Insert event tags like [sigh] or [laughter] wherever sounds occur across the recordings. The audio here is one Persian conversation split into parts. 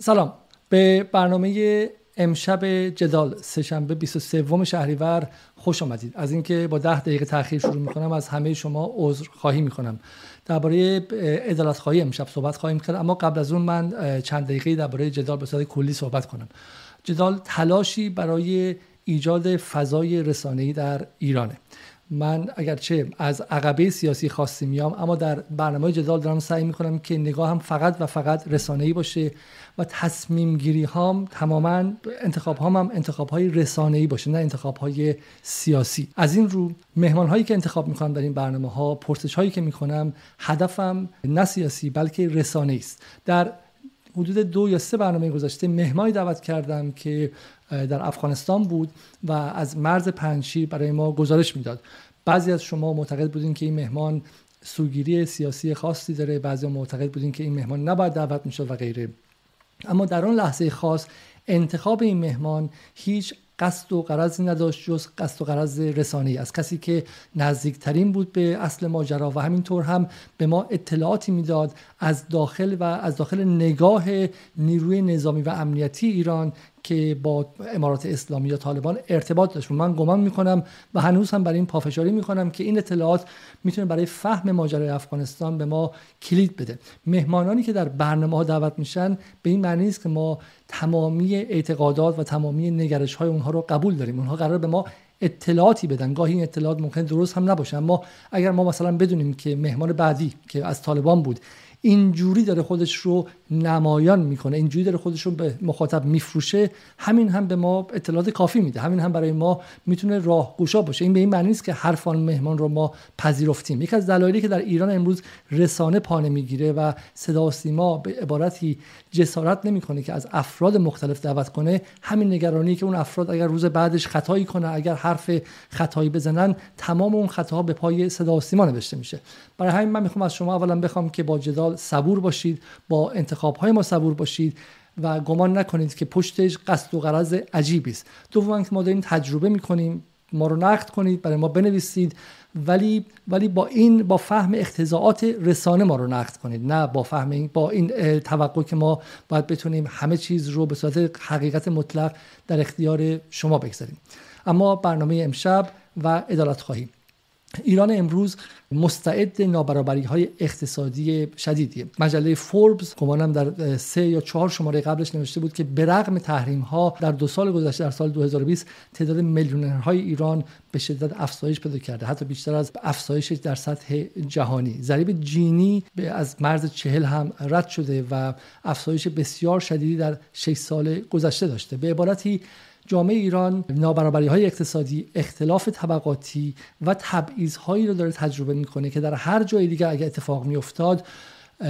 سلام. به برنامه امشب جدال سهشنبه 23 شهریور خوش آمدید. از اینکه با ده دقیقه تاخیر شروع می‌کنم از همه شما عذر خواهی می‌کنم. درباره عدالت خواهی امشب صحبت خواهیم کرد اما قبل از اون من چند دقیقه درباره جدال به صورت کلی صحبت کنم. جدال تلاشی برای ایجاد فضای رسانه‌ای در ایرانه. من اگرچه از عقبه سیاسی خاصی میام اما در برنامه جدال دارم سعی می‌کنم که نگاه هم فقط و فقط رسانه‌ای باشه و تصمیم گیری هام تماما انتخاب هام هم انتخاب های رسانه‌ای باشه نه انتخاب های سیاسی. از این رو مهمان هایی که انتخاب می‌کنم در این برنامه ها پرسش هایی که می‌کنم هدفم نه سیاسی بلکه رسانه‌ای است. در حدود دو یا سه برنامه گذشته مهمانی دعوت کردم که در افغانستان بود و از مرز پنشیر برای ما گزارش می‌داد. بعضی از شما معتقد بودین که این مهمان سوگیری سیاسی خاصی داره بعضی معتقد بودین که این مهمان نباید دعوت می‌شد و غیره. اما در آن لحظه خاص انتخاب این مهمان هیچ قصد و قرضی نداشت جز قصد و قرض رسانی از کسی که نزدیکترین بود به اصل ماجرا و همینطور هم به ما اطلاعاتی می‌داد از داخل و از داخل نگاه نیروی نظامی و امنیتی ایران که با امارات اسلامی یا طالبان ارتباط داشت. من گمان می‌کنم و هنوز هم برای این پافشاری می‌کنم که این اطلاعات می‌تونه برای فهم ماجرای افغانستان به ما کلید بده. مهمانانی که در برنامه ها دعوت میشن به این معنی است که ما تمامی اعتقادات و تمامی نگرش های اونها رو قبول داریم. اونها قرار به ما اطلاعاتی بدن. گاهی این اطلاعات ممکن درست هم نباشه اما اگر ما مثلا بدونیم که مهمان بعدی که از طالبان بود اینجوری داره خودش رو نمایان می‌کنه. اینجوری داره خودش رو به مخاطب میفروشه. همین هم به ما اطلاعات کافی میده. همین هم برای ما می‌تونه راهگشا باشه. این به این معنی نیست که حرف آن مهمان رو ما پذیرفتیم. یکی از دلایلی که در ایران امروز رسانه پانه می‌گیره و صدا و سیما به عبارتی جسارت نمی‌کنه که از افراد مختلف دعوت کنه همین نگرانی که اون افراد اگر روز بعدش خطایی کنه اگر حرف خطایی بزنن تمام اون خطاها به پای صدا و سیما نوشته میشه. برای همین من می‌خوام از شما اولا بخوام که با جدال صبور باشید با انتخاب های ما صبور باشید و گمان نکنید که پشتش قصد و غرض عجیبی است. دوم که ما داریم تجربه می‌کنیم ما رو نقد کنید برای ما بنویسید ولی ولی با این با فهم اختزاعات رسانه ما رو نقد کنید. نه با فهم این با این توقع که ما باید بتونیم همه چیز رو به صورت حقیقت مطلق در اختیار شما بگذاریم. اما برنامه امشب و عدالت خواهیم. ایران امروز مستعد نابرابری های اقتصادی شدیدیه. مجله فوربس گمانم در سه یا چهار شماره قبلش نوشته بود که به رغم تحریم ها در دو سال گذشته در سال 2020 تعداد میلیونرهای ایران به شدت افزایش پیدا کرده. حتی بیشتر از افزایش در سطح جهانی. ضریب جینی از مرز چهل هم رد شده و افزایش بسیار شدیدی در 6 سال گذشته داشته. به عبارتی جامعه ایران نابرابری های اقتصادی اختلاف طبقاتی و تبعیض هایی رو داره تجربه می‌کنه که در هر جای دیگه اگه اتفاق میافتاد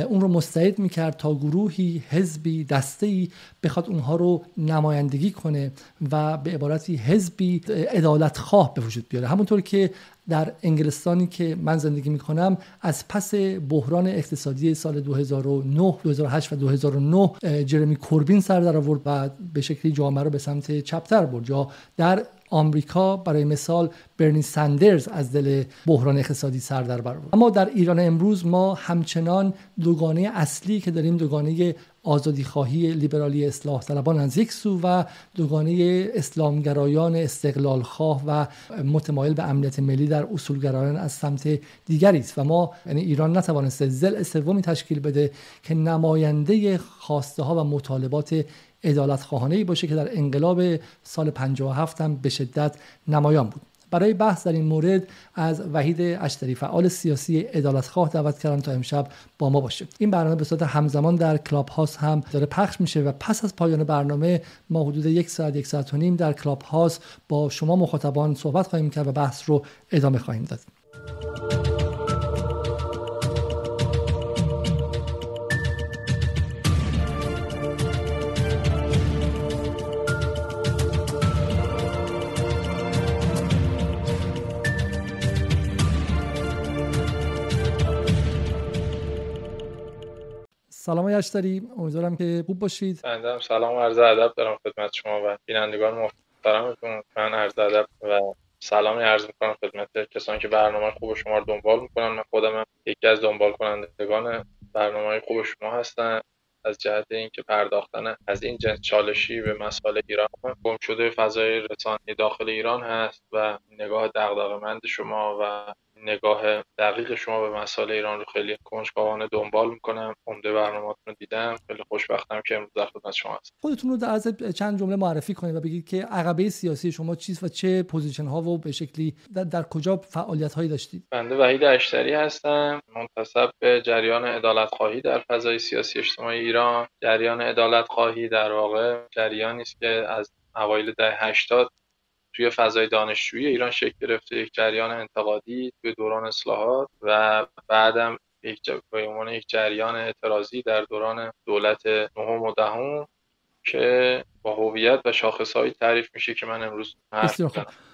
اون رو مستعد می‌کرد تا گروهی حزبی ای بخواد اونها رو نمایندگی کنه و به عبارتی حزبی عدالت خواه به وجود بیاره. همونطور که در انگلستانی که من زندگی می‌کنم از پس بحران اقتصادی سال 2009 2008 و 2009 جرمی کوربین سر در آورد و به شکلی جامعه رو به سمت چپتر برد. یا در آمریکا برای مثال برنی سندرز از دل بحران اقتصادی سر در بر اما در ایران امروز ما همچنان دوگانه اصلی که داریم دوگانه آزادی خواهی لیبرالی اصلاح طلبان از یک سو و دوگانه اسلامگرایان استقلال خواه و متمایل به امنیت ملی در اصولگرایان از سمت دیگری است. و ما یعنی ایران نتوانسته زل سومی تشکیل بده که نماینده خواسته ها و مطالبات عدالت خواهانه باشه که در انقلاب سال 57 هم به شدت نمایان بود. برای بحث در این مورد از وحید اشتری فعال سیاسی عدالت خواه دعوت کردم تا امشب با ما باشه. این برنامه به صورت همزمان در کلاب هاست هم داره پخش میشه و پس از پایان برنامه ما حدود یک ساعت یک ساعت و نیم در کلاب هاست با شما مخاطبان صحبت خواهیم کرد و بحث رو ادامه خواهیم داد. سلام یشتری امیدوارم که خوب باشید. بنده سلام و عرض ادب دارم خدمت شما و بینندگان محترمتون من عرض ادب و سلامی عرض می‌کنم خدمت کسانی که برنامه خوب شما رو دنبال می‌کنن. من خودم هم یکی از دنبال کنندگان برنامه خوب شما هستم. از جهت اینکه پرداختن از این جنس چالشی به مسائل ایران گم شده فضای رسانه داخل ایران هست و نگاه دغدغه‌مند شما و نگاه دقیق شما به مسائل ایران رو خیلی کنجکاوانه دنبال می‌کنم. عمده برنامه‌تون رو دیدم. خیلی خوشبختم که امروز در خدمت شما هستم. خودتون رو در چند جمله معرفی کنید و بگید که عقبه سیاسی شما چیست و چه پوزیشن ها و به شکلی در, در کجا فعالیت هایی داشتید؟ بنده وحید اشتری هستم منتسب به جریان عدالت خواهی در فضای سیاسی اجتماعی ایران. جریان عدالت خواهی در واقع جریانی است که از اوایل دهه 80 توی فضای دانشجویی ایران شکل گرفته یک جریان انتقادی توی دوران اصلاحات و بعدم یک یک جریان اعتراضی در دوران دولت نهم و دهم که با هویت و شاخصهایی تعریف میشه که من امروز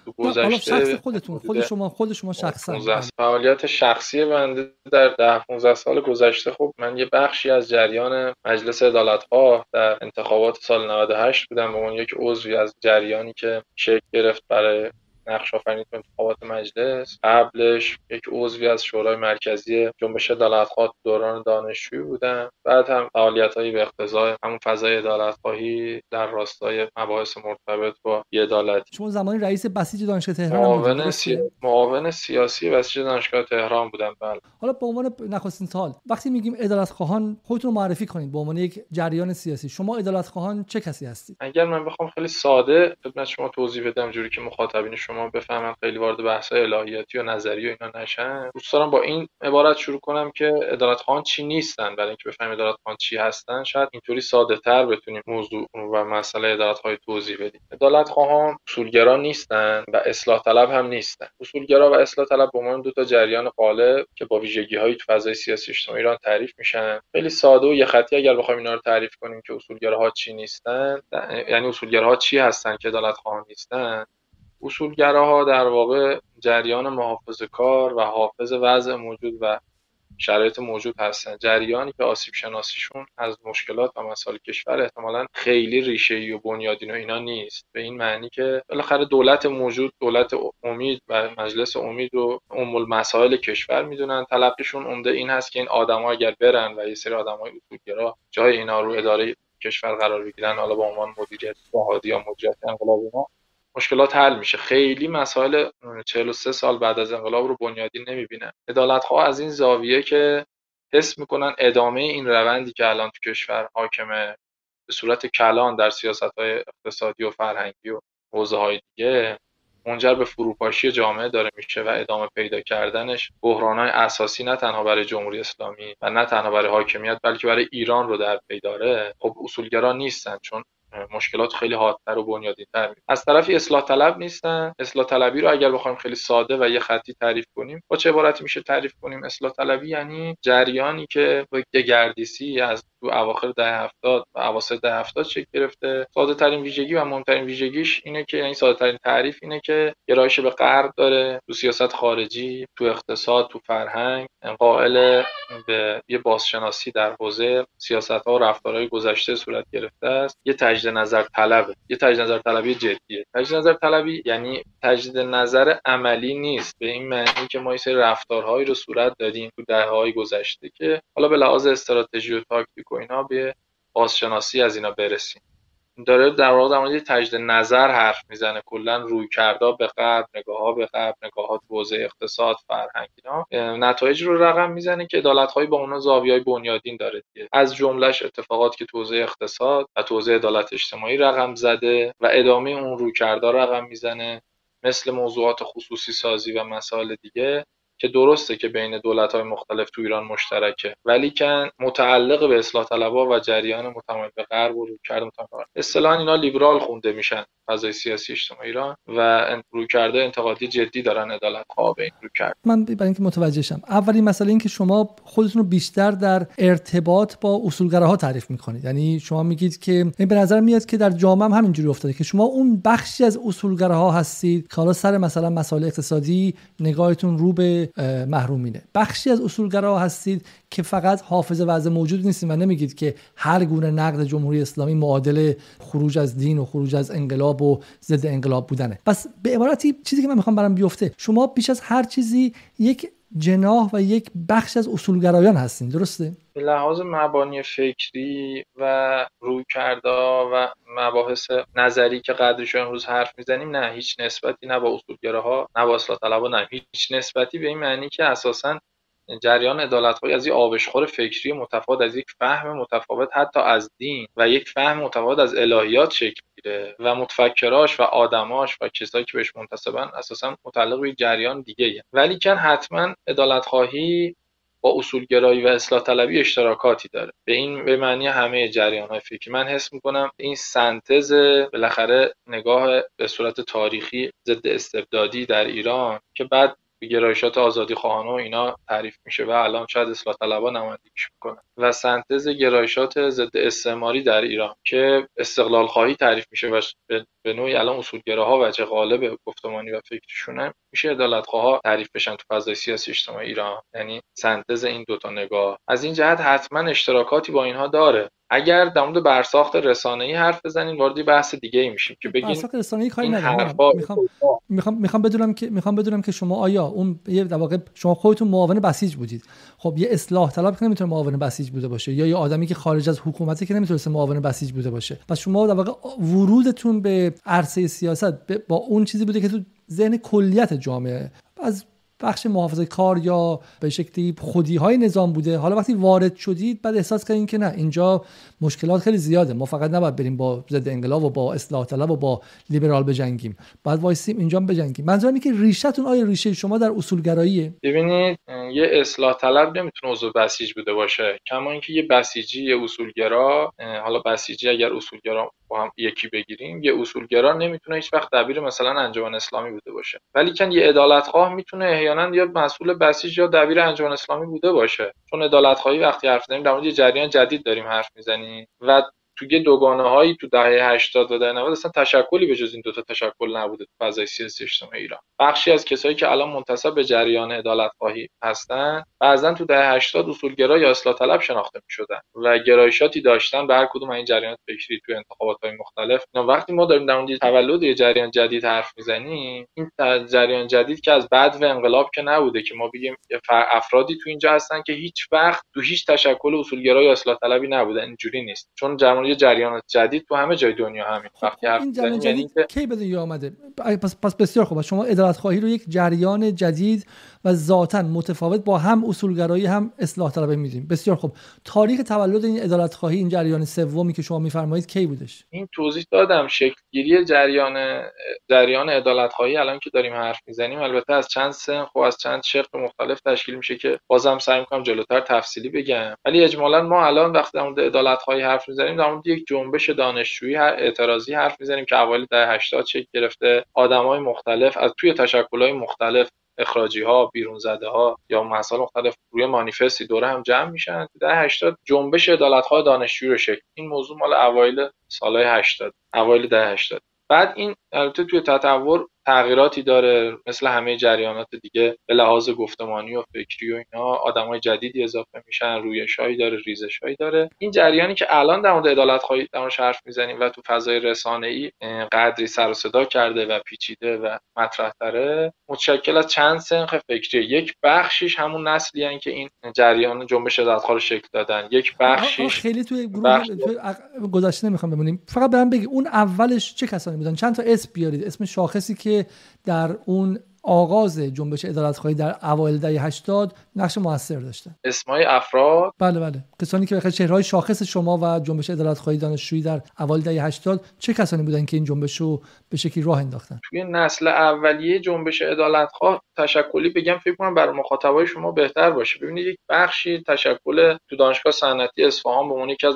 تو گذشته خودتون خود شما خود شما شخصا. فعالیت شخصی بنده در 10 15 سال گذشته. خب من یه بخشی از جریان مجلس عدالت ها در انتخابات سال 98 بودم به عنوان یک عضوی از جریانی که شکل گرفت برای نقش آفرینی تو انتخابات مجلس قبلش یک عضوی از شورای مرکزی جنبش عدالتخواه دوران دانشجویی بودم بعد هم فعالیت هایی به اقتضای همون فضای عدالتخواهی در راستای مباحث مرتبط با عدالت. شما زمانی رئیس بسیج دانشگاه تهران معاون, سی... معاون سیاسی بسیج دانشگاه تهران بودم بله. حالا به عنوان نخستین سال وقتی میگیم عدالتخواهان خودتون معرفی کنید به عنوان یک جریان سیاسی. شما عدالتخواهان چه کسی هستید؟ اگر من بخوام خیلی ساده خدمت شما توضیح بدم جوری که مخاطبین شما بفهمن خیلی وارد بحث الهیاتی و نظری و اینا نشن. دوست دارم با این عبارت شروع کنم که عدالت خان چی نیستن؟ برای اینکه بفهمیم عدالت خان چی هستن شاید اینطوری ساده تر بتونیم موضوع و مسئله عدالت های توضیح بدیم. عدالت خواهان اصولگرا نیستن و اصلاح طلب هم نیستن. اصولگرا و اصلاح طلب به عنوان دو تا جریان قالب که با ویژگی های تو فضای سیاسی اجتماعی ایران تعریف میشن. خیلی ساده و یه خطی اگر بخوایم اینا رو تعریف کنیم که اصولگراها چی نیستن یعنی اصولگراها چی هستن که عدالت خواهان نیستن؟ اصولگراها در واقع جریان محافظه کار و حافظ وضع موجود و شرایط موجود هستن. جریانی که آسیب شناسیشون از مشکلات و مسائل کشور احتمالا خیلی ریشه و بنیادین و اینا نیست. به این معنی که بالاخره دولت موجود دولت امید و مجلس امید و ام مسائل کشور می‌دونن. تلقیشون عمده این هست که این آدما اگر برن و یه سری آدمای اصولگرا جای اینا رو اداره کشور قرار بگیرن حالا با عنوان مدیریت جهادی یا مدیریت انقلاب مشکلات حل میشه. خیلی مسائل 43 سال بعد از انقلاب رو بنیادی نمی‌بینن عدالتخواه از این زاویه که حس می‌کنن ادامه این روندی که الان تو کشور حاکمه به صورت کلان در سیاست های اقتصادی و فرهنگی و حوزه های دیگه منجر به فروپاشی جامعه داره میشه و ادامه پیدا کردنش بحران های اساسی نه تنها برای جمهوری اسلامی و نه تنها برای حاکمیت بلکه برای ایران رو در پی داره. خب اصولگرا نیستن چون مشکلات خیلی حادتر و بنیادی تر از طرفی اصلاح طلب نیستن. اصلاح طلبی رو اگر بخوایم خیلی ساده و یه خطی تعریف کنیم با چه عبارتی میشه تعریف کنیم؟ اصلاح طلبی یعنی جریانی که با گردیسی از تو اواخر ده هفتاد و اواسط ده هفتاد شکل گرفته. ساده ترین ویژگی و مهمترین ویژگیش اینه که یعنی ساده ترین تعریف اینه که گرایش به غرب داره تو سیاست خارجی تو اقتصاد تو فرهنگ قائل به یه بازشناسی در حوزه سیاست ها و رفتارهای گذشته صورت گرفته است. یه تجدید نظر طلبه. یه تجدید نظر طلبی جدیه. تجدید نظر طلبی یعنی تجدید نظر عملی نیست. به این معنی که ما یه سری رفتارهایی رو صورت دادیم تو دهه‌های گذشته که حالا به لحاظ استراتژی و تاکتیک و اینا به بازشناسی از اینا برسیم. داره در واقع در مورد تجدید نظر حرف می‌زنه. کلا روی کردا به قبل نگاه ها به قبل نگاه ها تو حوزه اقتصاد فرهنگ اینا. نتایج رو رقم می‌زنه که عدالت هایی با اونا زاویه های بنیادین داره دیگه. از جملهش اتفاقات که تو حوزه اقتصاد و تو حوزه عدالت اجتماعی رقم زده و ادامه اون روی کردا رقم می‌زنه. مثل موضوعات خصوصی سازی و مسائل دیگه. که درسته که بین دولت های مختلف تو ایران مشترکه ولی که متعلق به اصلاح طلبها و جریان متمایل به غرب و رویکرد متمایل اصطلاحا اینا لیبرال خونده میشن فضای سیاسی اجتماعی ایران و رویکرد انتقادی جدی دارن عدالت خواه به این رویکرد من برای اینکه متوجه شم. اولین مسئله این که شما خودتون رو بیشتر در ارتباط با اصولگراها تعریف می‌کنید. یعنی شما میگید که این به نظر میاد که در جامعه هم همینجوری افتاده که شما اون بخشی از اصولگراها هستید که حالا سر مثلا مسائل اقتصادی نگاهتون رو به محرومینه. بخشی از اصولگرا هستید که فقط حافظ وضع موجود نیستید و نمیگید که هر گونه نقد جمهوری اسلامی معادل خروج از دین و خروج از انقلاب و ضد انقلاب بودنه. پس به عبارتی چیزی که من می‌خوام برام بیفته شما بیش از هر چیزی یک جناح و یک بخش از اصولگرایان هستین درسته؟ به لحاظ مبانی فکری و رویکردها و مباحث نظری که قدرش امروز حرف می‌زنیم نه هیچ نسبتی نه با اصولگراها نه با اصلاح طلبها نه هیچ نسبتی به این معنی که اساسا جریان عدالتخواهی از یک آبشخور فکری متفاوت از یک فهم متفاوت حتی از دین و یک فهم متفاوت از الهیات شکل می‌گیره و متفکراش و آدماش و کسایی که بهش منتسبن اساسا متعلق به جریان دیگه ولی کن حتما عدالتخواهی با اصولگرایی و اصلاح طلبی اشتراکاتی داره. به این به معنی همه جریان های فکری. من حس می‌کنم این سنتز بالاخره نگاه به صورت تاریخی ضد استبدادی در ایران که بعد گرایشات آزادی خواهانه و اینا تعریف میشه و الان شاید اصلاح طلبا نمایندگیش می‌کنن و سنتز گرایشات ضد استعماری در ایران که استقلال خواهی تعریف میشه و به نوعی الان اصولگراها و چه غالب گفتمانی و فکریشونه میشه عدالت خواه تعریف بشن تو فضای سیاسی اجتماعی ایران. یعنی سنتز این دوتا نگاه. از این جهت حتما اشتراکاتی با اینها داره. اگر در مورد برساخت ای حرف بزنین وارد بحث دیگه ای میشیم که بگین برساخت رسانه‌ای کاری ندارم. می‌خوام می‌خوام می‌خوام بدونم که می‌خوام بدونم که شما آیا اون یه در واقع شما خودتون معاون بسیج بودید. خب یه اصلاح طلب که نمی‌تونه معاون بسیج بوده باشه. یا یه آدمی که خارج از حکومتی که نمی‌تونه معاون بسیج بوده باشه. پس شما در واقع ورودتون به عرصه سیاست با اون چیزی بوده که تو ذهن کلیت جامعه. از بخش محافظه کار یا به شکلی خودی های نظام بوده. حالا وقتی وارد شدید بعد احساس کردین که نه اینجا مشکلات خیلی زیاده. ما فقط نباید بریم با ضد انقلاب و با اصلاح طلب و با لیبرال بجنگیم. بعد وایسیم اینجا بجنگیم. منظورم اینه که ریشتون آیا ریشه شما در اصولگراییه؟ ببینید یه اصلاح طلب نمی‌تونه عضو بسیج بوده باشه. کما اینکه یه بسیجی یه اصولگرا حالا بسیجی اگر اصولگرا با هم یکی بگیریم یه اصولگرا نمی‌تونه هیچ وقت دبیر مثلا انجمن اسلامی بوده باشه. ولی کن یه عدالتخواه می‌تونه احیانا یا مسئول بسیج یا دبیر انجمن اسلامی بوده باشه. چون عدالتخواهی وقتی حرف می‌زنیم در مورد جریان جدید داریم حرف می‌زنیم. و توی دوگانه هایی تو دهه 80 و دهه 90 اصلا تشکلی به جز این دوتا تشکل نبوده تو فضای سیاسی اجتماعی ایران. بخشی از کسایی که الان منتسب به جریان عدالت خواهی هستن بعضا تو دهه 80 اصولگرا یا اصلاح طلب شناخته می‌شدن و گرایشاتی داشتن به هر کدوم این جریانات فکری تو انتخابات های مختلف وقتی ما داریم در مورد تولد یه جریان جدید حرف می‌زنیم این جریان جدید که از بعد و انقلاب که نبوده که ما بگیم افرادی تو اینجا هستن که هیچ وقت تو هیچ تشکل اصولگرا یا اصلاح طلبی نبودن اینجوری نیست. چون یه جریانات جدید تو همه جای دنیا همین خب وقتی حرف این جریان یعنی جدید کی به دنیا آمده؟ پس پس بسیار خوبه شما عدالت خواهی رو یک جریان جدید و ذاتا متفاوت با هم اصولگرایی هم اصلاح طلبی میدیم. بسیار خوب. تاریخ تولد این عدالت خواهی این جریان سومی که شما میفرمایید کی بودش؟ این توضیح دادم. شکل گیری جریان جریان عدالت خواهی الان که داریم حرف می‌زنیم البته از چند سن خب از چند شق مختلف تشکیل میشه که بازم سعی می‌کنم جلوتر تفصیلی بگم. ولی اجمالا ما الان وقتی در مورد عدالت خواهی حرف می‌زنیم در مورد یک جنبش دانشجویی اعتراضی حرف می‌زنیم که اوایل دهه 80 شکل گرفته. آدمای مختلف از توی تشکل‌های مختلف اخراجی ها بیرون زده ها یا مسائل مختلف روی مانیفستی دوره هم جمع میشن. در 80 جنبش عدالت های دانشجویی رو شکل. این موضوع مال اوایل سالهای 80 اوایل دهه 80 بعد این البته توی تطور تغییراتی داره مثل همه جریانات دیگه به لحاظ گفتمانی و فکری و اینا آدمای جدیدی اضافه میشن رویشایی داره ریزشایی داره. این جریانی که الان در مورد عدالت خواهی در حرف می‌زنیم و تو فضای رسانه ای قدری سر و صدا کرده و پیچیده و مطرح تره متشکل از چند سنخ فکری. یک بخشیش همون نسلی که این جریان جنبش عدالت رو شکل دادن. یک بخشیش خیلی توی گروه گذشته نمی‌خوام بمونیم. فقط برام بگی اون اولش چه کسانی بودن؟ چند تا اسم بیارید. اسم شاخصی که در اون آغاز جنبش خواهی در اوایل دهه 80 نقش موثر داشتن اسمای افراد؟ بله بله. کسانی که بخیر چهرهای شاخص شما و جنبش خواهی دانشجویی در اوایل دهه 80 چه کسانی بودن که این جنبش رو به شکلی راه انداختن؟ توی نسل اولیه جنبش عدالتخواه تشکلی بگم فکر کنم برای مخاطبای شما بهتر باشه. ببینید یک بخشی تشکل تو دانشگاه صنعتی اصفهان به عنوان یکی از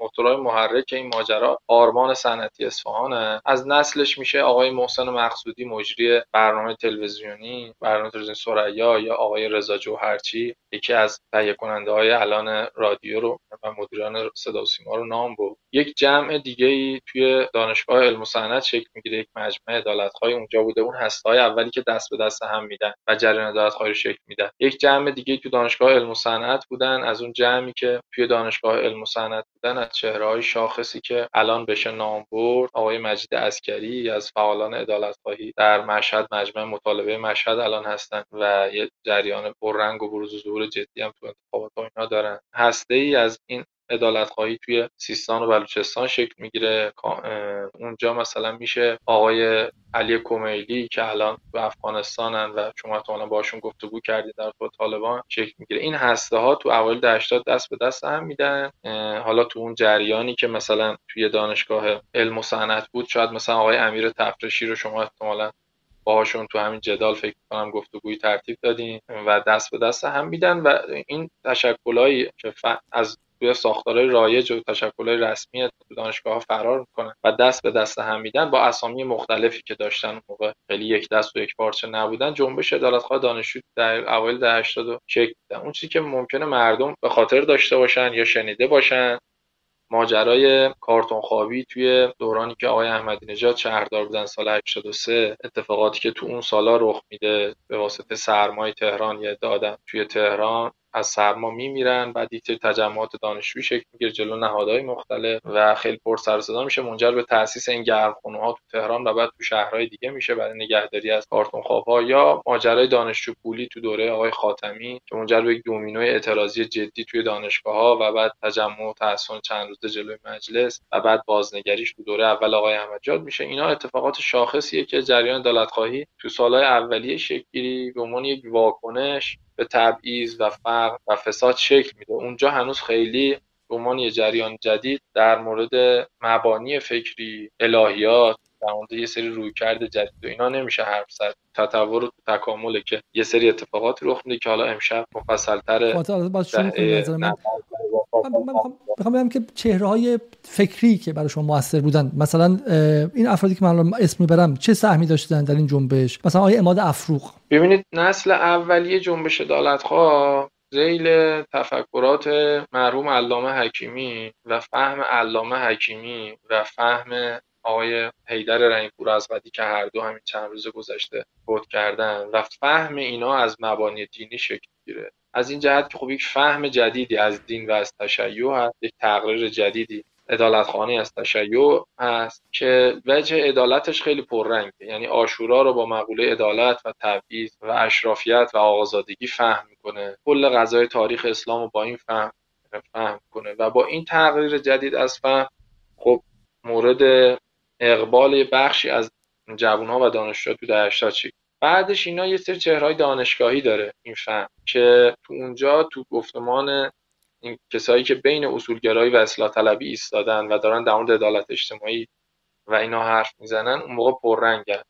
موتورهای محرک این ماجرا آرمان صنعتی اصفهانه. از نسلش میشه آقای محسن مقصودی مجری برنامه تلویزیونی برنامه تلویزیون سریا یا آقای رضا parte یکی از تهیه کننده های الان رادیو رو و مدیران صدا و سیما رو نام برد. یک جمع دیگه ای توی دانشگاه علم و صنعت شکل می‌گیره. یک مجمع عدالت‌خواه اونجا بوده. اون های اولی که دست به دست هم میدن و جریان عدالت‌خواهی رو شکل میدن. یک جمع دیگه تو دانشگاه علم و صنعت بودن. از اون جمعی که توی دانشگاه علم و صنعت بودن از های شاخصی که الان بشه نام برد آقای مجید اسکری از فعالان عدالت‌خواهی در مشهد مجمع مطالبه مشهد الان هستن و یه جریان پررنگ و بروز و ظهور جدی هم تو انتخابات اینا دارن. هسته ای از این عدالت خواهی توی سیستان و بلوچستان شکل می‌گیره. اونجا مثلا میشه آقای علی کمیلی که الان تو افغانستانن و شما احتمالا باشون گفتگو کردید در تو طالبان شکل می‌گیره. این هسته ها تو اوایل ده دست به دست هم میدن. حالا تو اون جریانی که مثلا توی دانشگاه علم و صنعت بود شاید مثلا آقای امیر تفرشی رو شما احتمالا باهاشون تو همین جدال فکر کنم گفتگوی ترتیب دادیم و دست به دست هم میدن و این تشکلایی که از توی ساختارهای رایج و تشکلهای رسمی تو دانشگاه ها فرار می‌کنن و دست به دست هم میدن با اسامی مختلفی که داشتن موقع. خیلی یک دست و یک پارچه نبودن جنبش عدالتخواه دانشجو در اوایل دهه 80 شکل اون چیزی که ممکنه مردم به خاطر داشته باشن یا شنیده باشن ماجرای کارتون خوابی توی دورانی که آقای احمدی نژاد شهردار بودن سال 83 اتفاقاتی که تو اون سالا رخ میده به واسطه سرمای تهران یه دادن توی تهران. از سرما میمیرن بعد یک تجمعات دانشجویی شکل می‌گیره جلو نهادهای مختلف و خیلی پر سر صدا میشه منجر به تاسیس این گرمخونه ها تو تهران و بعد تو شهرهای دیگه میشه برای نگهداری از کارتون ها یا ماجرای دانشجو پولی تو دوره آقای خاتمی که منجر به یک دومینوی اعتراضی جدی توی دانشگاه ها و بعد تجمع و تحسن چند روزه جلوی مجلس و بعد بازنگریش تو دوره اول آقای احمدجاد میشه. اینا اتفاقات شاخصیه که جریان دولتخواهی تو سالهای اولیه شکلی به عنوان یک واکنش به تبعیض و فقر و فساد شکل میده. اونجا هنوز خیلی به عنوان یه جریان جدید در مورد مبانی فکری الهیات در مورد یه سری رویکرد جدید و اینا نمیشه حرف زد. تطور و تکامله که یه سری اتفاقات رخ میده که حالا امشب مفصل‌تر می‌خوام بگم که چهره های فکری که برای شما موثر بودن مثلا این افرادی که من اسم می‌برم چه سهمی داشتن در این جنبش؟ مثلا آقای اماد افروق ببینید نسل اولیه جنبش عدالتخواه زیل تفکرات مرحوم علامه حکیمی و فهم علامه حکیمی و فهم آقای حیدر رنگپور از که هر دو همین چند روز گذشته بود کردن و فهم اینا از مبانی دینی شکل گیره. از این جهت که خب یک فهم جدیدی از دین و از تشیع هست یک تقریر جدیدی عدالت خانه از تشیع هست که وجه عدالتش خیلی پررنگه. یعنی آشورا رو با مقوله عدالت و تبعیض و اشرافیت و آقازادگی فهم می‌کنه. کل غذای تاریخ اسلام رو با این فهم فهم کنه و با این تغییر جدید از فهم خب مورد اقبال بخشی از جوانها و دانشجوها تو در بعدش اینا یه سری چهرهای دانشگاهی داره این فهم که تو اونجا تو گفتمان این کسایی که بین اصولگرایی و اصلاح طلبی ایستادن و دارن در مورد عدالت اجتماعی و اینا حرف می‌زنن اون موقع پررنگن.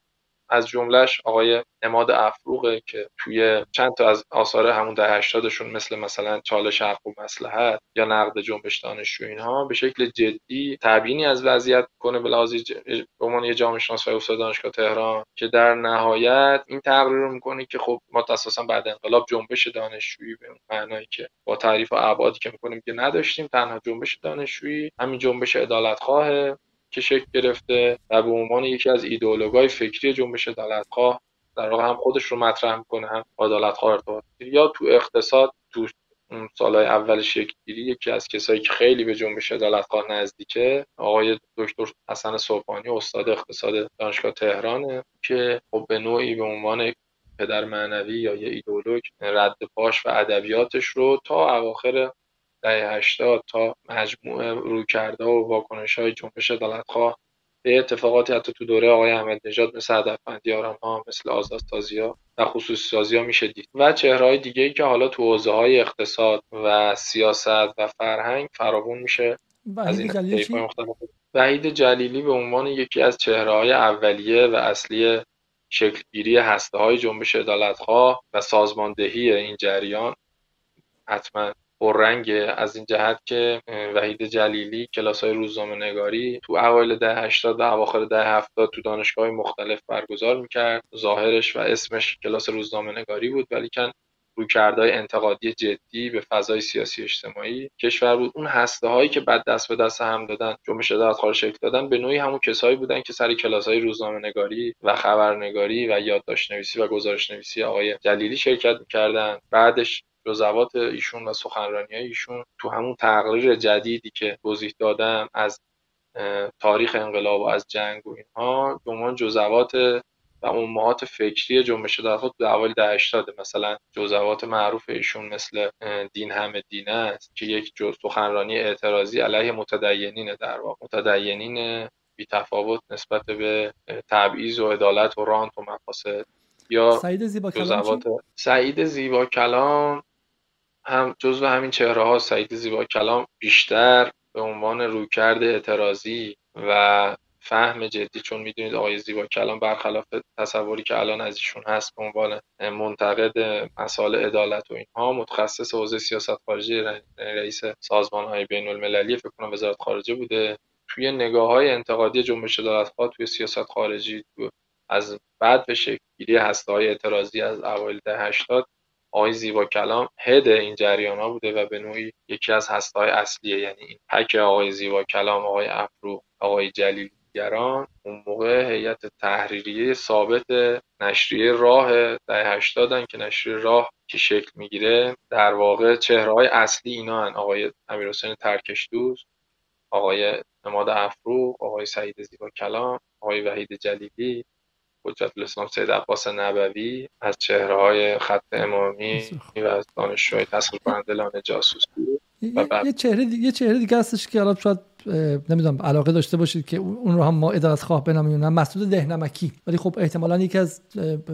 از جملهش آقای اماد افروغه که توی چند تا از آثار همون ده هشتادشون مثل مثلا چالش حق و مسلحت یا نقد جنبش دانشجو اینها به شکل جدی تبیینی از وضعیت کنه به لحاظ به عنوان یه جامعه شناس و استاد دانشگاه تهران که در نهایت این تقریر رو می‌کنه که خب ما اساسا بعد انقلاب جنبش دانشجویی به معنایی که با تعریف و ابعادی که می‌کنیم که نداشتیم تنها جنبش دانشجویی همین جنبش عدالتخواه که شکل گرفته و به عنوان یکی از ایدئولوژهای فکری جنبش عدالتخواه در واقع هم خودش رو مطرح می‌کنه هم عدالتخواه ارتباط یا تو اقتصاد تو سالهای اول شکلگیری یکی از کسایی که خیلی به جنبش عدالتخواه نزدیکه آقای دکتر حسن صبحانی استاد اقتصاد دانشگاه تهرانه که خب به نوعی به عنوان پدر معنوی یا یه ایدئولوژ رد پاش و ادبیاتش رو تا اواخر دهه 80 تا مجموعه رویکردها و واکنش های جنبش عدالتخواه. به اتفاقاتی حتی تو دوره آقای احمد نژاد مثل هدفمندی ها مثل آزاد ها و خصوصی سازی ها میشه دید. و چهره های دیگه ای که حالا تو حوزه های اقتصاد و سیاست و فرهنگ فراوون میشه. از این وحید جلیلی به عنوان یکی از چهره های اولیه و اصلی شکلگیری هسته های جنبش عدالتخواه و سازماندهی این جریان حتما پررنگ از این جهت که وحید جلیلی کلاس های روزنامه نگاری تو اوایل ده 80 و اواخر ده 70 تو دانشگاه مختلف برگزار می‌کرد. ظاهرش و اسمش کلاس روزنامه نگاری بود ولی کن رویکردهای انتقادی جدی به فضای سیاسی اجتماعی کشور بود. اون هسته هایی که بعد دست به دست هم دادن جنبش عدالت خواهی شکل دادن به نوعی همون کسایی بودن که سر کلاس های روزنامه نگاری و خبرنگاری و یادداشت نویسی و گزارش نویسی آقای جلیلی شرکت می‌کردن. بعدش جزوات ایشون و سخنرانی ایشون تو همون تقریر جدیدی که توضیح دادم از تاریخ انقلاب و از جنگ و اینها به جزوات و امهات فکری جنبش خود در اوایل ده 80 مثلا جزوات معروف ایشون مثل دین همه دین است که یک جز سخنرانی اعتراضی علیه متدینین در واقع. متدینین بی تفاوت نسبت به تبعیض و عدالت و رانت و مقاصد یا سعید زیبا کلام سعید زیبا کلام هم جزو همین چهره ها سعید زیبا کلام بیشتر به عنوان رویکرد اعتراضی و فهم جدی چون می‌دونید آقای زیبا کلام برخلاف تصوری که الان از ایشون هست به عنوان منتقد مسائل عدالت و اینها متخصص حوزه سیاست خارجی رئیس سازمان های بین المللی فکر کنم وزارت خارجه بوده. توی نگاه های انتقادی جنبش عدالت توی سیاست خارجی از بعد به شکل گیری هسته های اعتراضی از اوایل ده 80 آقای زیبا کلام هد این جریان ها بوده و به نوعی یکی از هسته های اصلیه یعنی این پک آقای زیبا کلام آقای افرو آقای جلیل دیگران اون موقع هیئت تحریریه ثابت نشریه راه ده هشتادن که نشریه راه که شکل می‌گیره در واقع چهره های اصلی اینا هن. آقای امیر حسین ترکش دوست آقای نماد افرو آقای سعید زیبا کلام آقای وحید جلیلی حجت الاسلام سید عباس نبوی از چهره های خط امامی و از دانشجوهای تحصیل کننده جاسوسی. یه چهره یه چهره دیگه هستش که الان شاید نمی‌دونم علاقه داشته باشید که اون رو هم ما ادارت خواه بنامیم. مسعود دهنمکی ولی خب احتمالا یکی از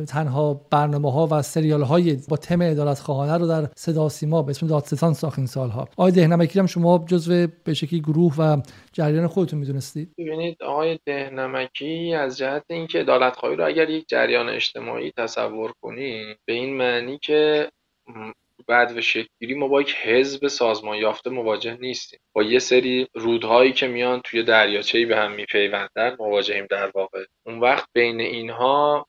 تنها برنامه ها و سریال های با تم ادارت خواهانه رو در صدا سیما به اسم دادستان ساخت این سالها. آقای دهنمکی هم شما جزو به شکلی گروه و جریان خودتون می‌دونستید؟ ببینید آقای دهنمکی از جهت اینکه عدالت خواهی رو اگر یک جریان اجتماعی تصور کنی به این معنی که بعد و شکلگیری ما با یک حزب سازمان یافته مواجه نیستیم. با یه سری رودهایی که میان توی دریاچه‌ای به هم میپیوندن مواجهیم در واقع. اون وقت بین اینها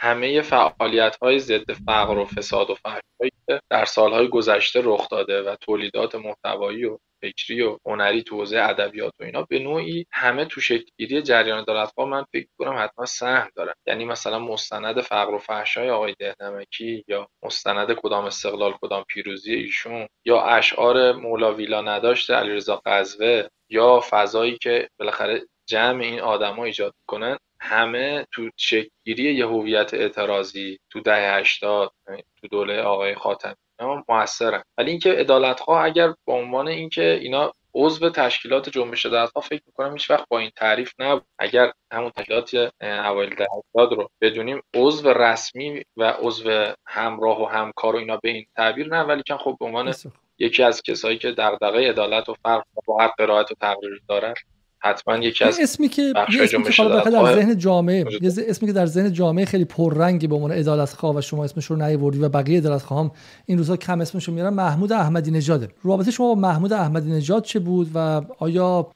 همه فعالیت های ضد فقر و فساد و فحشایی که در سالهای گذشته رخ داده و تولیدات محتوایی و فکری و هنری تو حوزه ادبیات و اینا به نوعی همه تو شکلگیری جریان دولتخواه من فکر کنم حتما سهم دارن. یعنی مثلا مستند فقر و فحشای آقای دهنمکی یا مستند کدام استقلال کدام پیروزی ایشون یا اشعار مولا ویلا نداشته علیرضا قزوه یا فضایی که بالاخره جمع این آدما ایجاد کنن همه تو شکلگیری یه هویت اعتراضی تو دهه 80 تو دوله آقای خاتمی. موثرن. ولی اینکه عدالتخواه اگر به عنوان اینکه اینا عضو تشکیلات جنبش عدالتخواه فکر می‌کنم هیچ وقت با این تعریف نبود. اگر همون تشکیلات اوایل دهه رو بدونیم عضو رسمی و عضو همراه و همکار و اینا به این تعبیر نه ولی خب به عنوان یکی از کسایی که دغدغه عدالت و فرق با هر قرائت و تقریر دارن حتما یکی از اسمی که یه اسمی که در ذهن جامعه یه اسمی که در ذهن جامعه خیلی پررنگی به عنوان عدالت خواه و شما اسمش رو نیوردی و بقیه عدالت خواهم این روزها کم اسمش رو میارن محمود احمدی نژاد رابطه شما با محمود احمدی نژاد چه بود و آیا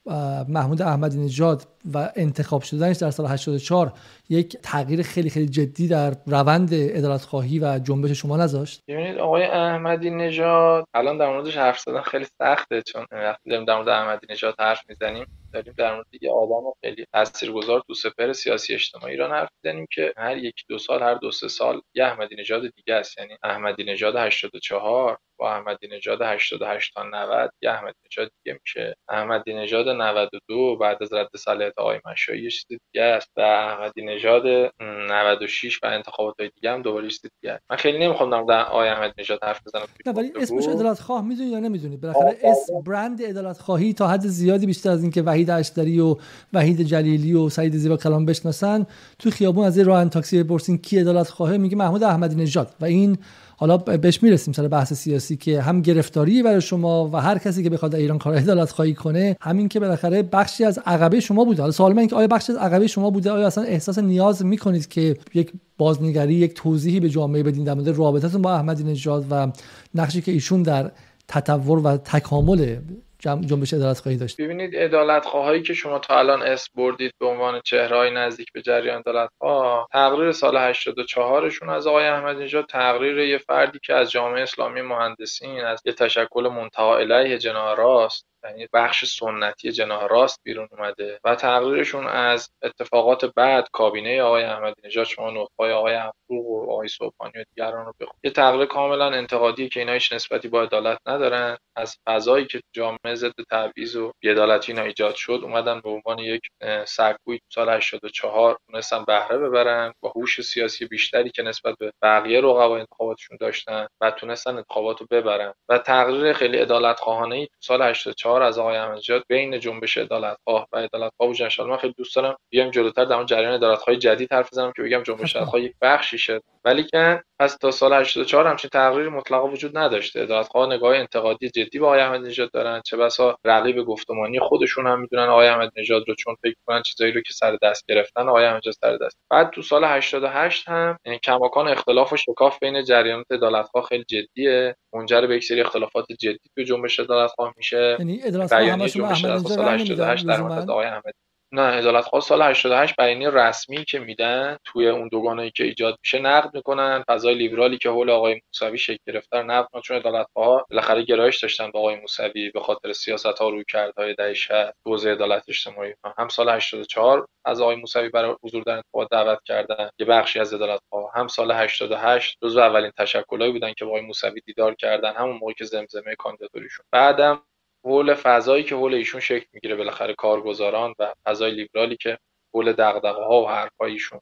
محمود احمدی نژاد و انتخاب شدنش در سال 84 یک تغییر خیلی خیلی جدی در روند عدالت خواهی و جنبش شما نذاشت؟ ببینید آقای احمدی نژاد الان در موردش حرف زدن خیلی سخته چون وقتی داریم در مورد احمدی نژاد حرف می‌زنیم داریم در مورد یه آدم خیلی تاثیرگذار تو سپر سیاسی اجتماعی ایران حرف می‌زنیم که هر یک دو سال هر دو سه سال یه احمدی نژاد دیگه است. یعنی احمدی نژاد 84 با احمدی نژاد 88 تا 90 یه احمدی نژاد دیگه میشه. احمدی نژاد 92 بعد از رد صلاحیت آقای مشایی چیز دیگه است. و احمدی نژاد 96 و انتخابات دیگه هم دوباره چیز دیگه است. من خیلی نمی‌خوام در آقای احمدی نژاد حرف بزنم. نه ولی اسمش عدالت خواه می‌دونی یا نمی‌دونی؟ بالاخره اسم برند عدالت خواهی تا حد زیادی بیشتر از اینکه وحید اشتری و وحید جلیلی و سعید زیبا کلام بشناسن تو خیابون از راه تاکسی بپرسین کی عدالت خواهه میگه محمود احمدی نژاد و این حالا بهش می‌رسیم سر بحث سیاسی که هم گرفتاری برای شما و هر کسی که بخواد ایران کار عدالت خواهی کنه همین که بالاخره بخشی از عقبه شما بوده. حالا سوال من که آیا بخشی از عقبه شما بوده؟ آیا اصلا احساس نیاز می‌کنید که یک بازنگری یک توضیحی به جامعه بدین در مورد رابطتون با احمدی نژاد و نقشی که ایشون در تطور و تکامل جنبش عدالت خواهی داشت. ببینید عدالت خواهایی که شما تا الان اس بردید به عنوان چهرهای نزدیک به جریان عدالت ها تقریر سال 84 شون از آقای احمدی نژاد تقریر یه فردی که از جامعه اسلامی مهندسین از یه تشکل منتها علیه جناح راست. یعنی بخش سنتی جناح راست بیرون اومده و تقریرشون از اتفاقات بعد کابینه آقای احمدی نژاد شما نطقای آقای افروق و آقای صبحانی و دیگران رو بخونید یه تقریر کاملا انتقادی که اینا هیچ نسبتی با عدالت ندارن. از فضایی که جامعه ضد تبعیض و بی‌عدالتی اینا ایجاد شد اومدن به عنوان یک سرکوی سال 84 تونستن بهره ببرن با هوش سیاسی بیشتری که نسبت به بقیه رقبای انتخاباتشون داشتن و تونستن انتخابات ببرن. و تقریر خیلی عدالت خواهانه ای سال 84 از آقای احمدی بین جنبش عدالت خواه و عدالت خواه و من خیلی دوست دارم بیام جلوتر در جریان عدالت جدید حرف بزنم که بگم جنبش عدالت یک بخشیشه ولی که پس تا سال 84 همچین تقریری مطلقا وجود نداشته. عدالتخواه نگاه انتقادی جدی به آقای احمدی نژاد دارن. چه بسا رقیب گفتمانی خودشون هم می‌دونن آقای احمدی نژاد رو چون فکر کنن چیزایی رو که سر دست گرفتن آقای احمدی سر دست. بعد تو سال 88 هم یعنی کماکان اختلاف و شکاف بین جریانات عدالتخواه خیلی جدیه. منجر به یک سری اختلافات جدی تو جنبش عدالتخواه میشه. یعنی عدالتخواه همشون احمدی نژاد 88 در آقای احمدی. نه عدالت خواه سال 88 بیانیه رسمی که میدن توی اون دوگانه‌ای که ایجاد میشه نقد می‌کنن. فضای لیبرالی که حول آقای موسوی شکل گرفته رو نقد چون عدالت خواه بالاخره گرایش داشتن به آقای موسوی به خاطر سیاست ها روی کردهای دهه 60 حوزه عدالت اجتماعی. هم سال 84 از آقای موسوی برای حضور در انتخابات دعوت کردن. یه بخشی از عدالت خواه هم سال 88 جزو اولین تشکلایی بودن که با آقای موسوی دیدار کردن. همون موقع که زمزمه کاندیداتوریشون بعدم حول فضایی که حول ایشون شکل می‌گیره بالاخره کارگزاران و فضای لیبرالی که حول دغدغه ها و حرفای ایشون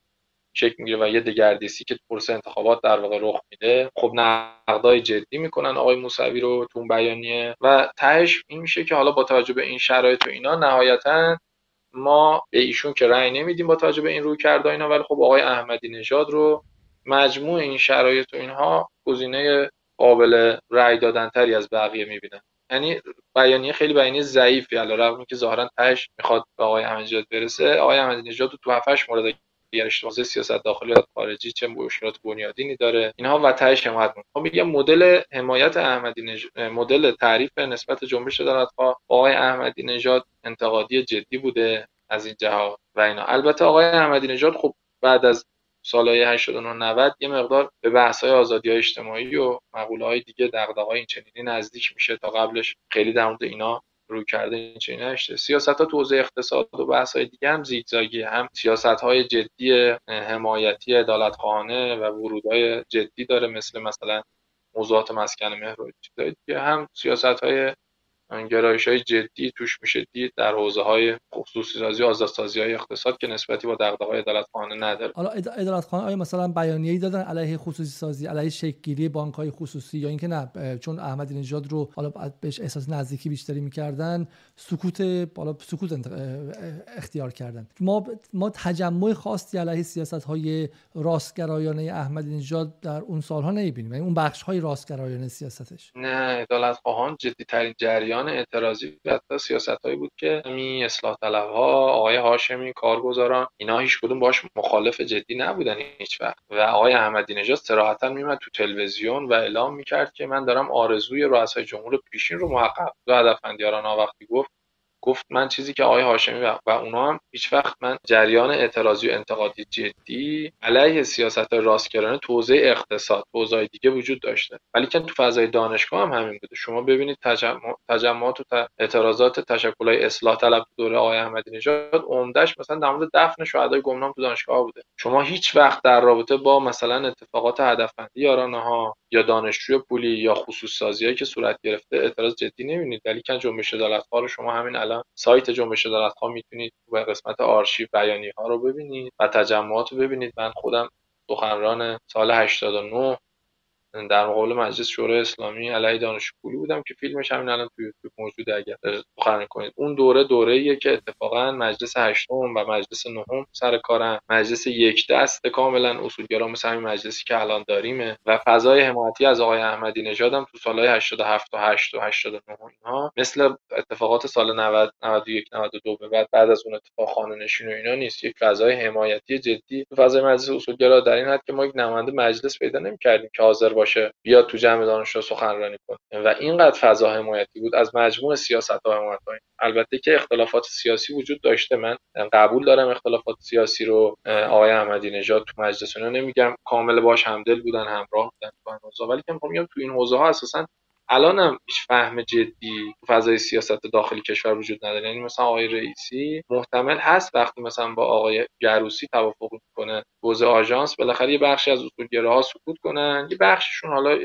شکل می‌گیره و یه دگردیسی که پرس انتخابات در واقع رخ میده. خب نقدای جدی می‌کنن آقای موسوی رو تو اون بیانیه و تهش این میشه که حالا با توجه به این شرایط و اینا نهایتا ما به ایشون که رأی نمیدیم با توجه به این روی کرده اینا ولی خب آقای احمدی نژاد رو مجموع این شرایط و اینها گزینه قابل رأی دادن تری از بقیه می‌بینن. یعنی بیانیه خیلی بیانیه ضعیفی. علی رغم که ظاهرا تهش می‌خواد به آقای احمدی برسه آقای احمدی نژاد تو 7 مورد دیگر اشتباه سیاست داخلی و خارجی چه مشکلات بنیادینی داره. اینها و تهش حمایت می‌کنه. خب میگم مدل حمایت احمدی نژاد مدل تعریف نسبت جنبش عدالتخواه آقای احمدی نژاد انتقادی جدی بوده از این جهات و اینا. البته آقای احمدی نژاد خب بعد از سالهای 89 90 یه مقدار به بحث های آزادی های اجتماعی و مقوله های دیگه دغدغه‌های این چنینی نزدیک میشه تا قبلش خیلی در مورد اینا روی کرده این چنینی نشده. سیاست ها تو حوزه اقتصاد و بحث های دیگه هم زیگزاگی هم سیاست های جدی حمایتی عدالت خانه و ورودهای جدی داره مثل مثلا موضوعات مسکن مهر و چیزای دیگه. هم سیاست های گرایش های جدی توش میشه دید در حوزه های خصوصی سازی و آزادسازی های اقتصاد که نسبتی با دغدغه‌های عدالت خانه نداره. حالا عدالت خانه آیا مثلا بیانیه‌ای دادن علیه خصوصی سازی علیه شکل‌گیری بانک های خصوصی یا اینکه نه چون احمدی نژاد رو حالا بهش احساس نزدیکی بیشتری می‌کردن سکوت بالا سکوت اختیار کردن؟ ما ما تجمع خاصی علیه سیاست های راستگرایانه احمدی نژاد در اون سالها نمی‌بینیم. یعنی اون بخش های راستگرایانه سیاستش. نه عدالت خواهان جدی ترین جریان جریان اعتراضی و حتی سیاستهایی بود که می اصلاح طلبها آقای هاشمی کارگزاران اینا هیچ کدوم باش مخالف جدی نبودن هیچ وقت. و آقای احمدی نژاد صراحتا میمد تو تلویزیون و اعلام می‌کرد که من دارم آرزوی رؤسای جمهور پیشین رو محقق. دو هدفمندیاران وقتی گفت گفت من چیزی که آقای هاشمی و اونا هم هیچ وقت من جریان اعتراضی و انتقادی جدی علیه سیاست راستگرانه توزیع اقتصاد توزیع دیگه وجود داشته. ولی که تو فضای دانشگاه هم همین بوده. شما ببینید تجمع، تجمعات و اعتراضات تشکلهای اصلاح طلب دوره آقای احمدی نژاد عمدش مثلا در مورد دفن شهدای گمنام تو دانشگاه بوده. شما هیچ وقت در رابطه با مثلا اتفاقات هدفمندی یارانه ها یا دانشجوی پولی یا خصوص سازیایی که صورت گرفته اعتراض جدی نمی‌بینید. ولی که جنبش عدالتخواه شما همین الان سایت جنبش عدالتخواه می‌تونید و قسمت آرشیو بیانی ها رو ببینید و تجمعات رو ببینید. من خودم سخنران سال 89 در مقابل مجلس شورای اسلامی علیه دانش پولی بودم که فیلمش همین الان تو یوتیوب موجوده اگر سخنرانی کنید. اون دوره دوره ایه که اتفاقا مجلس هشتم و مجلس نهم سر کارن. مجلس یک دست کاملا اصولگرا مثل همین مجلسی که الان داریمه و فضای حمایتی از آقای احمدی نژاد هم تو سالهای 87 و 8 و 89 اینها مثل اتفاقات سال 90 91 92 به بعد بعد از اون اتفاق خانه نشین و اینا نیست. یک فضای حمایتی جدی تو فضای مجلس اصولگرا. در این حد که ما یک نماینده مجلس پیدا نمی‌کردیم که حاضر باشه بیاد تو جمع دانشجو سخنرانی کنه. و اینقدر فضا حمایتی بود از مجموع سیاست ها حمایت البته که اختلافات سیاسی وجود داشته. من قبول دارم اختلافات سیاسی رو. آقای احمدی نژاد تو مجلس نمیگم. کامل باش همدل بودن همراه بودن تو ولی که میگم تو این حوزه ها اساسا الانم هیچ فهم جدی فضای سیاست داخلی کشور وجود نداره. یعنی مثلا آقای رئیسی محتمل هست وقتی مثلا با آقای گروسی توافق می‌کنه حوزه آژانس بالاخره یه بخشی از ها سکوت کنن یه بخششون حالا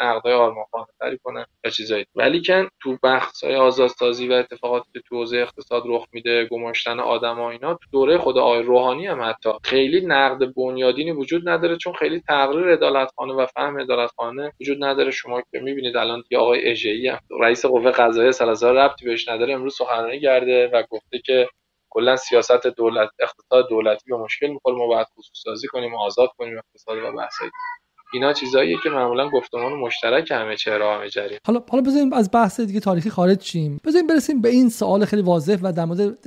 نقدای آرمانخانه تری کنن یا چیزایی. ولی که تو بحث‌های آزادسازی و اتفاقاتی که تو حوزه اقتصاد رخ میده گماشتن آدما اینا تو دوره خود آقای روحانی هم حتی خیلی نقد بنیادینی وجود نداره چون خیلی تقریر عدالتخانه و فهم عدالتخانه وجود نداره. شما که می‌بینید الان دیگه آقای اژه‌ای رئیس قوه قضاییه سلازار ربطی بهش نداره امروز سخنرانی کرده و گفته که کلا سیاست دولت اقتصاد دولتی به مشکل می‌خوره ما باید خصوص سازی کنیم و آزاد کنیم اقتصاد و بحثایی اینا چیزاییه که معمولا گفتمان مشترک همه چهره همه حالا حالا بذاریم از بحث دیگه تاریخی خارج شیم. بذاریم برسیم به این سوال خیلی واضح و در مورد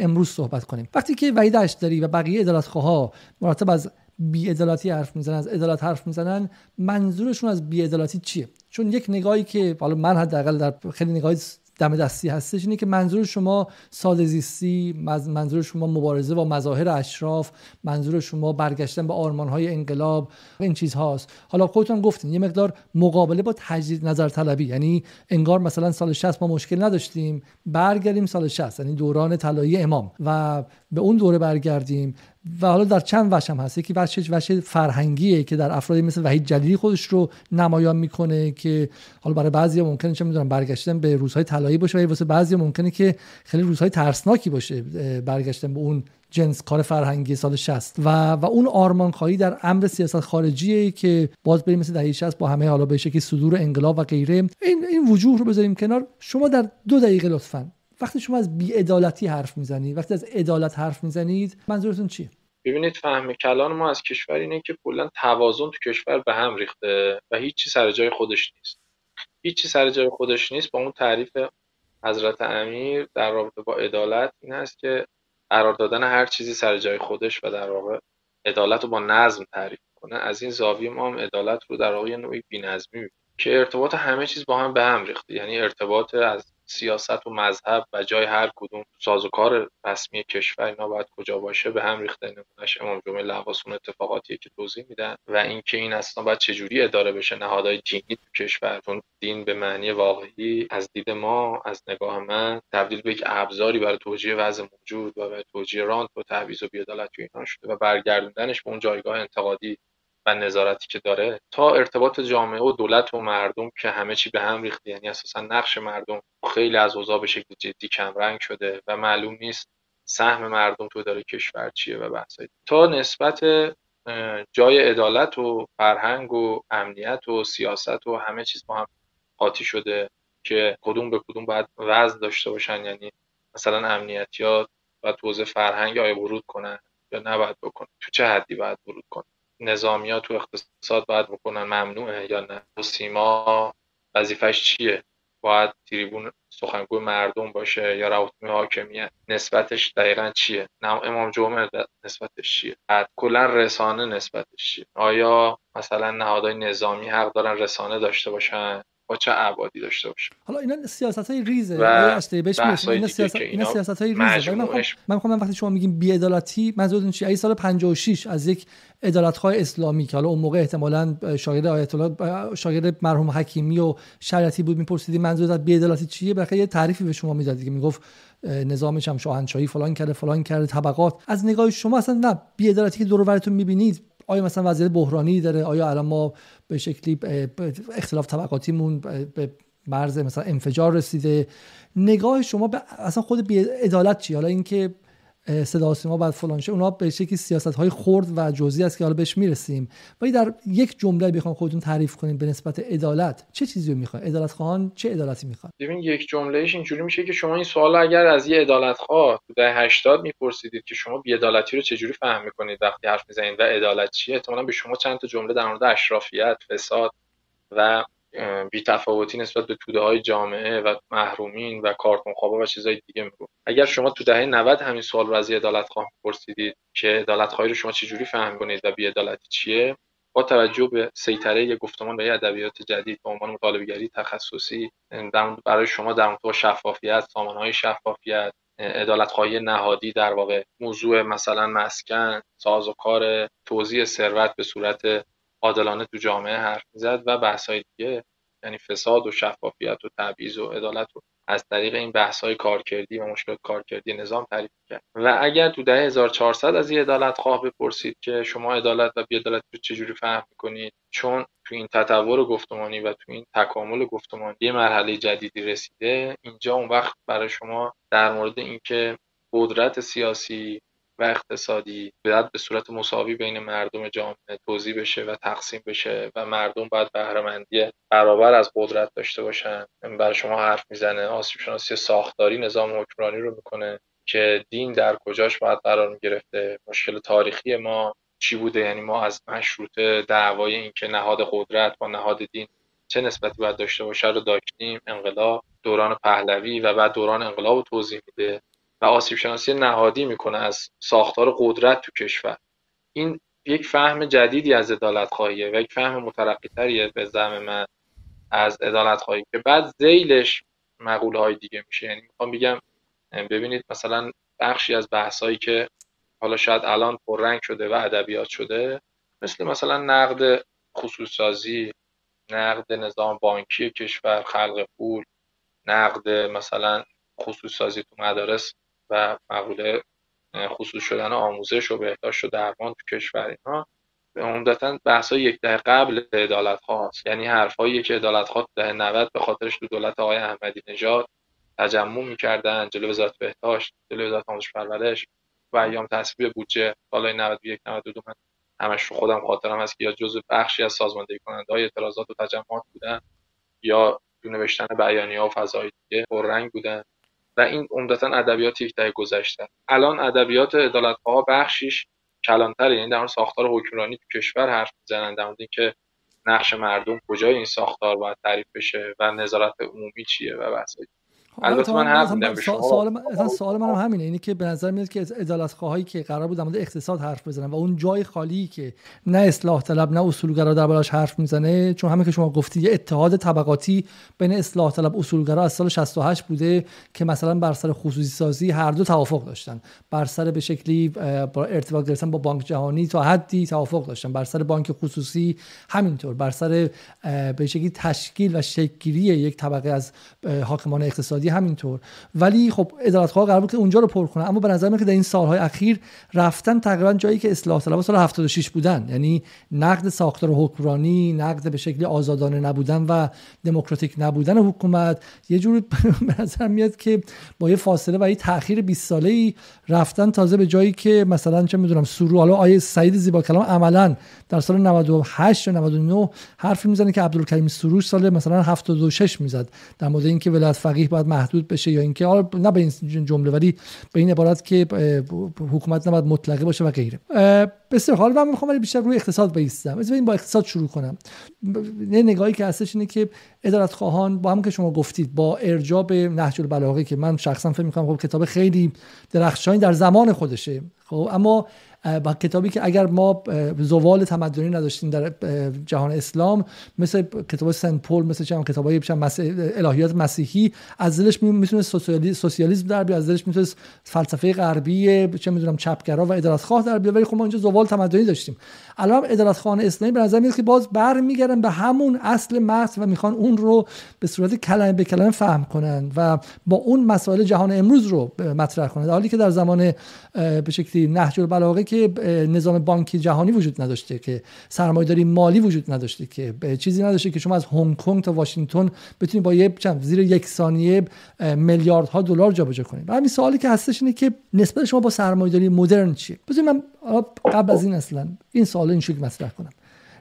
امروز صحبت کنیم. وقتی که وحید اشتری و بقیه عدالتخواها مرتب از بیعدالتی حرف می‌زنن از عدالت حرف می‌زنن منظورشون از بیعدالتی چیه؟ چون یک نگاهی که حالا من حداقل در خیلی نگاهی دم دستی هستش اینه که منظور شما ساده زیستی منظور شما مبارزه با مظاهر اشراف منظور شما برگشتن به های انقلاب این چیز هاست حالا خودتون گفتین یه مقدار مقابله با تجدید نظر طلبی. یعنی انگار مثلا سال 60 ما مشکل نداشتیم برگردیم سال 60 یعنی دوران طلایی امام و به اون دوره برگردیم و حالا در چند وجه هم هست. که وجه وجه فرهنگیه که در افرادی مثل وحید جلیلی خودش رو نمایان می‌کنه که حالا برای بعضی ممکنه چه می‌دونم برگشتن به روزهای طلایی باشه و واسه بعضی ممکنه که خیلی روزهای ترسناکی باشه برگشتن به اون جنس کار فرهنگی سال 60 و و اون آرمان خواهی در امر سیاست خارجیه که باز بریم مثل دهه 60 با همه حالا به شکلی صدور انقلاب و غیره. این این وجوه رو بذاریم کنار. شما در دو دقیقه لطفا. وقتی شما از بیعدالتی حرف می‌زنید وقتی از عدالت حرف می‌زنید منظورتون چیه؟ ببینید فهم کلان ما از کشور اینه که کلا توازن تو کشور به هم ریخته و هیچی سر جای خودش نیست. هیچی سر جای خودش نیست با اون تعریف حضرت امیر در رابطه با عدالت این است که قرار دادن هر چیزی سر جای خودش و در واقع عدالت رو با نظم تعریف کنه از این زاویه ما هم عدالت رو در واقع نوعی بی‌نظمی که ارتباط همه چیز با هم به هم ریخته. یعنی ارتباط از سیاست و مذهب و جای هر کدوم سازوکار رسمی کشور اینا باید کجا باشه به هم ریخته. نمونهش امام جمعه لواس اون اتفاقاتی که توضیح میدن و اینکه این اصلا باید چجوری اداره بشه نهادهای دینی تو کشور. چون دین به معنی واقعی از دید ما از نگاه من تبدیل به یک ابزاری برای توجیه وضع موجود و برای توجیه رانت و تعویض و بیعدالتی اینا شده و برگردوندنش به اون جایگاه انتقادی و نظارتی که داره تا ارتباط جامعه و دولت و مردم که همه چی به هم ریخته یعنی اساسا نقش مردم خیلی از اوضاع به شکل جدی کمرنگ شده و معلوم نیست سهم مردم تو داره کشور چیه و بحثایی تا نسبت جای عدالت و فرهنگ و امنیت و سیاست و همه چیز با هم قاطی شده که کدوم به کدوم باید وضع داشته باشن یعنی مثلا امنیتیات باید تو فرهنگ آیا ورود کنن یا نباید بکنن. تو چه حدی باید ورود کنن؟ نظامی تو اقتصاد باید بکنن ممنوعه یا نه؟ و سیما وظیفش چیه؟ باید تریبون سخنگوی مردم باشه یا روابط حاکمیت؟ نسبتش دقیقا چیه؟ نه امام جمعه نسبتش چیه؟ کلا رسانه نسبتش چیه؟ آیا مثلا نهادهای نظامی حق دارن رسانه داشته باشن؟ با چه ابعادی داشته باشه حالا اینا سیاست های ریزه. و بهش اینا سیاست اینا سیاست های ریزه. من می‌خوام من وقتی شما میگین بی‌عدالتی منظورتون چیه ای سال 56 از یک عدالتخواه اسلامی که حالا اون موقع احتمالاً شاگرد آیت الله شاگرد مرحوم حکیمی و شریعتی بود میپرسیدی منظور از بی‌عدالتی چیه؟ بلکه یه تعریفی به شما می‌داد که می‌گفت نظامش هم شاهنشاهی فلان کرده فلان کرده طبقات. از نگاه شما اصلا نه بی‌عدالتی که دور براتون می‌بینید آیا مثلا وضعیت بحرانی داره؟ آیا الان ما به شکلی اختلاف طبقاتیمون به مرز مثلا انفجار رسیده. نگاه شما به اصلا خود عدالت چی؟ حالا اینکه صدا سیما بعد فلان شه اونا به شکلی سیاست های خرد و جزئی است که حالا بهش می‌رسیم. ولی در یک جمله بخوام خودتون تعریف کنید به نسبت عدالت چه چیزی رو می‌خواد عدالت خواهان چه عدالتی می‌خواد ببین یک جملهش اینجوری میشه که شما این سوال اگر از یه عدالت خواه تو دهه 80 میپرسیدید که شما بی‌عدالتی رو چجوری فهم می‌کنید وقتی حرف می‌زنید و عدالت چیه؟ احتمالاً به شما چند تا جمله در مورد اشرافیت فساد و بیتفاوتی نسبت به توده های جامعه و محرومین و کارتون خوابا و چیزهای دیگه میگو. اگر شما تو دهه 90 همین سوال رو از عدالت خواه پرسیدید که عدالت خواهی رو شما چجوری فهم کنید و بیعدالتی چیه با توجه به سیطره یک گفتمان به ادبیات جدید به عنوان مطالبهگری تخصصی برای شما در مورد شفافیت سامانهای شفافیت عدالت خواهی نهادی در واقع موضوع مثلا مسکن ساز و کار توزیع ثروت به صورت عادلانه تو جامعه حرف می‌زد و بحث های دیگه یعنی فساد و شفافیت و تبعیض و عدالت رو از طریق این بحث های کارکردی و مشکلات کارکردی نظام تعریف کرد و اگر تو دهه 1400 از یه عدالت خواه بپرسید که شما عدالت و بیعدالت رو چجوری فهم می‌کنید؟ چون تو این تطور گفتمانی و تو این تکامل گفتمانی یه مرحله جدیدی رسیده اینجا اون وقت برای شما در مورد اینکه قدرت سیاسی و اقتصادی باید به صورت مساوی بین مردم جامعه توضیح بشه و تقسیم بشه و مردم باید بهرهمندی برابر از قدرت داشته باشن. برای شما حرف می‌زنه آسیب شناسی ساختاری نظام حکمرانی رو می‌کنه که دین در کجاش باید قرار می‌گرفته مشکل تاریخی ما چی بوده؟ یعنی ما از مشروط دعوای اینکه نهاد قدرت با نهاد دین چه نسبتی باید داشته باشه رو داشتیم انقلاب دوران پهلوی و بعد دوران انقلاب رو توضیح میده. و آسیب شناسی نهادی می‌کنه از ساختار قدرت تو کشور. این یک فهم جدیدی از عدالت خواهیه و یک فهم مترقی تریه به زعم من از عدالت خواهی که بعد زیلش مقوله های دیگه میشه. یعنی می‌خوام بگم ببینید مثلا بخشی از بحثایی که حالا شاید الان پررنگ شده و ادبیات شده مثل مثلا نقد خصوص نقد نظام بانکی کشور خلق پول نقد مثلا خصوص سازی تو مدارس. و مقوله خصوص شدن آموزش و بهداشت و درمان تو کشور اینا عمدتا بحث یک دهه قبل عدالت هاست یعنی حرفایی که عدالت ها دهه 90 به خاطرش تو دولت آقای احمدی نژاد تجمع می‌کردن جلو وزارت بهداشت جلو وزارت آموزش پرورش و ایام تصویب بودجه سالهای 91 92 من همش رو خودم خاطرم هست که یا جزء بخشی از سازماندهی کننده های اعتراضات و تجمعات بودن یا تو نوشتن بیانیه و فضای دیگه پررنگ بودن. این عمدتا ادبیات یک دهه گذشته. الان ادبیات عدالتخواه بخشیش کلانتره یعنی در ساختار حکمرانی تو کشور حرف می‌زنن در مورد اینکه نقش مردم کجای این ساختار باید تعریف بشه و نظارت عمومی چیه و بحث البته من میدم به شما سوال من سوال منم همینه اینه که به نظر میاد که عدالت خواهایی که قرار بود در اقتصاد حرف بزنن و اون جای خالی که نه اصلاح طلب نه اصولگرا در بالاش حرف می‌زنه چون همین که شما گفتی یه اتحاد طبقاتی بین اصلاح طلب اصولگرا از سال 68 بوده که مثلا بر سر خصوصی سازی هر دو توافق داشتن. بر سر به شکلی با ارتباط گرفتن با بانک جهانی تا حدی توافق داشتن. بر سر بانک خصوصی همینطور. بر سر به شکلی تشکیل و شکلگیری یک طبقه از حاکمان اقتصادی همینطور. ولی خب ادارتخواه قرار بود که اونجا رو پر کنه. اما به نظر میاد که در این سالهای اخیر رفتن تقریبا جایی که اصلاح طلبها سال 76 بودن. یعنی نقد ساختار حکمرانی نقد به شکلی آزادانه نبودن و دموکراتیک نبودن حکومت یه جور [laughs] به نظر میاد که با یه فاصله و یه تاخیر 20 ساله ای رفتن تازه به جایی که مثلا چه می‌دونم سرو حالا آیه سعید زیبا کلام عملا در سال 98 یا 99 حرفی می‌زنه که عبدالکریم سروش سال مثلا 76 می‌زد. در مورد اینکه ولایت فقیه باید محدود بشه یا اینکه نه به این جمله ولی به این عبارت که حکومت نباید مطلقه باشه و غیره. بسیار حال من می‌خوام بیشتر روی اقتصاد بیستم. از با اقتصاد شروع کنم. نه نگاهی که هستش اینه که ادارت خواهان با هم که شما گفتید با ارجاع به نهج البلاغه که من شخصا فکر می‌کنم خب کتاب خیلی درخشانی در زمان خودشه. خب اما با کتابی که اگر ما زوال تمدنی نداشتیم در جهان اسلام مثل کتاب سنت پول مثل چه کتابای الهیات مسیحی از دلش می‌تونه سوسیالیسم در بیاد از دلش می‌تونه فلسفه غربی چه می‌دونم چپگرا و ادارتخواه در بیاد. ولی خب ما اینجا زوال تمدنی داشتیم. الان ادارتخواه اسلامی به نظر میاد که باز برمیگردن به همون اصل متن و می‌خوان اون رو به صورت کلمه به کلمه فهم کنن و با اون مسائل جهان امروز رو مطرح کنن. حالی که در زمان به شکلی نهج البلاغه که نظام بانکی جهانی وجود نداشته که سرمایه‌داری مالی وجود نداشته که چیزی نداشته که شما از هنگ کنگ تا واشنگتن بتونید با یه زیر یک ثانیه میلیاردها دلار جابجا کنید و همین سوالی که هستش اینه که نسبت شما با سرمایه‌داری مدرن چیه؟ بذارید من قبل از این اصلا این سوال این شکل مطرح کنم.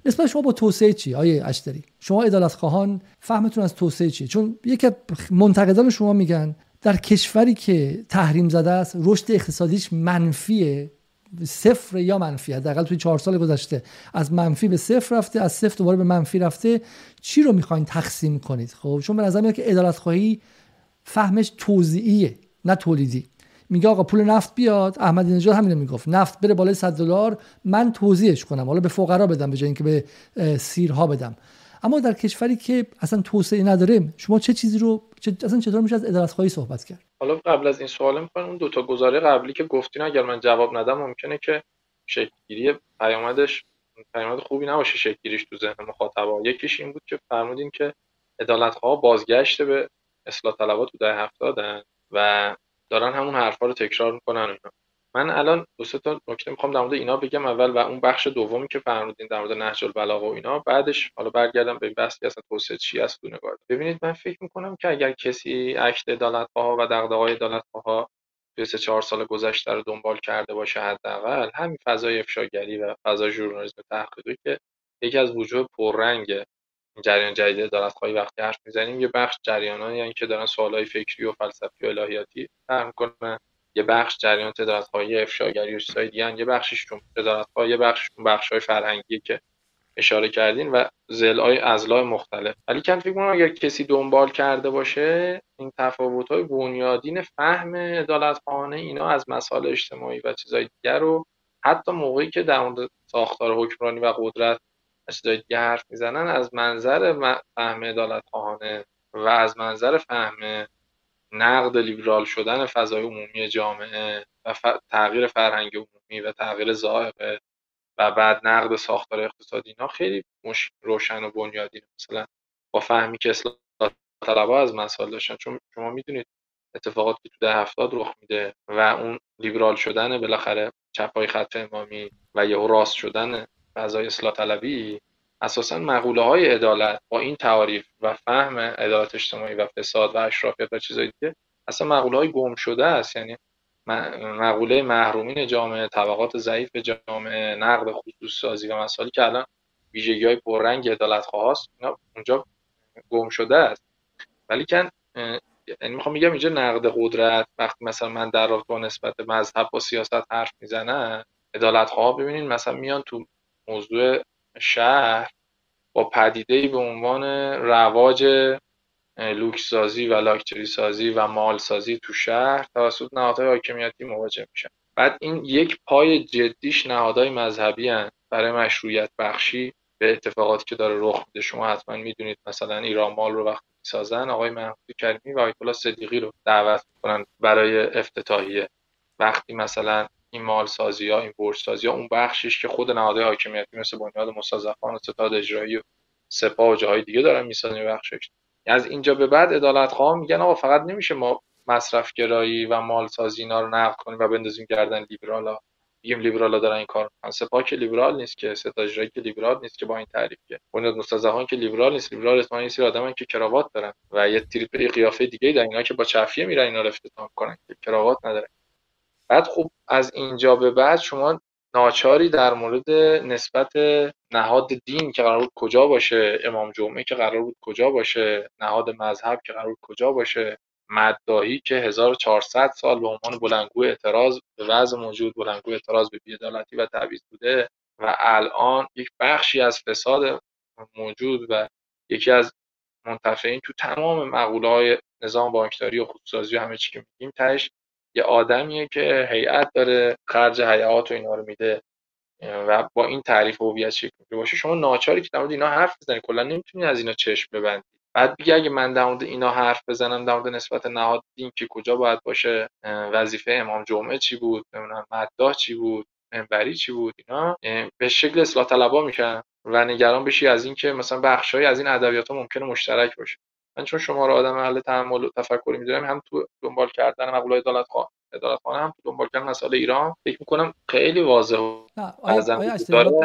نسبت شما با توسعه چی؟ آیه اشتری. شما عدالت خواهان فهمتون از توسعه چیه؟ چون یکی منتقدان شما میگن در کشوری که تحریم زده است رشد اقتصادیش منفیه صفر یا منفی حداقل توی چهار سال گذشته. از منفی به صفر رفته از صفر دوباره به منفی رفته. چی رو می‌خواین تقسیم کنید؟ خب چون به نظر میاد که ادالت خواهی فهمش توزیعیه نه تولیدی. میگه آقا پول نفت بیاد. احمدی نژاد همین می‌گفت. نفت بره بالای 100 دلار من توضیحش کنم. حالا به فقرا بدم به جای اینکه به سیرها بدم. اما در کشوری که اصلا توسعه نداره شما چه چیزی رو چه اصلا چطور میشه از ادارت خواهی صحبت کرد؟ حالا قبل از این سوال می‌کنم اون دو تا گزاره قبلی که گفتین اگر من جواب ندم ممکنه که شکلگیری پیامدش پیامد خوبی نباشه شکلگیریش تو ذهن مخاطبا. یکیش این بود که فرمودین که ها بازگشت به اصلاح طلبات تو ده هفتادن و دارن همون حرفا رو تکرار می‌کنن اینا. من الان دو سه تا نکته می‌خوام در مورد اینا بگم. اول و اون بخش دومی که فرمودین در مورد نهج البلاغه و اینا. بعدش حالا برگردم به بحثی اصلا توسعه چی است تو نگاه ببینید من فکر می‌کنم که اگر کسی عکس ها و دغدغه‌های ها توی سه چهار سال گذشته رو دنبال کرده باشه حداقل همین فضای افشاگری و فضای ژورنالیسم تحقیقی که یکی از وجوه پررنگ جریان جدید عدالتخواهی وقتی حرف می‌زنیم یه بخش جریانایی یعنی که دارن سوالای فکری و فلسفی و الهیاتی طرح می‌کنن یه بخش جریان عدالتخواهی افشاگری و چیزای دیگه یه بخشش چون عدالتخواهی یه بخششون بخشای فرهنگی که اشاره کردین و زلای ازلای مختلف. ولی کن فکر کنم اگر کسی دنبال کرده باشه این تفاوت های بنیادین فهم عدالتخانه اینا از مسائل اجتماعی و چیزای دیگر رو حتی موقعی که در ساختار حکمرانی و قدرت چیزای دیگه حرف می‌زنن از منظر فهم عدالتخواهانه و از منظر فهم نقد لیبرال شدن فضای عمومی جامعه و تغییر فرهنگ عمومی و تغییر ظاهره و بعد نقد ساختار اقتصادی اینا خیلی مش روشن و بنیادی مثلا با فهمی که اصلاح طلبا از مسائل داشتن چون شما می‌دونید اتفاقاتی که تو ده هفتاد رخ میده و اون لیبرال شدن بالاخره چپای خط امامی و یهو راست شدن فضای اصلاح طلبی اساسا مقوله های عدالت با این تعاریف و فهم عدالت اجتماعی و فساد و اشرافیت و چیزایی دیگه اصلا مقوله های گم شده است. یعنی مقوله محرومین جامعه طبقات ضعیف جامعه نقد خصوص سازی و مسائلی که الان ویژگی های پررنگ عدالت خواست اینا اونجا گم شده است. ولی کن یعنی می‌خوام میگم اینجا نقد قدرت وقتی مثلا من در رابطه با نسبت مذهب با سیاست حرف می‌زنن عدالت خواه ببینین مثلا میان تو موضوع شهر با پدیده به عنوان رواج لوکس سازی و لاکچری سازی و مال سازی تو شهر توسط نهادهای حاکمیتی مواجه میشن. بعد این یک پای جدیش نهادهای مذهبی هن. برای مشروعیت بخشی به اتفاقاتی که داره رخ میده. شما حتما می‌دونید مثلا ایران مال رو وقتی می‌سازن آقای محمود کریمی و آیت الله صدیقی رو دعوت می‌کنن برای افتتاحیه. وقتی مثلا این مال سازی ها این برج سازی ها اون بخشش که خود نهادهای حاکمیتی مثل بنیاد مستضعفان و ستاد اجرایی و سپاه و جاهای دیگه دارن می‌سازن بخشش از اینجا به بعد عدالت خواه میگن آقا فقط نمیشه ما مصرف گرایی و مال سازی اینا رو نقد کنیم و بندازیم گردن لیبرالا بگیم لیبرالا دارن این کار می‌کنن. سپاه که لیبرال نیست که ستاد اجرایی که لیبرال نیست که با این تعریف که. بنیاد مستضعفان که لیبرال نیست. لیبرال اسمش این سری آدمن که کراوات دارن و یه تریپ قیافه دیگه در اینا که با چفیه میرن اینا رو افتتاح کنن که کراوات ندارن بعد خب از اینجا به بعد شما ناچاری در مورد نسبت نهاد دین که قرار بود کجا باشه امام جمعه که قرار بود کجا باشه نهاد مذهب که قرار بود کجا باشه مدداهی که 1400 سال به عنوان بلنگو اعتراض به وضع موجود بلنگو اعتراض به بیعدالتی و تبعیض بوده و الان یک بخشی از فساد موجود و یکی از منتفعین تو تمام مقوله های نظام بانکداری و خودسازی و همه چی که میگیم تهش یه آدمیه که هیئت داره خرج هیئات و اینا رو میده. و با این تعریف هویت شکل باشه شما ناچاری که در مورد اینا حرف بزنید کلا نمی‌تونی از اینا چشم ببندی. بعد دیگه اگه من در مورد اینا حرف بزنم در مورد نسبت نهاد دین که کجا باید باشه؟ وظیفه امام جمعه چی بود؟ نمی‌دونم مداح چی بود؟ منبری چی بود؟ اینا به شکل اصلاح طلبا میشن و نگران بشی از اینکه مثلا بخشهایی از این ادبیات ممکنه مشترک باشه. من چون شما رو آدم اهل تحمل و تفکری می‌دونم هم تو دنبال کردن مقوله عدالت خواه عدالت هم تو دنبال کردن مسائل ایران فکر می‌کنم خیلی واضحه. نه آیا,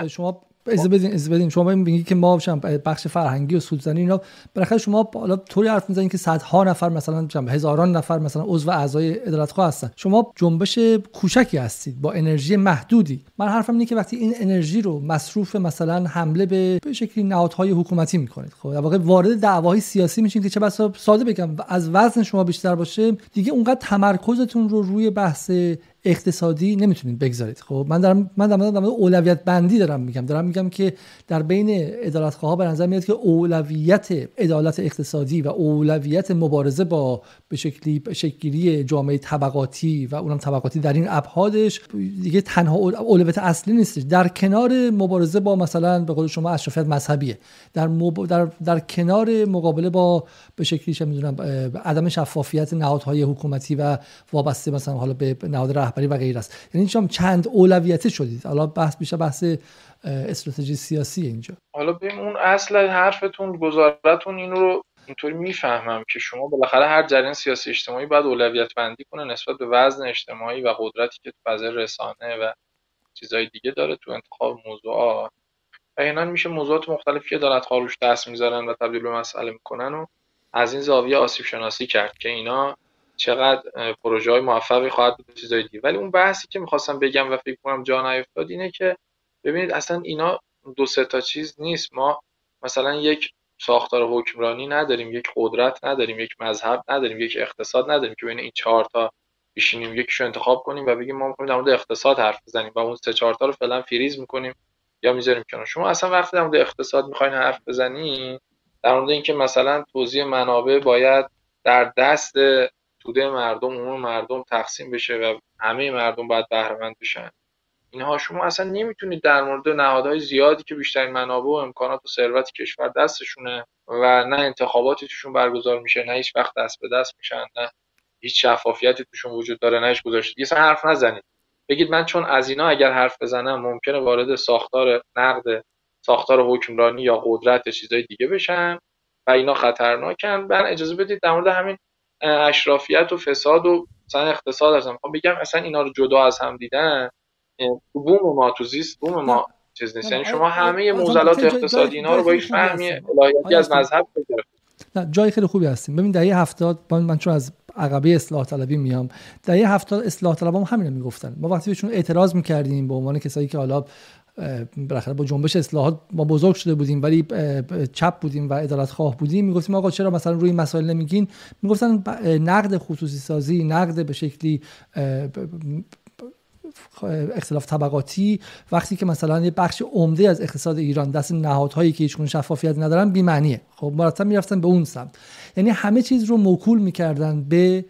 شما از بدین از بدین. شما میگید که ما بخش فرهنگی و سودزنی اینا. بالاخره شما حالا طوری حرف می‌زنید که صدها نفر مثلا هزاران نفر مثلا عضو اعضای عدالتخواه هستن. شما جنبش کوچکی هستید با انرژی محدودی. من حرفم اینه که وقتی این انرژی رو مصروف مثلا حمله به به شکلی نهادهای حکومتی می‌کنید. خب در واقع وارد دعواهای سیاسی میشین که چه بسا ساده بگم از وزن شما بیشتر باشه دیگه اونقدر تمرکزتون رو روی بحث اقتصادی نمی‌تونید بگذارید. خب من دارم من در مورد اولویت بندی دارم میگم. دارم میگم که در بین عدالت خواه به نظر میاد که اولویت عدالت اقتصادی و اولویت مبارزه با به شکلی شکلی جامعه طبقاتی و اونم طبقاتی در این ابعادش دیگه تنها اولویت اصلی نیست در کنار مبارزه با مثلا به قول شما اشرافیت مذهبیه. در, در در کنار مقابله با به شکلی چه می‌دونم عدم شفافیت نهادهای حکومتی و وابسته مثلا حالا به نهاد رهبری و غیر است. یعنی شما چند اولویتی شدید. حالا بحث بیشتر بحث استراتژی سیاسی اینجا. حالا ببین اون اصل حرفتون گزارتون این رو اینطوری می‌فهمم که شما بالاخره هر جریان سیاسی اجتماعی باید اولویت بندی کنه نسبت به وزن اجتماعی و قدرتی که تو فضای رسانه و چیزهای دیگه داره تو انتخاب موضوعات. و میشه موضوعات مختلفی که دارد خاروش دست می‌ذارن و تبدیل به مسئله می‌کنن و از این زاویه آسیب شناسی کرد که اینا چقدر پروژه های موفقی خواهد بود چیزای دیگه. ولی اون بحثی که می‌خواستم بگم و فکر کنم جا نیفتاد اینه که ببینید اصلا اینا دو سه تا چیز نیست. ما مثلا یک ساختار حکمرانی نداریم یک قدرت نداریم یک مذهب نداریم یک اقتصاد نداریم که بین این چهار تا بشینیم یکیشو انتخاب کنیم و بگیم ما می‌خوایم در مورد اقتصاد حرف بزنیم و اون سه چهار تا رو فعلا فریز می‌کنیم یا می‌ذاریم کنار. شما اصلا وقتی در مورد اقتصاد می‌خواین حرف بزنین در مورد اینکه مثلا توزیع منابع باید در دست توده مردم عموم مردم تقسیم بشه و همه مردم باید بهره بشن. اینها شما اصلا نمی‌تونید در مورد نهادهای زیادی که بیشترین منابع و امکانات و ثروت کشور دستشونه و نه انتخاباتی توشون برگزار میشه نه هیچ وقت دست به دست میشن نه هیچ شفافیتی توشون وجود داره نه هیچ گذاشته اصلا حرف نزنید. بگید من چون از اینا اگر حرف بزنم ممکنه وارد ساختار نقد ساختار حکمرانی یا قدرت چیزای دیگه بشن و اینا خطرناکن. من اجازه بدید در مورد همین اشرافیت و فساد و مثلا اقتصاد ازم خب بگم اصلا اینا رو جدا از هم دیدن بوم ما تو زیست بوم ما چیز نیست. یعنی شما همه موزلات اقتصادی اینا رو با یک فهمی الهیاتی از مذهب بگیرید نه جای خیلی خوبی هستیم. ببین دهه 70 من چون از عقبه اصلاح طلبی میام دهه 70 اصلاح طلبام هم همین می‌گفتن. ما وقتی بهشون اعتراض می‌کردیم به عنوان کسایی که حالا بالاخره با جنبش اصلاحات ما بزرگ شده بودیم ولی چپ بودیم و عدالت خواه بودیم. می‌گفتیم آقا چرا مثلا روی مسائل نمیگین؟ می‌گفتن نقد خصوصی سازی نقد به شکلی اختلاف طبقاتی. وقتی که مثلا یه بخش عمده از اقتصاد ایران دست نهادهایی که هیچ شفافیت ندارن بی معنیه خب مرتب می‌رفتن به اون سمت. یعنی همه چیز رو موکول می‌کردن به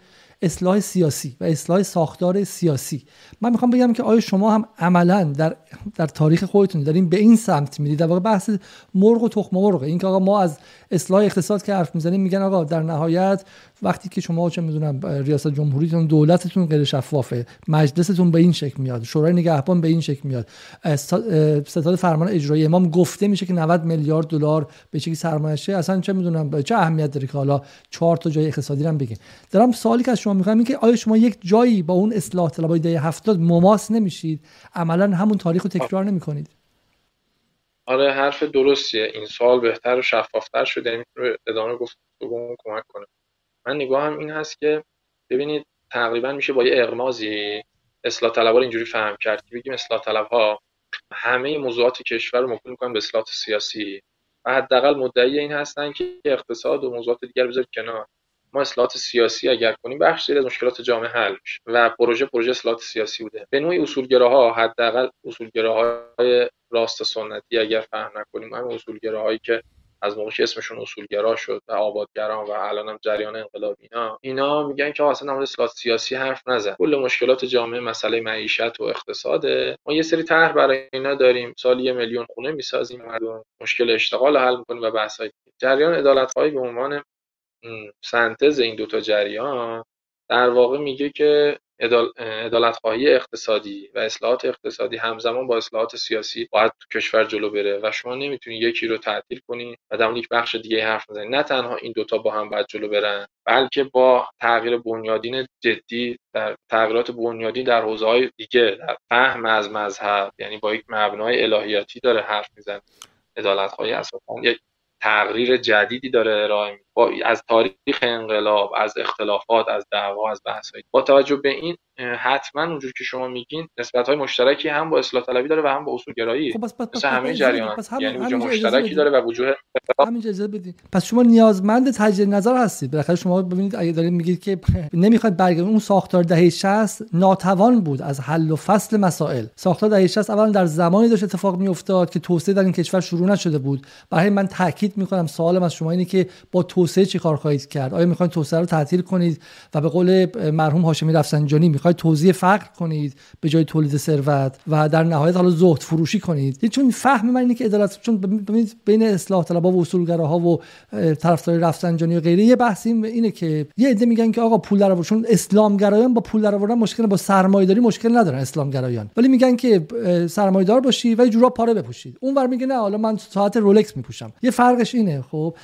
اصلاح سیاسی و اصلاح ساختار سیاسی. من می‌خوام بگم که آیا شما هم عملا در در تاریخ خودتون دارین به این سمت میرید؟ در واقع بحث مرغ و تخم مرغ. این که آقا ما از اصلاح اقتصاد که حرف می‌زنیم میگن آقا در نهایت وقتی که شما چه می‌دونم ریاست جمهوریتون دولتتون غیر شفافه مجلستون به این شکل میاد شورای نگهبان به این شکل میاد. ستاد فرمان اجرایی امام گفته میشه که 90 میلیارد دلار به چه سرمایه اصلا چه می‌دونم چه اهمیت داره که حالا چهار تا جای اقتصادی هم بگین دارم سوالی که از شما می‌خوام این که آیا شما یک جایی با اون اصلاح طلبای دهه 70 مماس نمیشید؟ عملا همون تاریخ رو تکرار نمی‌کنید. آره حرف درستیه. این سوال بهتر و شفافتر شده. می‌تونه ادامه گفتگو کمک کنه. من نگاهم این هست که ببینید تقریبا میشه با یه اقمازی اصلاح طلبها اینجوری فهم کرد که بگیم اصلاح طلبها همه موضوعات کشور رو موکول می‌کنن به اصلاحات سیاسی. و حداقل مدعی این هستن که اقتصاد و موضوعات دیگر بذارید کنار. ما اصلاحات سیاسی اگر کنیم بخش از مشکلات جامعه حل میشه و پروژه پروژه اصلاحات سیاسی بوده. به نوعی اصولگراها حداقل اصولگراهای راست سنتی اگر فهم نکنیم همین اصولگراهایی که از موقعی اسمشون اصولگرا شد و آبادگران و الان هم جریان انقلاب اینا اینا میگن که اصلا نمود اصلاحات سیاسی حرف نزن. کل مشکلات جامعه مسئله معیشت و اقتصاده. ما یه سری طرح برای اینا داریم. سال یه میلیون خونه می‌سازیم مردم مشکل اشتغال حل می‌کنیم و بحث جریان عدالت به عنوان سنتز این دوتا جریان در واقع میگه که عدالت خواهی اقتصادی و اصلاحات اقتصادی همزمان با اصلاحات سیاسی باید تو کشور جلو بره و شما نمی‌تونید یکی رو تعطیل کنی و در یک بخش دیگه حرف بزنید نه تنها این دوتا با هم باید جلو برن بلکه با تغییر بنیادین جدی در تغییرات بنیادی در حوزه های دیگه در فهم از مذهب یعنی با یک مبنای الهیاتی داره حرف می‌زنه. عدالت خواهی اساسا یک تغییر جدیدی داره ارائه با از تاریخ انقلاب از اختلافات از دعوا از بحث با توجه به این حتما اونجور که شما میگین نسبت های مشترکی هم با اصلاح طلبی داره و هم با اصول گرایی خب بس بس همه جریان. یعنی وجوه مشترکی داره و وجوه همین اجازه بدید پس شما نیازمند تجدید نظر هستید. بالاخره شما ببینید اگه دارید میگید که [laughs] نمی‌خواید برگردید اون ساختار دهه 60 ناتوان بود از حل و فصل مسائل. ساختار دهه 60 اولا در زمانی داشت اتفاق میافتاد که توسعه در این کشور شروع نشده بود. برای من تاکید می‌کنم سوالم از شما اینه که با توسعه چی کار خواهید کرد؟ آیا می‌خواید توسعه رو تعطیل کنید و به قول مرحوم هاشمی رفسنجانی می‌خواید توزیع فقر کنید به جای تولید ثروت و در نهایت حالا زهد فروشی کنید؟ چون فهم من اینه که عدالت چون ببینید بین اصلاح طلبها و اصولگراها و طرفدار رفسنجانی و غیره یه بحثی اینه که یه عده میگن که آقا پول در چون اسلامگرایان با پول در آوردن مشکل با سرمایه‌داری مشکل ندارن اسلامگرایان. ولی میگن که سرمایه‌دار باشی و جورا پاره بپوشید. اون ور میگه نه حالا من ساعت رولکس میپوشم. یه فرقش اینه خب؟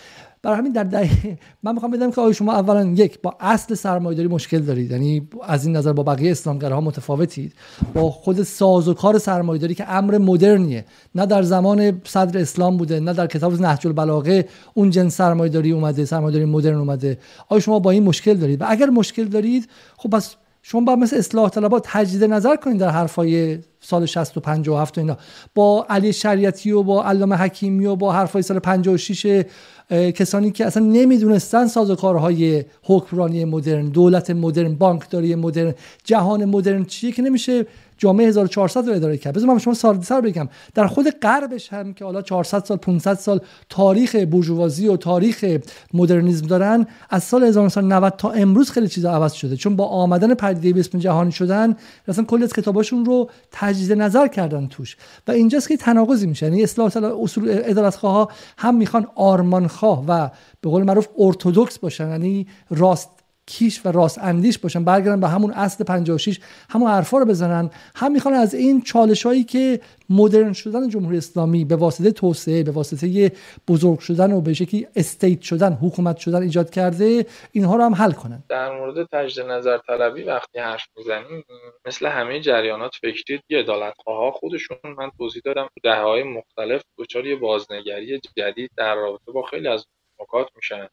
برای همین در دهه [laughs] من می‌خوام بدم که آیا شما اولا یک با اصل سرمایه‌داری مشکل دارید؟ یعنی از این نظر با بقیه اسلامگراها متفاوتید. با خود سازوکار سرمایه‌داری که امر مدرنیه. نه در زمان صدر اسلام بوده نه در کتاب نهج البلاغه اون جنس سرمایه‌داری اومده سرمایه‌داری مدرن اومده. آیا شما با این مشکل دارید؟ و اگر مشکل دارید خب پس شما با مثل اصلاح طلبات تجدید نظر کنید در حرفای سال 60 و 57 و اینا. با علی شریعتی و با علامه حکیمی و با حرفای سال 56 کسانی که اصلا نمی‌دونستن سازوکارهای حکمرانی مدرن دولت مدرن بانکداری مدرن جهان مدرن چیه که نمیشه جامعه 1400 رو اداره کرد. بذار من شما سال سر بگم. در خود غربش هم که حالا 400 سال 500 سال تاریخ بورژوازی و تاریخ مدرنیسم دارن از سال 1990 تا امروز خیلی چیزا عوض شده. چون با آمدن پدیده به اسم جهانی شدن اصلا کلی از کتاباشون رو تجدید نظر کردن توش. و اینجاست که تناقضی میشه. یعنی اصلاح اصول عدالتخواه هم می‌خوان آرمانخواه و به قول معروف ارتودکس باشن یعنی راست کیش و راست اندیش باشن برگردن به همون اصل 56 همون حرفا رو بزنن. هم می‌خوان از این چالش هایی که مدرن شدن جمهوری اسلامی به واسطه توسعه به واسطه بزرگ شدن و به شکلی استیت شدن حکومت شدن ایجاد کرده اینها رو هم حل کنن. در مورد تجدید نظر طلبی وقتی حرف می‌زنیم مثل همه جریانات فکری عدالتخواه خودشون من توضیح دادم های مختلف دچار یه بازنگری جدید در رابطه با خیلی از نکات میشن.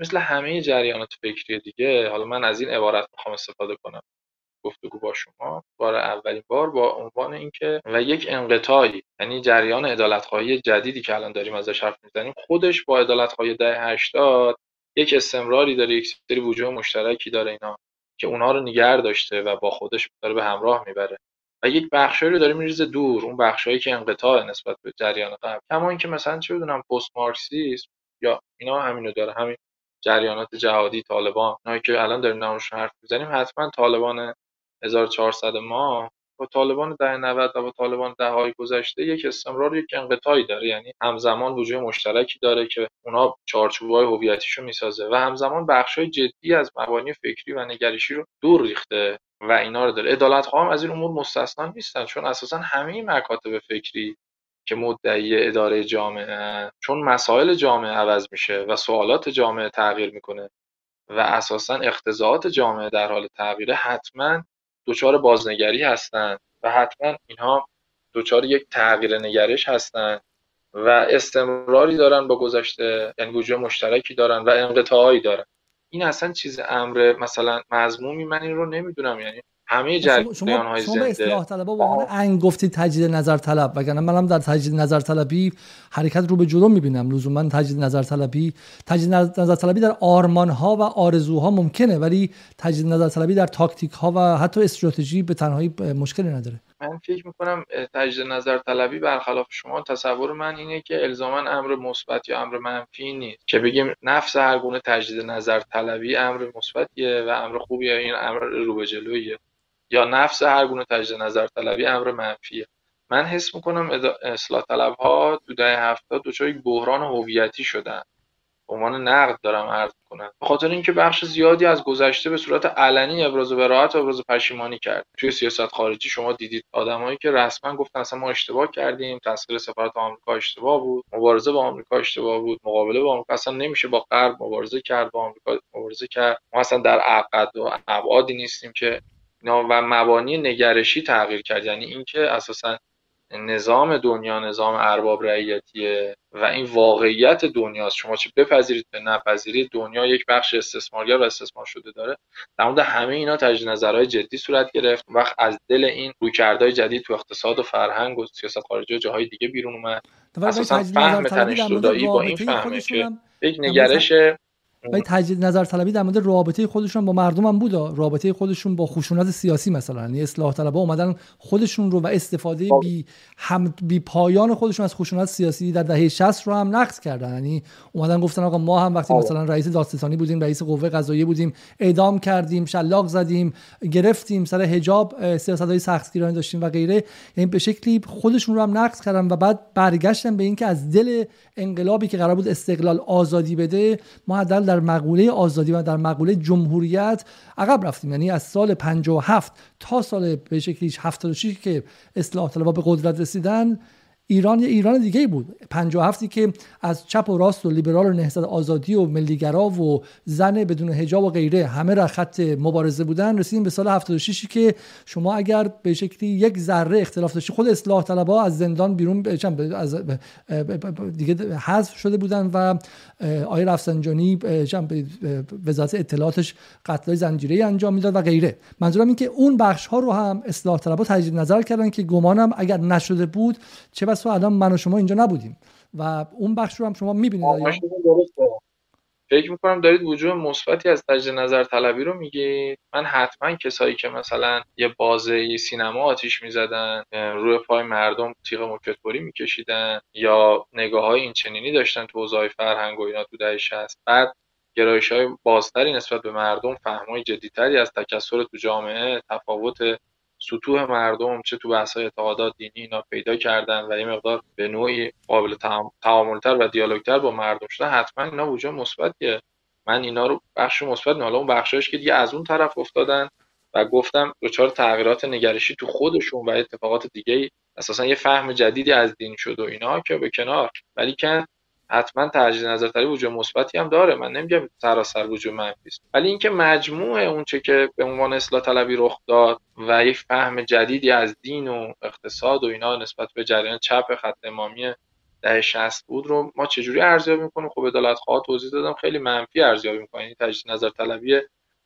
مثل همه جریانات فکری دیگه حالا من از این عبارت می‌خوام استفاده کنم. گفتگو با شما. بار اولین بار با عنوان اینکه و یک انقطاعی یعنی جریان عدالتخواهی جدیدی که الان داریم ازش حرف می‌زنیم خودش با عدالتخواهی ده 80 یک استمراری داره یک سری وجوه مشترکی داره اینا که اونها رو نگر داشته و با خودش داره به همراه می‌بره. و یک بخشی رو داره میریزه دور اون بخشایی که انقطاع نسبت به جریان قبل. کما اینکه مثلا چه بدونم پست مارکسیسم یا اینا همینو داره همین جریانات جهادی طالبان. اونایی که الان داریم نامشون حرف می‌زنیم حتما طالبان 1400 ما با طالبان ده 90 و با طالبان ده های گذشته یک استمرار یک انقطاعی داره. یعنی همزمان وجود مشترکی داره که اونا چارچوبای هویتیشو می‌سازه و همزمان بخشای جدی از مبانی فکری و نگریشی رو دور ریخته و اینا رو داره. عدالت هم از این امور مستثنا نیستن چون اساسا همه مکاتب فکری که مدعی اداره جامعه چون مسائل جامعه عوض میشه و سوالات جامعه تغییر می‌کنه و اساسا اقتضاعات جامعه در حال تغییره حتما دچار بازنگری هستند و حتما اینها دچار یک تغییر نگرش هستند و استمراری دارن با گذشته یعنی مشترکی دارن و انقطاعی دارن. این اصلا چیز امر مثلا مضمومی من این رو نمی‌دونم یعنی همه جریان های شما به اصلاح طلبا واقعا انگ گفتید تجدید نظر طلب وگرنه منم در تجدید نظر طلبی حرکت رو به جلو می‌بینم. لزوما تجدید نظر طلبی تجدید نظر طلبی در آرمان ها و آرزوها ممکنه ولی تجدید نظر طلبی در تاکتیک ها و حتی استراتژی به تنهایی مشکلی نداره. من فکر می‌کنم تجدید نظر طلبی برخلاف شما تصور من اینه که الزاما امر مثبت یا امر منفی نیست. که بگیم نفس هر گونه تجدید نظر طلبی امر مثبتیه و امر خوبیه این امر رو به جلویه. یا نفس هر گونه تجدید نظر طلبی امر منفیه. من حس می‌کنم اصلاح طلب ها تو ده هفتاد دچار یک بحران هویتی شدن. عنوان نقد دارم عرض کنم به خاطر اینکه بخش زیادی از گذشته به صورت علنی ابراز براحت و ابراز پشیمانی کرد. توی سیاست خارجی شما دیدید آدمایی که رسما گفتن اصلا ما اشتباه کردیم تسخیر سفارت آمریکا اشتباه بود مبارزه با آمریکا اشتباه بود مقابله با آمریکا اصلا نمیشه با غرب مبارزه کرد با آمریکا مبارزه کرد. ما اصلا در عقد و ابعادی نیستیم که و مبانی نگرشی تغییر کرد. یعنی اینکه اساسا نظام دنیا نظام ارباب رعیتیه و این واقعیت دنیاست. شما چه بپذیرید به نپذیرید دنیا یک بخش استثمارگر و استثمار شده داره. در مورد همه اینا تجدید نظرهای جدی صورت گرفت. وقت از دل این رویکردهای جدید تو اقتصاد و فرهنگ و سیاست خارجی و جاهای دیگه بیرون اومد. اساسا فهم تنش با این فهمه که یک نگرش ولی تجدید نظر طلبی در مورد رابطه خودشون با مردم هم بود رابطه خودشون با خشونت سیاسی مثلا یعنی اصلاح طلبا اومدن خودشون رو و استفاده. بی هم بی پایان خودشون از خشونت سیاسی در دهه 60 رو هم نقد کردن یعنی اومدن گفتن آقا ما هم وقتی. مثلا رئیس دادستانی بودیم رئیس قوه قضاییه بودیم اعدام کردیم شلاق زدیم گرفتیم سر حجاب سیاست های سختگیرانه داشتیم و غیره یعنی به شکلی خودشون رو هم نقد کردن و بعد برگشتن به اینکه از دل انقلابی که قرار بود استقلال آزادی بده ما در مقوله آزادی و در مقوله جمهوریت عقب رفتیم. یعنی از سال 57 تا سال به شکلی 76 که اصلاح طلبها به قدرت رسیدن ایران یه ایران دیگه بود. 57 که از چپ و راست و لیبرال و نهضت آزادی و ملیگرا و زن بدون حجاب و غیره همه را خط مبارزه بودن رسیدیم به سال 76 که شما اگر به شکلی یک ذره اختلاف داشتی خود اصلاح طلبها از زندان بیرون از دیگه حذف شده بودن و آقای رفسنجانی وزارت اطلاعاتش قتلای زنجیره انجام می‌داد و غیره. منظورم این که اون بخش ها رو هم اصلاح طلبها تجدید نظر کردن که گمانم اگر نشده بود چه و الان من و شما اینجا نبودیم. و اون بخش رو هم شما می‌بینید فکر می‌کنم دارید وجود مثبتی از تجدید نظر طلبی رو میگید. من حتما کسایی که مثلا یه بازه سینما آتیش می‌زدن روی پای مردم تیغ موکتبری میکشیدن یا نگاه های این چنینی داشتن تو اوضاع فرهنگ و اینا تو دهه 60 بعد گرایش های بازتری نسبت به مردم فهمای جدیتری از تکسر تو جامعه تفاوت سطوح مردم چه تو بحث اعتقادات دینی اینا پیدا کردن و یه مقدار به نوعی قابل تعاملتر و دیالوگتر با مردم شده حتما اینا وجود مثبتیه. من اینا رو بخش مثبت حالا اون بخشش که دیگه از اون طرف افتادن و گفتم دچار تغییرات نگرشی تو خودشون و اتفاقات دیگه اساسا یه فهم جدیدی از دین شد و اینا که به کنار. ولی که حتما تجدید نظر طلبی وجود مثبتی هم داره. من نمیگم سراسر وجود منفی است. ولی اینکه مجموع اونچه که به عنوان اصلاح طلبی رخ داد و یک فهم جدیدی از دین و اقتصاد و اینا نسبت به جریان چپ خط امامی ده 60 بود رو ما چجوری ارزیابی می‌کنیم؟ خب عدالت خواه توضیح دادم خیلی منفی ارزیابی می‌کنیم یعنی تجدید نظر طلبی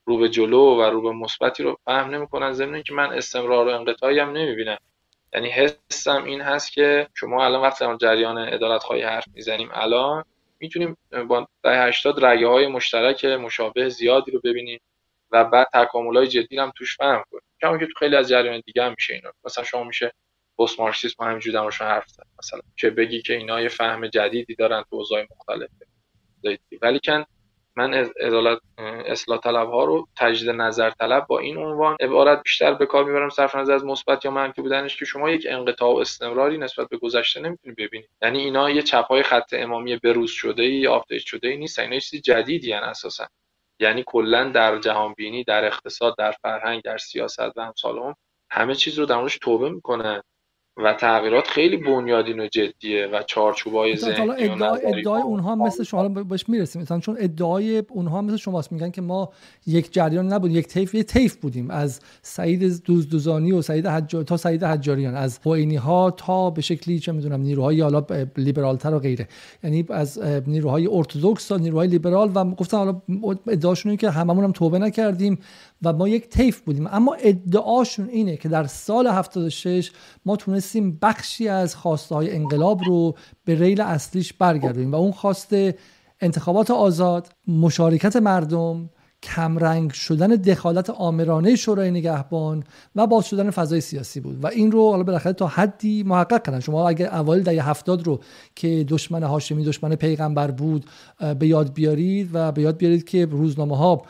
رو به جلو و رو به مثبتی رو فهم نمی‌کنن. ضمن اینکه من استمرار و انقطاعی هم نمی‌بینم. یعنی حسم این هست که شما الان وقتی در جریان عدالت خواهی حرف می‌زنیم الان می‌تونیم با دهه 80 رگه های مشترک مشابه زیادی رو ببینیم و بعد تکامل های جدی هم توش فهم کنیم. کما که تو خیلی از جریان دیگه هم میشه اینا. مثلا شما میشه پست مارکسیسم همینجوری درموردشون حرف زد مثلا. که بگی که اینا یه فهم جدیدی دارن تو اوضاع مختلفه ولی کن من عدالت اصلاح طلب ها رو تجدید نظر طلب با این عنوان عبارت بیشتر به کار می‌برم صرف نظر از مثبت یا منفی بودنش که شما یک انقطاع و استمراری نسبت به گذشته نمی‌تونید ببینید. یعنی اینا یه چپای خط امامی بروز شده ای update شده ای نیست اینا چیزی جدیدی هن اساسا. یعنی کلا در جهان بینی در اقتصاد در فرهنگ در سیاست و امثال همه چیز رو در توبه می‌کنه. و تغییرات خیلی بنیادین و جدیه و چارچوبای ذهنی ادعای, ادعای اونها مثل شما بهش می‌رسیم. مثلا چون ادعای اونها مثل شماست. میگن که ما یک جریان نبود یک طیف یک طیف بودیم. از سعید دوزدوزانی و سعید حجار تا سعید حجاریان. از خوئینی ها تا به شکلی چه می‌دونم نیروهای حالا لیبرالتر و غیره. یعنی از نیروهای ارتدوکس تا نیروهای لیبرال و گفتن حالا ادعاشون که هممون هم توبه نکردیم. و ما یک طیف بودیم. اما ادعاشون اینه که در سال 76 ما تونستیم بخشی از خواسته های انقلاب رو به ریل اصلیش برگردونیم و اون خواسته انتخابات آزاد مشارکت مردم کمرنگ شدن دخالت آمرانه شورای نگهبان و باز شدن فضای سیاسی بود. و این رو حالا بالاخره تا حدی محقق کردن. شما اگر اوایل دهه هفتاد رو که دشمن هاشمی دشمن پیغمبر بود به یاد بیارید و به یاد بیارید که روزنامه ها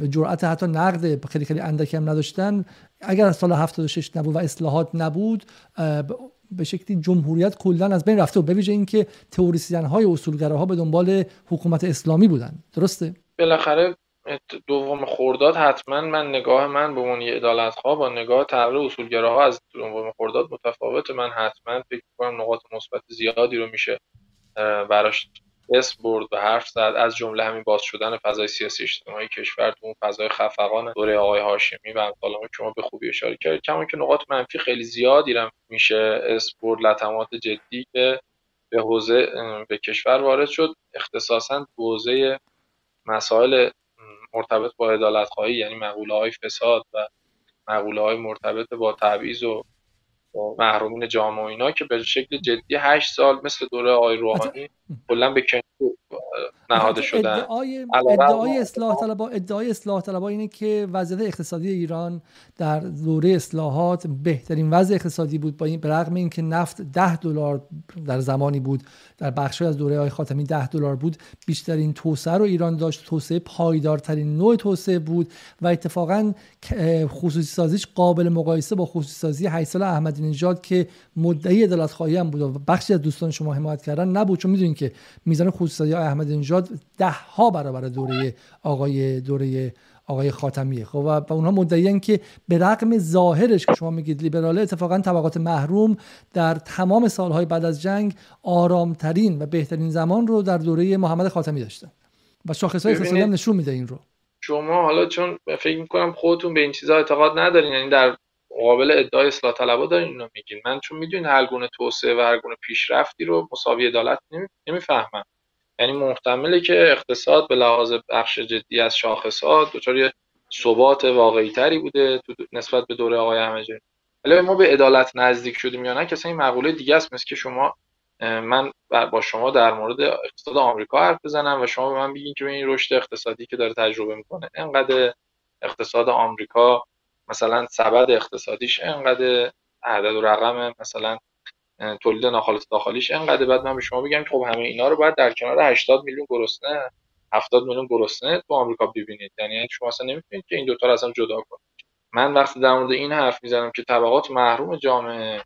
به جرأت حتی نقد خیلی خیلی اندکی هم نداشتن. اگر از سال 76 نبود و اصلاحات نبود به شکلی جمهوریت کلا از بین رفته و به ویژه اینکه تئوریسین های اصولگراها به دنبال حکومت اسلامی بودن. درسته؟ بالاخره دوم خورداد حتما من نگاه من به اون عدالت ها با نگاه تغییر اصولگراها از دوم خورداد متفاوت. من حتما فکر کنم نقاط مثبت زیادی رو میشه براش اسم برد و حرف زد. از جمله همین باز شدن فضای سیاسی اجتماعی کشور تو اون فضای خفقان دوره آقای هاشمی و امثال شما به خوبی اشاره کردید کما که نقاط منفی خیلی زیادی هم میشه اسم برد لطمات جدی که به حوزه به کشور وارد شد. اختصاصا حوزه مسائل مرتبط با عدالت خواهی یعنی مقوله های فساد و مقوله های مرتبط با تبعیض و محرومین جامعه اینا که به شکل جدی هشت سال مثل دوره آقای روحانی کلا به کنار نهاده شدن. ادعای, ادعای اصلاح طلبا ادعای اصلاح طلبا اینه که وضعیت اقتصادی ایران در دوره اصلاحات بهترین وضع اقتصادی بود با این برغم اینکه نفت 10 دلار در زمانی بود. در بخشی از دوره های خاتمی 10 دلار بود. بیشترین توسعه رو ایران داشت. توسعه پایدارترین نوع توسعه بود و اتفاقا خصوصی سازیش قابل مقایسه با خصوصی سازی 8 سال احمدی نژاد که مدعی عدالت خواهی هم بود و بخشی از دوستان شما حمایت کردن نبود. چون می‌دونین که میزان خصوصی سازی احمدی نژاد ده ها برابر دوره آقای دوره آقای خاتمیه. خب و اونها مدعیان که به رغم ظاهرش که شما میگید لیبراله اتفاقا طبقات محروم در تمام سالهای بعد از جنگ آرامترین و بهترین زمان رو در دوره محمد خاتمی داشتن. و شاخص های اقتصادی هم نشون میده این رو. شما حالا چون فکر می‌کنم خودتون به این چیزها اعتقاد ندارین یعنی در مقابل ادعای اصلاح طلبا دارین اینو میگین. من چون می‌دونین هر گونه توسعه و هر گونه پیشرفتی رو مساوی عدالت نمی‌فهمم. یعنی محتمله که اقتصاد به لحاظ بخش جدی از شاخصات دچار یه ثبات واقعی تری بوده تو نسبت به دوره آقای احمدی. ولی ما به عدالت نزدیک شدیم یا نه کسی این مقوله دیگه است مثل که شما من با شما در مورد اقتصاد آمریکا حرف بزنم و شما به من بگین که این رشد اقتصادی که داره تجربه می‌کنه انقدر اقتصاد آمریکا مثلا سبد اقتصادیش انقدر عدد و رقم مثلا تولید ناخالص داخلیش. انقدر بعد من به شما بگم خب همه اینا رو باید در کنار 80 میلیون گرسنه 70 میلیون گرسنه تو آمریکا ببینید. یعنی شما اصلا نمی‌تونید که این دوتا رو اصلا جدا کنید. من وقتی در مورد این حرف می‌زنم که طبقات محروم جامعه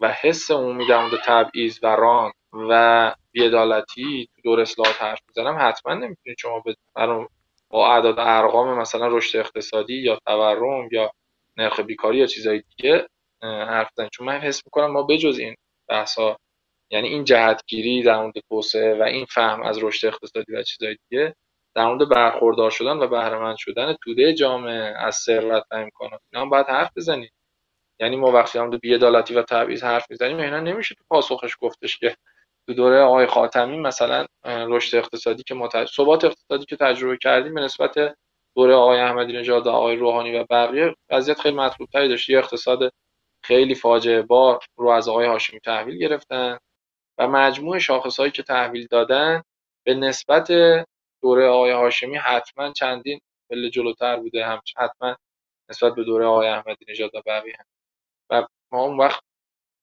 و حس عمومی در مورد تبعیض و ران و بیعدالتی تو دور اصلاحات حرف می‌زنم حتما نمی‌تونید شما به با اعداد ارقام مثلا رشد اقتصادی یا تورم یا نرخ بیکاری یا چیزای دیگه حرف چون من حس می‌کنم ما بجز این بحثا. یعنی این جهتگیری در مورد توسعه و این فهم از رشد اقتصادی و چیزای دیگه در مورد برخوردار شدن و بهرهمند شدن توده جامعه از ثروت و امکانات. اینا هم باید حرف بزنیم. یعنی ما وقتی هم بی‌عدالتی و تبعیض حرف می‌زنیم اینا نمیشه تو پاسخش گفتش که تو دوره آقای خاتمی مثلا رشد اقتصادی که ما ثبات اقتصادی که تجربه کردیم به نسبت دوره آقای احمدی نژاد آقای روحانی و بقیه وضعیت خیلی مطلوب تری داشت. یه اقتصاد خیلی فاجعه بار رو از آقای هاشمی تحویل گرفتن و مجموع شاخصهایی که تحویل دادن به نسبت دوره آقای هاشمی حتما چندین پله جلوتر بوده. هم حتما نسبت به دوره آقای احمدی نژاد و بقیه. و ما اون وقت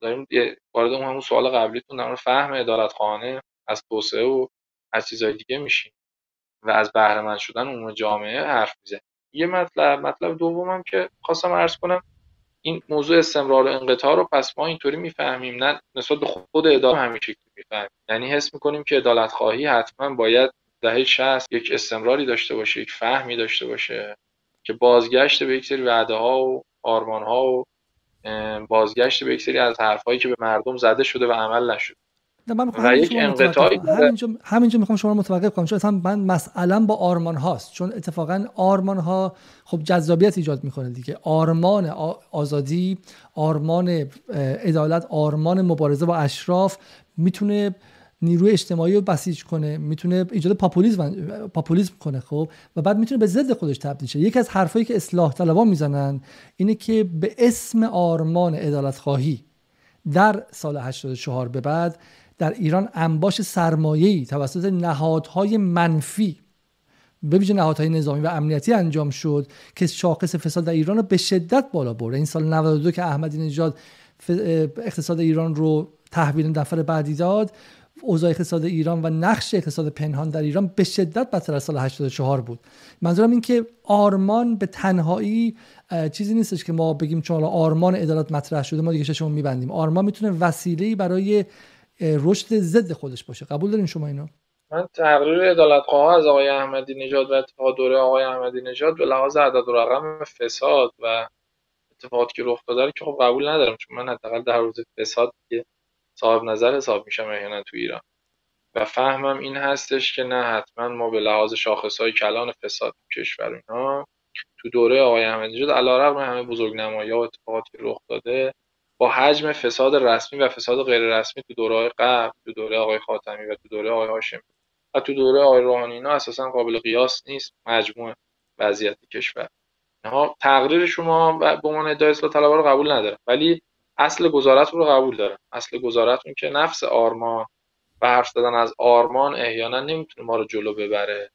داریم وارد اون همون سوال قبلیتون در فهم عدالت خانه از توسعه و از چیزهای دیگه میشیم و از بهره شدن اون جامعه حرف می‌زنیم. یه مطلب مطلب دومم که خواستم عرض کنم. این موضوع استمرار و انقطاع رو پس ما اینطوری می‌فهمیم نه نسبت به خود اداره همین شکلی می‌فهمیم. یعنی حس می‌کنیم که عدالت خواهی حتما باید دهه 60 یک استمراری داشته باشه یک فهمی داشته باشه که بازگشت به یک سری وعده ها و آرمان ها و بازگشت به یک سری از حرفهایی که به مردم زده شده و عمل نشده. من و یک انقطاعی همینجا همینجا می‌خوام شما رو متوقف کنم. چون اصلا من مسئله با آرمان هاست چون اتفاقا آرمان ها خب جذابیت ایجاد می‌کنه دیگه. آرمان آزادی آرمان عدالت آرمان مبارزه با اشراف می‌تونه نیروی اجتماعی رو بسیج کنه می‌تونه ایجاد پاپولیسم پاپولیسم کنه خب. و بعد می‌تونه به ضد خودش تبدیل شه. یکی از حرفایی که اصلاح طلبان می‌زنن اینه که به اسم آرمان عدالت خواهی در سال 84 به بعد در ایران انباش سرمایه‌ای توسط نهادهای منفی به ویژه نهادهای نظامی و امنیتی انجام شد که شاخص فساد در ایران رو به شدت بالا برد. این سال 92 که احمدی نژاد اقتصاد ایران رو تحویل نفر بعدی داد اوضاع اقتصاد ایران و نقش اقتصاد پنهان در ایران به شدت بدتر از سال 84 بود. منظورم این که آرمان به تنهایی چیزی نیستش که ما بگیم چون آرمان عدالت مطرح شده ما دیگه شما میبندیم. آرمان می‌تونه وسیله برای رشد ضد خودش باشه. قبول دارین شما اینو؟ من تقریر عدالت از آقای احمدی نژاد و اتفاق دوره آقای احمدی نژاد به لحاظ عدد و رقم فساد و اتفاقاتی که رخ داده که خب قبول ندارم چون من حداقل در روز فساد که صاحب نظر حساب میشم احیانا تو ایران. و فهمم این هستش که نه حتما ما به لحاظ های کلان فساد کشور اینا تو دوره آقای احمدی نژاد علیرغم همه بزرگنمایی و اتفاقاتی که رخ داده با حجم فساد رسمی و فساد غیر رسمی تو دوره قبل تو دوره آقای خاتمی و تو دوره آقای هاشمی. و تو دوره آقای روحانی اینا اساسا قابل قیاس نیست مجموع وضعیت کشور. ها تقریر شما به عنوان ادعای اصلاح طلبها رو قبول ندارم ولی اصل گزارت رو قبول دارم اصل گزارتون که نفس آرمان و حرف زدن از آرمان احیانا نمی‌تونه ما رو جلو ببره.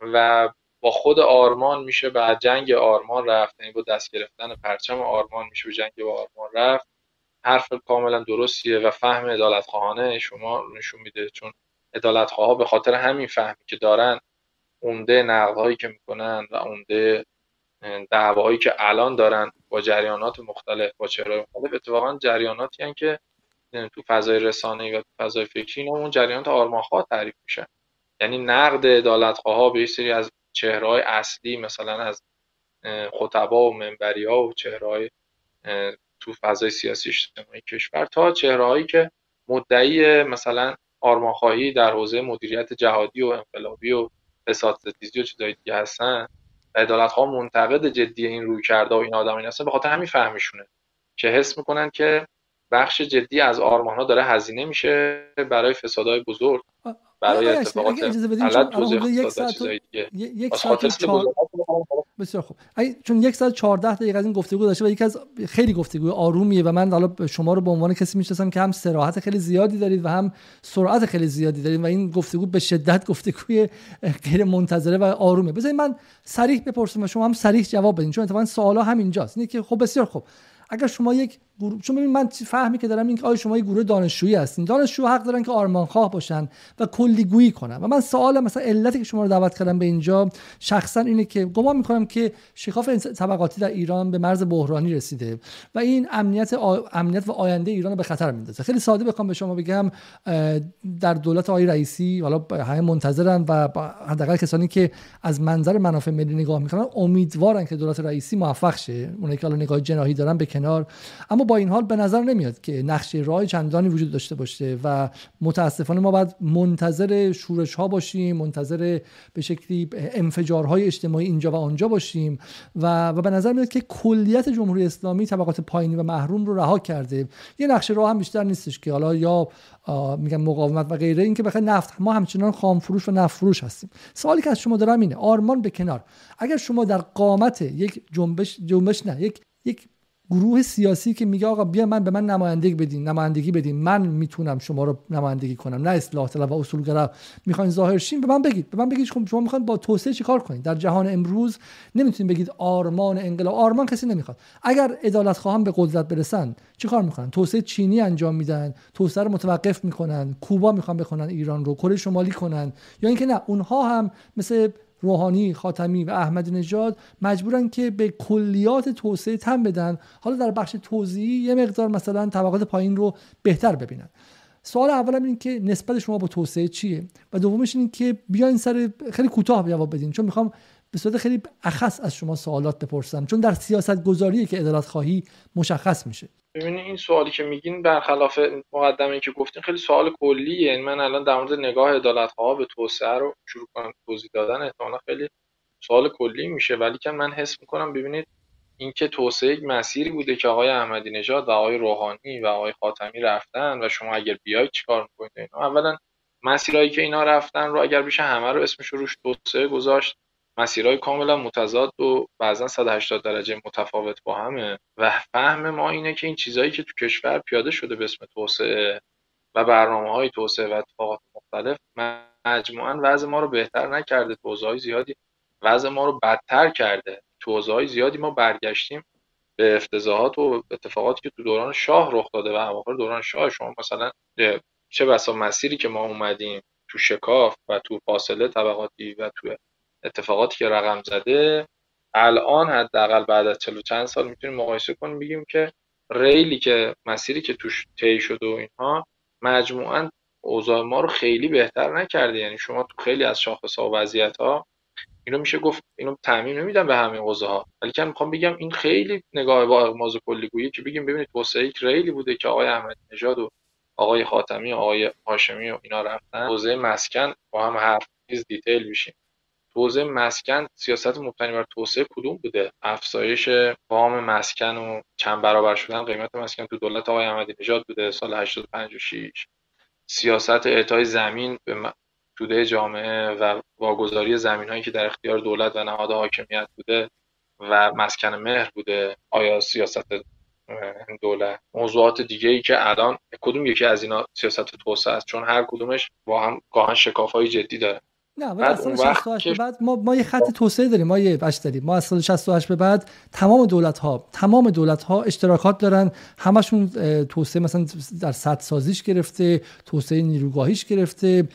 و با خود آرمان میشه بعد جنگ آرمان رفت یعنی با دست گرفتن پرچم آرمان میشه به جنگ با آرمان رفت. حرف کاملا درستیه و فهم ادالت خواهانه شما نشون میده چون ادالت ها به خاطر همین فهمی که دارن عمده نقدهایی که می‌کنن و عمده دعواهایی که الان دارن با جریانات مختلف با چهرهای مختلف اتفاقا جریاناتی هن که تو فضای رسانه و تو فضای فکری اون جریانات آرمانخواه تعریف میشن. یعنی نقد ها به سری از چهرهای اصلی مثلا از خطبا و منبری ها و چهرهای تو فضای سیاسی اجتماعی کشور تا چهرهایی که مدعی مثلا آرمانخواهی در حوزه مدیریت جهادی و انقلابی و فساد ستیزی و چیزای دیگه هستن عدالت ها منتقد جدی این روی کرده و این آدم هستن به خاطر همین فهمشونه که حس می‌کنن که بخش جدی از آرمان ها داره هزینه میشه برای فسادهای بزرگ برای اتفاقات یک ساعت یک ساعت بسیار خوب. چون یک ساعت 14 دقیقه از این گفتگو داشته و یکی از خیلی گفتگو آرومیه و من حالا شما رو به عنوان کسی می‌شناسم که هم سراحت خیلی زیادی دارید و هم سرعت خیلی زیادی دارید و این گفتگو به شدت گفتگوی غیر منتظره و آرومه. بذارید من صریح بپرسم و شما هم صریح جواب بدین چون اتفاقا سوالا همینجاست. اینه که خب بسیار خوب. اگر شما یک گروه چون ببین من فهمی که دارم این که آیا شما یک گروه دانشجویی هستین؟ دانشجو حق دارن که آرمانخواه باشن و کلیگویی کنن. و من سوال مثلا علتی که شما رو دعوت کردم به اینجا شخصا اینه که گمان می‌کنم که شکاف طبقاتی در ایران به مرز بحرانی رسیده و این امنیت امنیت و آینده ایران رو به خطر میندازه. خیلی ساده بخوام به شما بگم در دولت آقای رئیسی حالا همه منتظرن و حداقل کسانی که از منظر منافع ملی نگاه می‌کنن امیدوارن که دولت رئیسی موفق شه. اونایی که الان نگاه جناحی دارن به کنار. اما با این حال به نظر نمیاد که نقشه راه چندانی وجود داشته باشه و متاسفانه ما باید منتظر شورش ها باشیم منتظر به شکلی انفجارهای اجتماعی اینجا و آنجا باشیم و, و به نظر میاد که کلیت جمهوری اسلامی طبقات پایینی و محروم رو رها کرده. یه نقشه راه هم بیشتر نیستش که حالا یا میگم مقاومت و غیره اینکه بخاطر نفت ما همچنان خام فروش و نفت فروش هستیم. سوالی که از شما دارم اینه آرمان به کنار. اگر شما در قامت یک جنبش جنبش نه یک یک گروه سیاسی که میگه آقا بیا من به من نمایندگی بدین نمایندگی بدین. من می‌تونم شما رو نمایندگی کنم. نه اصلاح طلب و اصولگرا می‌خواین ظاهر شین به من بگید. به من بگید خب شما می‌خواین با توسعه چیکار کنید در جهان امروز نمی‌تونید بگید آرمان انقلاب. آرمان کسی نمی‌خواد. اگر عدالت خواهم به قدرت برسن چیکار می‌کنن؟ توسعه چینی انجام میدن توسعه رو متوقف می‌کنن کوبا می‌خوان بکنن ایران رو کره شمالی کنن. یا اینکه نه اونها هم مثل روحانی خاتمی و احمدی نژاد مجبورن که به کلیات توسعه تم بدن. حالا در بخش توضیحی یه مقدار مثلا طبقات پایین رو بهتر ببینن. سوال اولم این که نسبت شما با توسعه چیه؟ و دومش این که بیاین سر خیلی کوتاه جواب بدین چون می‌خوام به صورت خیلی اخص از شما سوالات بپرسم چون در سیاست گذاری که عدالت خواهی مشخص میشه. ببینید این سوالی که میگین برخلاف مقدمه که گفتین خیلی سوال کلیه. یعنی من الان در مورد نگاه عدالت ها به توسعه رو شروع کنم توضیح دادن احتمالا خیلی سوال کلی میشه. ولی که من حس می‌کنم ببینید اینکه توسعه یک مسیری بوده که آقای احمدی نژاد و آقای روحانی و آقای خاتمی رفتن و شما اگر بیاید چیکار می‌کنید؟ اولا مسیرهایی که اینا رفتن رو اگر بشه همه رو اسمش روش توسعه گذاشت. مسیرهای کاملا متضاد و بعضا 180 درجه متفاوت با همه. و فهم ما اینه که این چیزهایی که تو کشور پیاده شده به اسم توسعه و برنامه های توسعه و اتفاقات مختلف مجموعا وضع ما رو بهتر نکرده توضیحات زیادی وضع ما رو بدتر کرده. توضیحات زیادی ما برگشتیم به افتضاحات و اتفاقاتی که تو دوران شاه رخ داده و اواخر دوران شاه. شما مثلا چه بسا مسیری که ما اومدیم تو شکاف و تو فاصله طبقاتی و تو اتفاقاتی که رقم زده الان حداقل بعد از چلو چند سال می‌تونیم مقایسه کنیم بگیم که ریلی که مسیری که توش طی شده و اینها مجموعا اوضاع ما رو خیلی بهتر نکرده. یعنی شما تو خیلی از شاخص ها و وضعیت ها اینو میشه گفت اینو تعمیم نمیدم به همین حوزه ها ولی می‌خوام بگم این خیلی نگاه با اغماز کلیگویی که بگیم ببینید توسعه یک ریلی بوده که آقای احمدی نژاد و آقای خاتمی آقای هاشمی و اینا رفتن. حوزه مسکن با هم هر چیز دیتیل میشیم. حوزه مسکن سیاست مبتنی بر توسعه کدوم بوده؟ افزایش وام مسکن و چند برابر شدن قیمت مسکن تو دولت آقای احمدی نژاد بوده سال 85 و 6 سیاست اعطای زمین به توده جامعه و واگذاری زمین هایی که در اختیار دولت و نهاد حاکمیت بوده و مسکن مهر بوده. آیا سیاست دولت؟ موضوعات دیگه ای که الان کدوم یکی از اینا سیاست توسعه است؟ چون هر کدومش با هم گاهن شکاف های جدی داره. نه ولی از سال 68 به بعد ما ما یه خط توسعه داریم ما یه بچ داریم. ما از سال 68 به بعد تمام دولت ها تمام دولت ها اشتراکات دارن. همشون توسعه مثلا در سد سازیش گرفته توسعه نیروگاهیش گرفته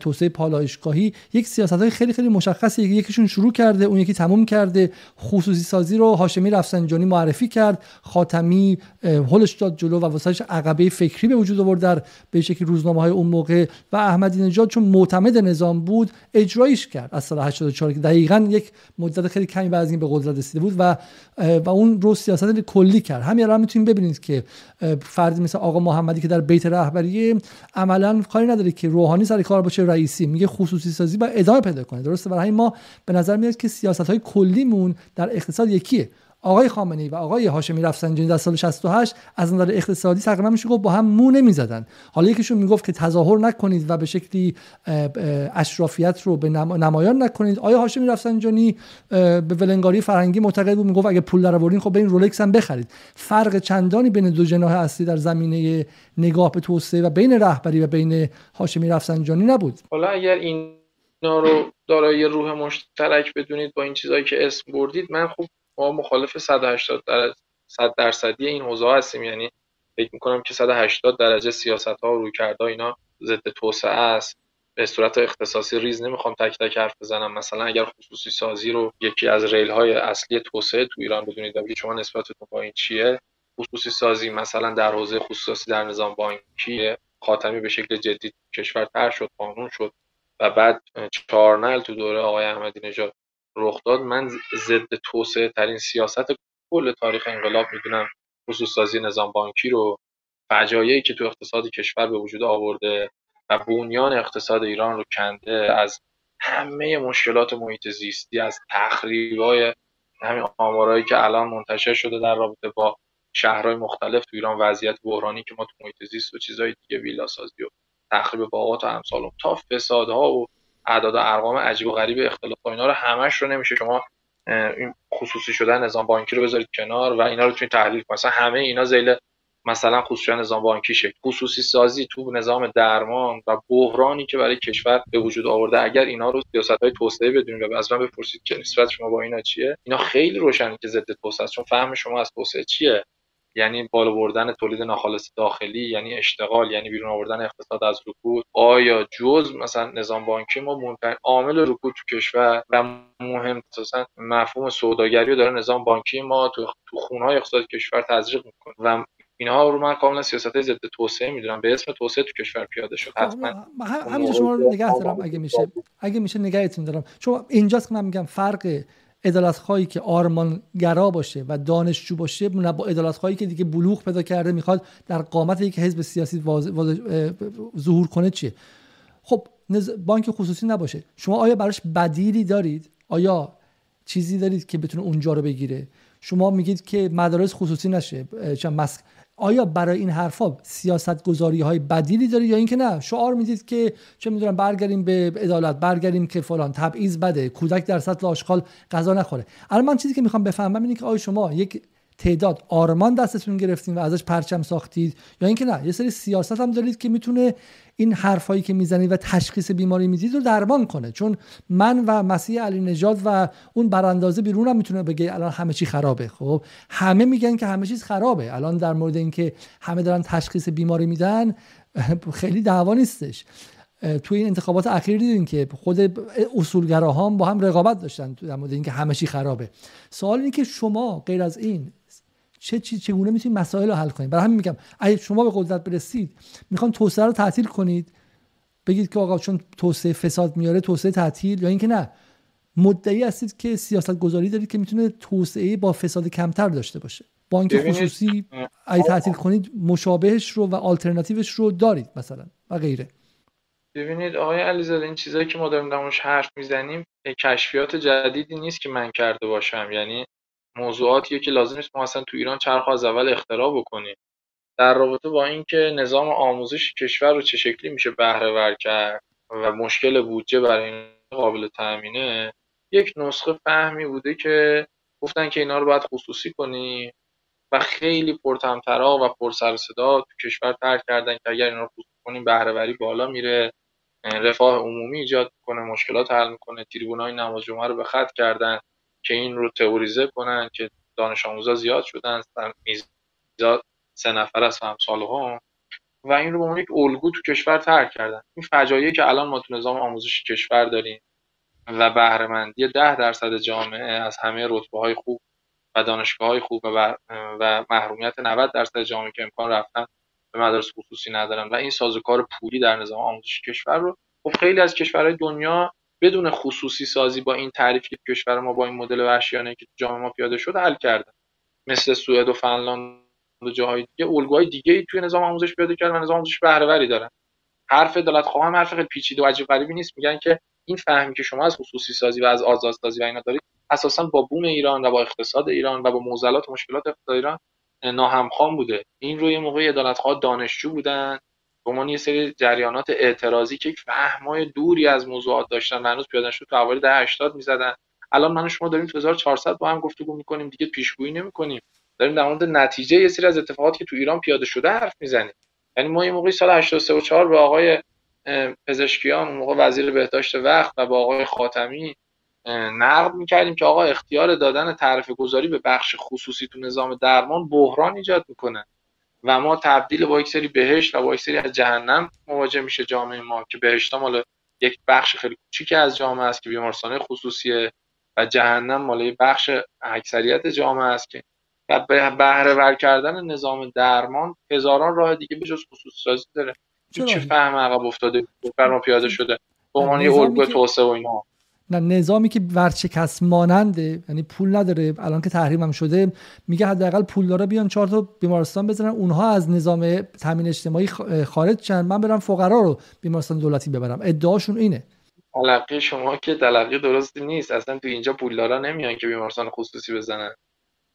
توسعه پالایشگاهی. یک سیاست های خیلی خیلی مشخصه. یکیشون شروع کرده اون یکی تموم کرده. خصوصی سازی رو هاشمی رفسنجانی معرفی کرد. خاتمی هولش داد جلو و واسهش عقبه فکری به وجود آورد در به شکلی روزنامه های اون موقع. و احمدی نژاد چون معتمد نظام بود اجرایش کرد از سال 84 که دقیقا یک مدت خیلی کمی بعد از این به قدرت رسیده بود و و اون رو سیاست کلی کرد. همین الان می‌تونیم ببینید که فردی مثل آقا محمدی که در بیت رهبری عملا کاری نداره که روحانی سر کار باشه رئیسی. میگه خصوصی سازی و ادامه پیدا کنه. درسته؟ برای ما به نظر میاد که سیاست های کلیمون در اقتصاد یکیه. آقای خامنه‌ای و آقای هاشمی رفسنجانی در سال 68 از نظر اقتصادی تقریبا میشه گفت با هم مو نمی‌زدن. حالا یکیشون می‌گفت که تظاهر نکنید و به شکلی اشرافیت رو به نمایان نکنید. آیا هاشمی رفسنجانی به ولنگاری فرهنگی معتقد بود؟ می‌گفت اگه پول درآوردین خب این رولکس هم بخرید. فرق چندانی بین دو جناح اصلی در زمینه نگاه به توسعه و بین رهبری و بین هاشمی رفسنجانی نبود؟ حالا اگر این رو دارای روح مشترک بدونید با این چیزهایی که اسم بردید من خوب ما مخالف 180 درجه 100 درصدی این حوزه هستیم. یعنی فکر می‌کنم که 180 درجه سیاست ها و رویکردها اینا ضد توسعه است. به صورت اختصاصی ریز نمی‌خوام تک تک حرف بزنم. مثلا اگر خصوصی سازی رو یکی از ریل های اصلی توسعه تو ایران بدونید شما نسبتتون با این چیه؟ خصوصی سازی مثلا در حوزه خصوصی در نظام بانکی خاتمی به شکل جدی کشور تر شد قانون شد و بعد چهارنل تو دوره آقای احمدی نژاد رخ داد من ضد توسعه ترین سیاست کل تاریخ انقلاب می‌دونم. خصوص سازی نظام بانکی رو فجایعی که تو اقتصاد کشور به وجود آورده و بنیان اقتصاد ایران رو کنده از همه مشکلات محیط زیستی از تخریبای همین آمارایی که الان منتشر شده در رابطه با شهرهای مختلف تو ایران وضعیت بحرانی که ما تو محیط زیست و چیزهای دیگه ویلا سازی و تخریب باغات و امثال تا فسادها و اعداد و ارقام عجیب و غریب اختلاف و اینا رو همش رو نمیشه شما این خصوصی شدن نظام بانکی رو بذارید کنار و اینا رو توی تحلیل کنید. مثلا همه اینا زیل مثلا خصوصی نظام بانکی شد خصوصی سازی تو نظام درمان و بحرانی که برای کشور به وجود آورده اگر اینا رو سیاست های توسعه بدونید و از من بپرسید که نسبت شما با اینا چیه اینا خیلی روشنه که ضد توسعه چون فهم شما از توسعه چیه؟ یعنی بالا بردن تولید ناخالص داخلی یعنی اشتغال یعنی بیرون آوردن اقتصاد از رکود. آیا جز مثلا نظام بانکی ما مهمترین عامل رکود تو کشور و مهم مثلا مفهوم سوداگری رو داره نظام بانکی ما تو تو خونهای اقتصاد کشور تزریق می‌کنه و اینها رو من کاملا سیاست ضد توسعه می‌دونم. به اسم توسعه تو کشور پیاده شد. حتما همینجا شما رو نگه دارم اگه میشه اگه میشه نگهتون دارم. شما اینجاست که من میگم فرق ادالت خواهی که آرمانگرا باشه و دانشجو باشه با ادالت خواهی که دیگه بلوغ پیدا کرده می‌خواد در قامت یک حزب سیاسی ظهور کنه چیه؟ خب بانک خصوصی نباشه. شما آیا براش بدیلی دارید؟ آیا چیزی دارید که بتونه اونجا رو بگیره؟ شما میگید که مدارس خصوصی نشه مسک آیا برای این حرفا سیاست گذاری های بدیلی داره یا اینکه نه؟ شعار می‌دید که چه می‌دونم برگردیم به عدالت برگردیم که فلان تبعیض بده کودک در سطح آشغال غذا نخوره. الان من چیزی که می‌خوام بفهمم اینه که آیا شما یک تعداد آرمان دستتون گرفتین و ازش پرچم ساختید یا اینکه نه؟ یه سری سیاست هم دارید که می‌تونه این حرفایی که می‌زنید و تشخیص بیماری می‌دید رو درمان کنه. چون من و مسیح علی نژاد و اون براندازه بیرون هم می‌تونه بگه الان همه چی خرابه. خب همه میگن که همه چیز خرابه. الان در مورد اینکه همه دارن تشخیص بیماری میدن [laughs] خیلی دعوا نیستش. توی این انتخابات اخیر دیدین که خود اصولگراها با هم رقابت داشتن در مورد اینکه همه چی خرابه. سوال اینه که شما غیر از این چه چی چگونه می‌تونید مسائل رو حل کنید برای همین میگم اگه شما به قدرت برسید می‌خوان توسعه رو تعطیل کنید. بگید که آقا چون توسعه فساد میاره توسعه تعطیل یا اینکه نه. مدعی هستید که سیاست گذاری دارید که می‌تونه توسعه با فساد کمتر داشته باشه. بانک خصوصی ای تعطیل کنید مشابهش رو و آلترناتیوش رو دارید مثلا و غیره. ببینید آقای علیزاده این چیزایی که ما داریم حرف می‌زنیم کشفیات جدیدی نیست که من کرده باشم. یعنی موضوعاتیه که لازم نیست ما اصلا تو ایران چرخ از اول اختراع بکنیم. در رابطه با اینکه نظام آموزش کشور رو چه شکلی میشه بهره ور کرد و مشکل بودجه برای این قابل تامینه یک نسخه فهمی بوده که گفتن که اینا رو باید خصوصی کنی و خیلی پرتمطرا و پر سر صدا تو کشور ترک کردن که اگر اینا رو خصوصی کنیم بهره بالا میره رفاه عمومی ایجاد کنه مشکلات حل می‌کنه تریبونای نماز جمعه رو به خط کردن. که این رو تئوریزه کنن که دانش آموزا زیاد شدن زیاد سه نفر از همسال هم و این رو به عنوان یک الگو تو کشور ترک کردن. این فجایعی که الان ما تو نظام آموزش کشور داریم و بهرهمندی ده درصد جامعه از همه رتبه های خوب و دانشگاه های خوب و, و محرومیت 90 درصد جامعه که امکان رفتن به مدارس خصوصی ندارن. و این سازوکار پولی در نظام آموزش کشور رو خب خیلی از کشورهای دنیا بدون خصوصی سازی با این تعریفی که کشور ما با این مدل وحشیانه که جامعه ما پیاده شد حل کردن مثل سوئد و فنلاند و جاهای دیگه الگوهای دیگه ای توی نظام آموزش پیاده کردن و نظام آموزش بهرهوری دارن. حرف عدالت خواهم حرف خیلی پیچیده و عجیب غریبی نیست. میگن که این فهمی که شما از خصوصی سازی و از آزاد سازی و اینا دارید اساسا با بوم ایران و با اقتصاد ایران و با معضلات و مشکلات اقتصاد ایران ناهمخوان بوده. این روی موقع عدالت دانشجو بودن. به عنوان یه سری جریانات اعتراضی که فهمای دوری از موضوعات داشتن و هنوز پیاده شد تو اوایل دهه 80 می‌زدن. الان من شما داریم تو 1400 با هم گفتگو می‌کنیم دیگه پیشگویی نمی‌کنیم. داریم در مورد نتیجه یه سری از اتفاقاتی که تو ایران پیاده شده حرف می‌زنیم یعنی ما یه موقعی سال 83 و 4 به آقای پزشکیان موقع وزیر بهداشت وقت و با آقای خاتمی نقد می‌کردیم که آقا اختیار دادن تعرفه گذاری به بخش خصوصی تو نظام درمان بحران ایجاد می‌کنه. و ما تبدیل با یک سری بهشت و با یک سری از جهنم مواجه میشه جامعه ما که بهشت مال یک بخش خیلی کوچیک از جامعه است که بیمارستان خصوصیه و جهنم مال بخش اکثریت جامعه است که و بهره ور کردن نظام درمان هزاران راه دیگه به جز خصوصی سازی داره. چه فهم عقب افتاده بر ما پیاده شده. به عنوان یه الگوی توسعه و اینا. نظامی که ورشکست ماننده یعنی پول نداره الان که تحریم هم شده میگه حداقل پولدارا بیان چهار تا بیمارستان بزنن اونها از نظام تامین اجتماعی خارج شن من برم فقرا رو بیمارستان دولتی ببرم. ادعاشون اینه. تلقی شما که تلقی درستی نیست اصلا تو اینجا پولدارا نمیان که بیمارستان خصوصی بزنن.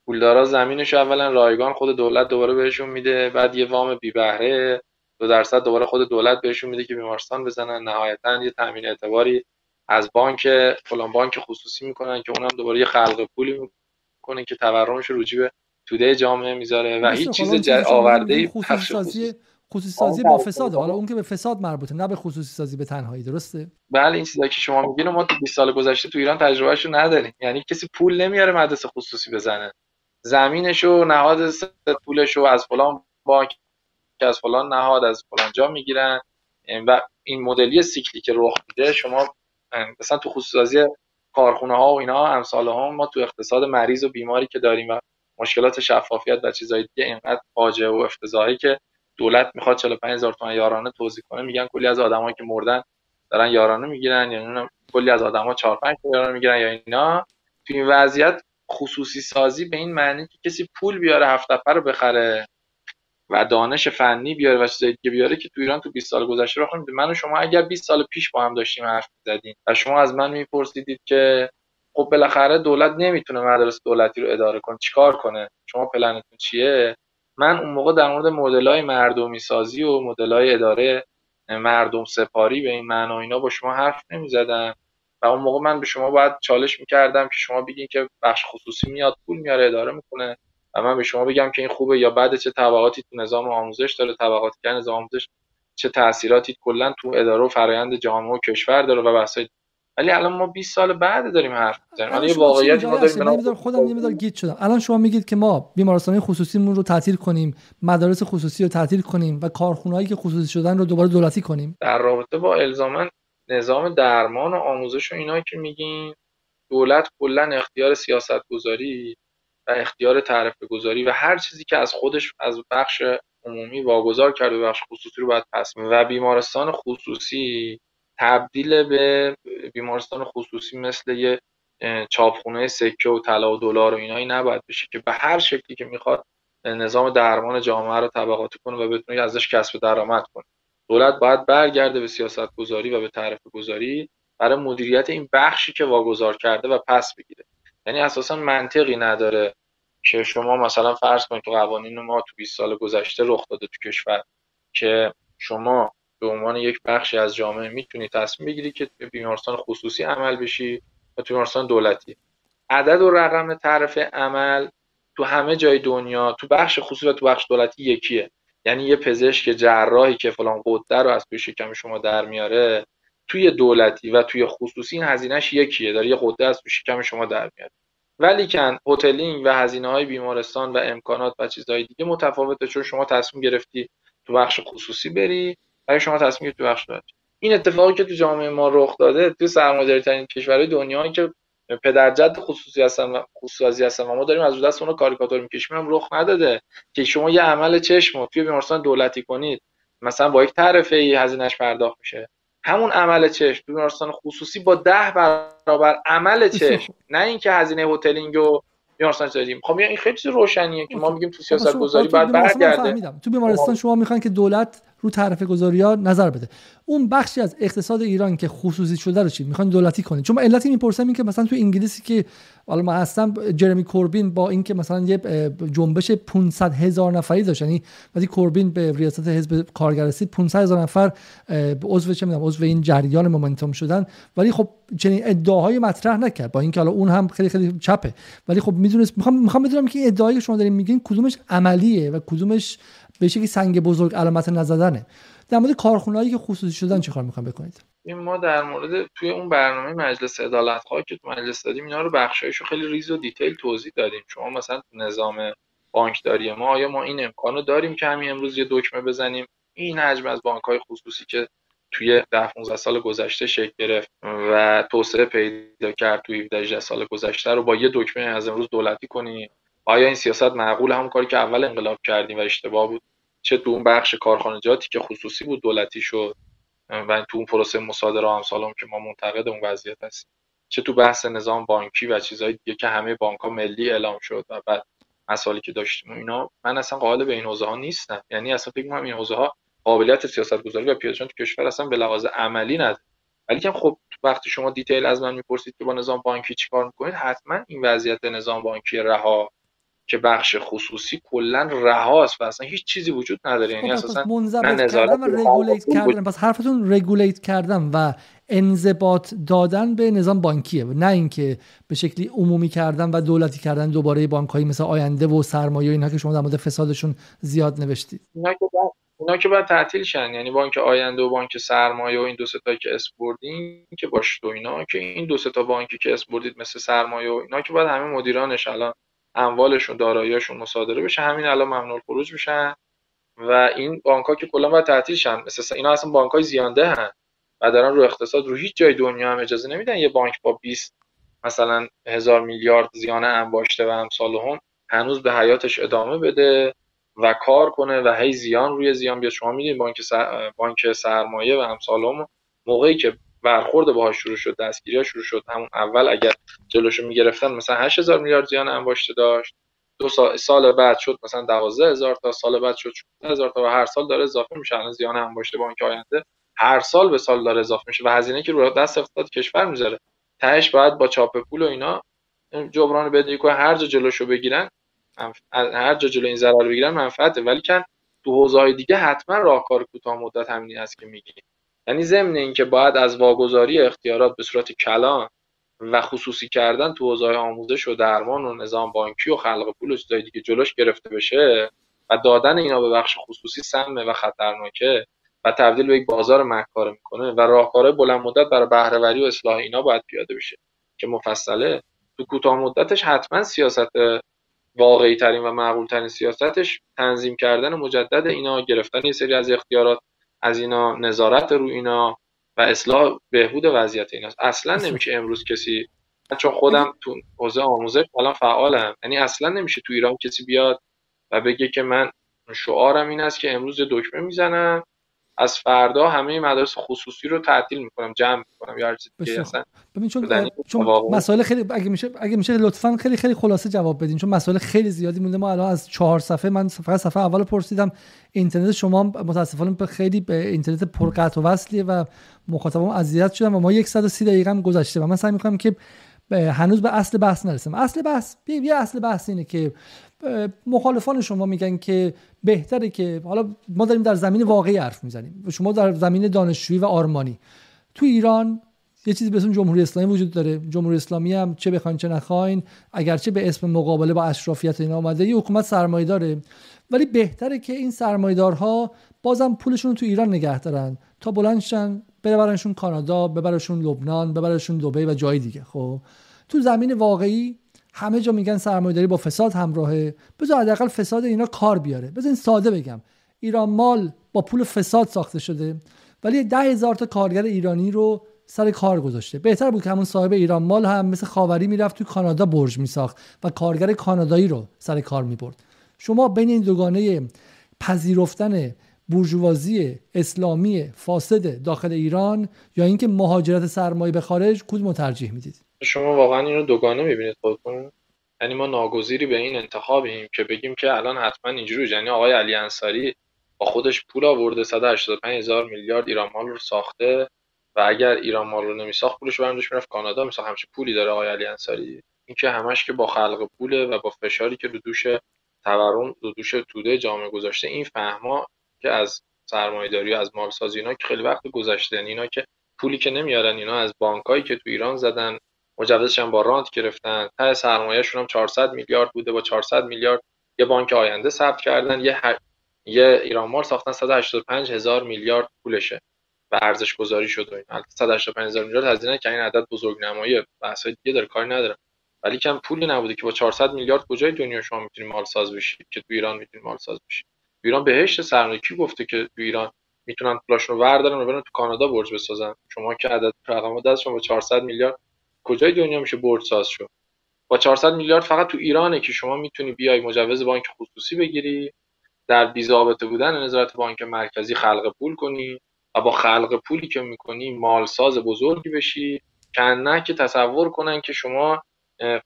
پولدارا زمینش اولا رایگان خود دولت دوباره بهشون میده بعد یه وام بی بهره دو درصد دوباره خود دولت بهشون میده که بیمارستان بزنن. نهایتا یه تامین اعتباری از بانک فلان بانک خصوصی می‌کنن که اونم دوباره یه خلق پولی می‌کنه که تورمش رو به توده جامعه می‌ذاره و هیچ چیز جد... آورده ای خصوصی سازی خصوصی سازی با فساد. حالا اون که به فساد مربوطه نه به خصوصی سازی به تنهایی درسته؟ بله این چیزایی که شما میگین ما تو 20 سال گذشته تو ایران تجربهشو نداریم. یعنی کسی پول نمیاره مدرسه خصوصی بزنه. زمینشو نهاد پولشو از فلان بانک از فلان نهاد از فلان جا می‌گیرن. و این مدلی سیکلی که رخ میده شما مثلا تو خصوصی کارخونه ها و اینا امثال ها ما تو اقتصاد مریض و بیماری که داریم و مشکلات شفافیت و چیزهای دیگه اینقدر فاجعه و افتضاحی که دولت می‌خواد 45 هزار تومان یارانه توزیع کنه. میگن کلی از آدمایی که مردن دارن یارانه می‌گیرن یعنی کلی از آدما 4 5 یارانه می‌گیرن یا اینا. تو این وضعیت خصوصی سازی به این معنی که کسی پول بیاره هفت نفر رو بخره. و دانش فنی بیاره و چیزایی دیگه بیاره که تو ایران تو 20 سال گذشته راه من و شما اگر 20 سال پیش با هم داشتیم حرف زدیم و شما از من میپرسیدید که خب بالاخره دولت نمی‌تونه مدارس دولتی رو اداره کنه چیکار کنه؟ شما پلنتون چیه؟ من اون موقع در مورد مدل‌های مردمی سازی و مدل‌های اداره مردم سپاری به این معنا اینا با شما حرف نمی‌زدم. و اون موقع من به شما باید چالش می‌کردم که شما بگین که بخش خصوصی میاد پول میاره اداره می‌کنه. و من به شما بگم که این خوبه یا بعد چه طبقاتی تو نظام آموزش داره طبقاتی که نظام آموزش چه تاثیراتی کلا تو اداره و فرایند جامعه و کشور داره و بحث ولی الان ما 20 سال بعد داریم حرف می‌زنیم. الان یه واقعیت ما داریم خودم نمیدار گیت شدم. الان شما میگید که ما بیمارستان خصوصیمون رو تعطیل کنیم مدارس خصوصی رو تعطیل کنیم و کارخونهایی که خصوصی شدن رو دوباره دولتی کنیم. در رابطه با الزاما نظام درمان و آموزش و اینا که میگین دولت کلا اختیار سیاست گذاری اختیار تعرفه گذاری و هر چیزی که از خودش از بخش عمومی واگذار کرده به بخش خصوصی رو باید پس و بیمارستان خصوصی تبدیل به بیمارستان خصوصی مثل یه چاپخونه سکه و طلا و دلار و اینایی نباید بشه که به هر شکلی که می‌خواد نظام درمان جامعه رو طبقاتی کنه و بتونه ازش کسب درآمد کنه. دولت باید برگرده به سیاست گذاری و به تعرفه گذاری برای مدیریت این بخشی که واگذار کرده و پس بگیره. یعنی اساسا منطقی نداره که شما مثلا فرض کنید تو قوانین ما تو 20 سال گذشته رخ داده تو کشور که شما به عنوان یک بخشی از جامعه می‌تونی تصمیم بگیری که تو بیمارستان خصوصی عمل بشی و تو بیمارستان دولتی. عدد و رقم طرف عمل تو همه جای دنیا تو بخش خصوصی و تو بخش دولتی یکیه. یعنی یه پزشک جراحی که فلان قده رو از توی شکم شما در میاره توی دولتی و توی خصوصی این هزینهش یکیه. داره یه قده از توی شکم شما در میاره. ولی کن هتلینگ و هزینه های بیمارستان و امکانات و چیزهای دیگه متفاوته چون شما تصمیم گرفتی تو بخش خصوصی بری برای شما تصمیم گرفتی تو بخش دولتی این اتفاقی که تو جامعه ما رخ داده تو سرمایه‌داری ترین کشورهای دنیا که پدرجد خصوصی هستن و خصوصی هستن و ما داریم از دست اونو کاریکاتور می‌کشیم هم رخ نداده. که شما یه عمل چشم رو توی بیمارستان دولتی کنید مثلا با یک تعرفه ای هزینهش پرداخت میشه. همون عمل چشم بیمارستان خصوصی با ده برابر عمل چشم. [laughs] نه اینکه هزینه هتلینگ و بیمارستان داریم خب این خیلی چیز روشنیه که ما میگیم تو سیاست گذاری بعد برگرده. تو بیمارستان شما می‌خوان که دولت رو تعرفه گذاری ها نظر بده. اون بخشی از اقتصاد ایران که خصوصی شده رو چی؟ می‌خوان دولتی کنید چون علتی می‌پرسم این که مثلا تو انگلیسی که حالا من هستم جرمی کوربین با اینکه مثلا یه جنبش 500 هزار نفری داشت. یعنی وقتی کوربین به ریاست حزب کارگر رسید 500 هزار نفر عضو چه می‌دونم عضو این جریان Momentum شدن. ولی خب چنین ادعاهای مطرح نکرد. با اینکه حالا اون هم خیلی خیلی چپه. ولی خب می‌دونست می‌خوام می‌خوام بدونم که ادعایی که شما دارین میگین کدومش عملیه و کدومش به شکلی سنگ بزرگ علامت نزدنه. در مورد کارخونه‌هایی که خصوصی شدن چیکار می‌خواین بکنید؟ این ما در مورد توی اون برنامه مجلس عدالت که تو مجلس دادیم اینا رو بخشایشو خیلی ریز و detail توضیح دادیم. شما مثلا نظام بانکداری ما آیا ما این امکان رو داریم که همین امروز یه دکمه بزنیم؟ این حجم از بانک های خصوصی که توی 10 15 سال گذشته شکل گرفت و توسعه پیدا کرد توی 17 سال گذشته رو با یه دکمه از امروز دولتی کنیم آیا این سیاست معقول؟ همون کاری که اول انقلاب کردیم و اشتباه بود. چه تو اون بخش کارخانجاتی که خصوصی بود دولتی شد و تو اون پروسه مصادره هم که ما منتقد اون وضعیت هستیم. چه تو بحث نظام بانکی و چیزهای دیگه که همه بانک ملی اعلام شد و بعد مسائلی که داشتیم اینا من اصلا قائل به این حوزه ها نیستم. یعنی اصلا فکر می‌کنم این حوزه ها قابلیت سیاست گذاری و پیاده تو کشور اصلا به لحاظ عملی نداره. ولی که خب وقتی شما دیتیل از من می‌پرسید که با نظام بانکی چیکار می‌کنید حتما این وضعیت نظام بانکی رها که بخش خصوصی کلا رهاست و اصلا هیچ چیزی وجود نداره. یعنی خب، اساسا نه کردن و رگولیت کردن. پس حرفتون رگولیت کردن و انضباط دادن به نظام بانکیه. نه اینکه به شکلی عمومی کردن و دولتی کردن دوباره بانکهایی مثل آینده و سرمایه اینها که شما در مورد فسادشون زیاد نوشتید. اینا که باید تعطیل شن یعنی بانک آینده و بانک سرمایه و این دو تایی که اسپوردین که باشه تو اینا که این دو تا بانکی که اسپوردید مثل سرمایه و اینا که باید همه مدیرانش الان اموالشون داراییشون مصادره بشه همین الان ممنوع خروج میشن. و این بانک ها که کلا باید تعطیل شن. مثل اینا اصلا بانک های زیانده هن و دارن رو اقتصاد رو هیچ جای دنیا هم اجازه نمیدن یه بانک با 20 مثلا هزار میلیارد زیان انباشته و امثال هم هنوز به حیاتش ادامه بده و کار کنه و هی زیان روی زیان بیاد. شما میدین بانک سر... بانک سرمایه و امثال هم موقعی که برخورد باهاش شروع شد دستگیری شروع شد. همون اول اگر جلوشو می‌گرفتن مثلا 8000 میلیارد زیان انباشته داشت. دو سال, سال بعد شد مثلا 12000 تا سال بعد شد 14000 تا و هر سال داره اضافه میشه. الان زیان انباشته بانک آینده هر سال به سال داره اضافه میشه و هزینه که رو دست اقتصاد کشور می‌ذاره. تهش باید با چاپ پول و اینا جبران بدهی کنه. هر جا جلوشو بگیرن هر جا جلو این ضرر بگیرن منفعته. ولی کن تو حوزه دیگه حتما راهکار کوتاه مدت همینی هست که میگی. یعنی ضمن اینکه باید از واگذاری اختیارات به صورت کلان و خصوصی کردن تو حوزه آموزش و درمان و نظام بانکی و خلق پول و چیزای دیگه جلوش گرفته بشه و دادن اینا به بخش خصوصی سمه و خطرناکه و تبدیل به یک بازار مکاره می‌کنه و راهکارهای بلند مدت برای بهرهوری و اصلاح اینا باید پیاده بشه که مفصله. تو کوتاه مدتش حتما سیاست واقعی ترین و معقول ترین سیاستش تنظیم کردن مجدد اینا گرفتن یه سری از اختیارات از اینا نظارت رو اینا و اصلاح بهبود وضعیت ایناست اصلا نمیشه امروز کسی چون خودم تو حوزه آموزش الان فعالم. یعنی اصلا نمیشه تو ایران کسی بیاد و بگه که من شعارم این است که امروز دکمه می‌زنم از فردا همه مدارس خصوصی رو تعطیل می‌کنم جمع می‌کنم یا هر چیزی اصلا ببین چون, چون مسائل خیلی اگه میشه اگه میشه لطفا خیلی خیلی خلاصه جواب بدین. چون مسائل خیلی زیادی مونده. ما الان از چهار صفحه من فقط صفحه اول پرسیدم. اینترنت شما متاسفانه خیلی به اینترنت پرقطع و وصلیه و مخاطبم اذیت شدن و ما 130 دقیقه هم گذشته و من سعی می‌کنم که هنوز به اصل بحث نرسیم اصل بحث یه اصل بحث اینه که مخالفان شما میگن که بهتره که حالا ما داریم در زمین واقعی حرف می‌زنیم. شما در زمین دانشجویی و آرمانی. تو ایران یه چیزی به اسم جمهوری اسلامی وجود داره. جمهوری اسلامی هم چه بخواین چه نخواین اگرچه به اسم مقابله با اشرافیت اینا اومده یه حکومت سرمایه داره. ولی بهتره که این سرمایه‌دارها بازم پولشون رو تو ایران نگه دارن. تا بلندشن ببرنشون کانادا ببرشون لبنان ببرشون دبی و جای دیگه خب. تو زمین واقعی همه جا میگن سرمایه‌داری با فساد همراهه. بذار حداقل فساد اینا کار بیاره. این ساده بگم. ایران مال با پول فساد ساخته شده ولی ده هزار تا کارگر ایرانی رو سر کار گذاشته. بهتر بود که همون صاحب ایران مال هم مثل خاوری می‌رفت تو کانادا برج میساخت و کارگر کانادایی رو سر کار می‌برد. شما بین این دوگانه پذیرفتن بورژوازی اسلامی فاسد داخل ایران یا اینکه مهاجرت سرمایه به خارج کدوم ترجیح می‌دید؟ شما واقعا اینو دوگانه می‌بینید خودتون؟ یعنی ما ناگزیری به این انتخابیم که بگیم که الان حتما اینجوری یعنی آقای علی انصاری با خودش پول آورده 185 هزار میلیارد ایران مال رو ساخته و اگر ایران مال رو نمیساخت پولش برندش می‌رفت کانادا. میساخت همچه پولی داره آقای علی انصاری. این که همش که با خلق پوله و با فشاری که رو دوش تورم رو دوش توده جامعه گذاشته این فهما که از سرمایه‌داری از مالسازی اینا که خیلی وقت گذشته یعنی اینا که پولی که نمیارن اینا از بانکایی که تو ایران زدن مجوزش هم با رانت گرفتن. ته سرمایه‌شون هم 400 میلیارد بوده با 400 میلیارد یه بانک آینده ثبت کردن. یه یه ایران مال ساختن 185 هزار میلیارد پولشه و ارزش گذاری شد و این 185 هزار میلیارد هزینه که این عدد بزرگنمایی بحثای دیگه داره کاری نداره. ولی کم پولی نبوده که با 400 میلیارد کجای دنیا شما می‌تونی مال ساز بشی؟ که تو ایران می‌تونی مال ساز بشی. ایران بهشت سرمایه کی گفته که تو ایران می‌تونن پولاشون رو و برن تو کانادا برج بسازن. شما که عدد رقم دست شما با 400 میلیارد کجای دنیا میشه برج ساز شد؟ با 400 میلیارد فقط تو ایرانه که شما می‌تونی بیای مجوز بانک خصوصی بگیری در بی‌ضابطه بودن نظارت بانک مرکزی خلق پول کنی و با خلق پولی که می‌کنی مالساز بزرگی بشی نه که تصور کنن که شما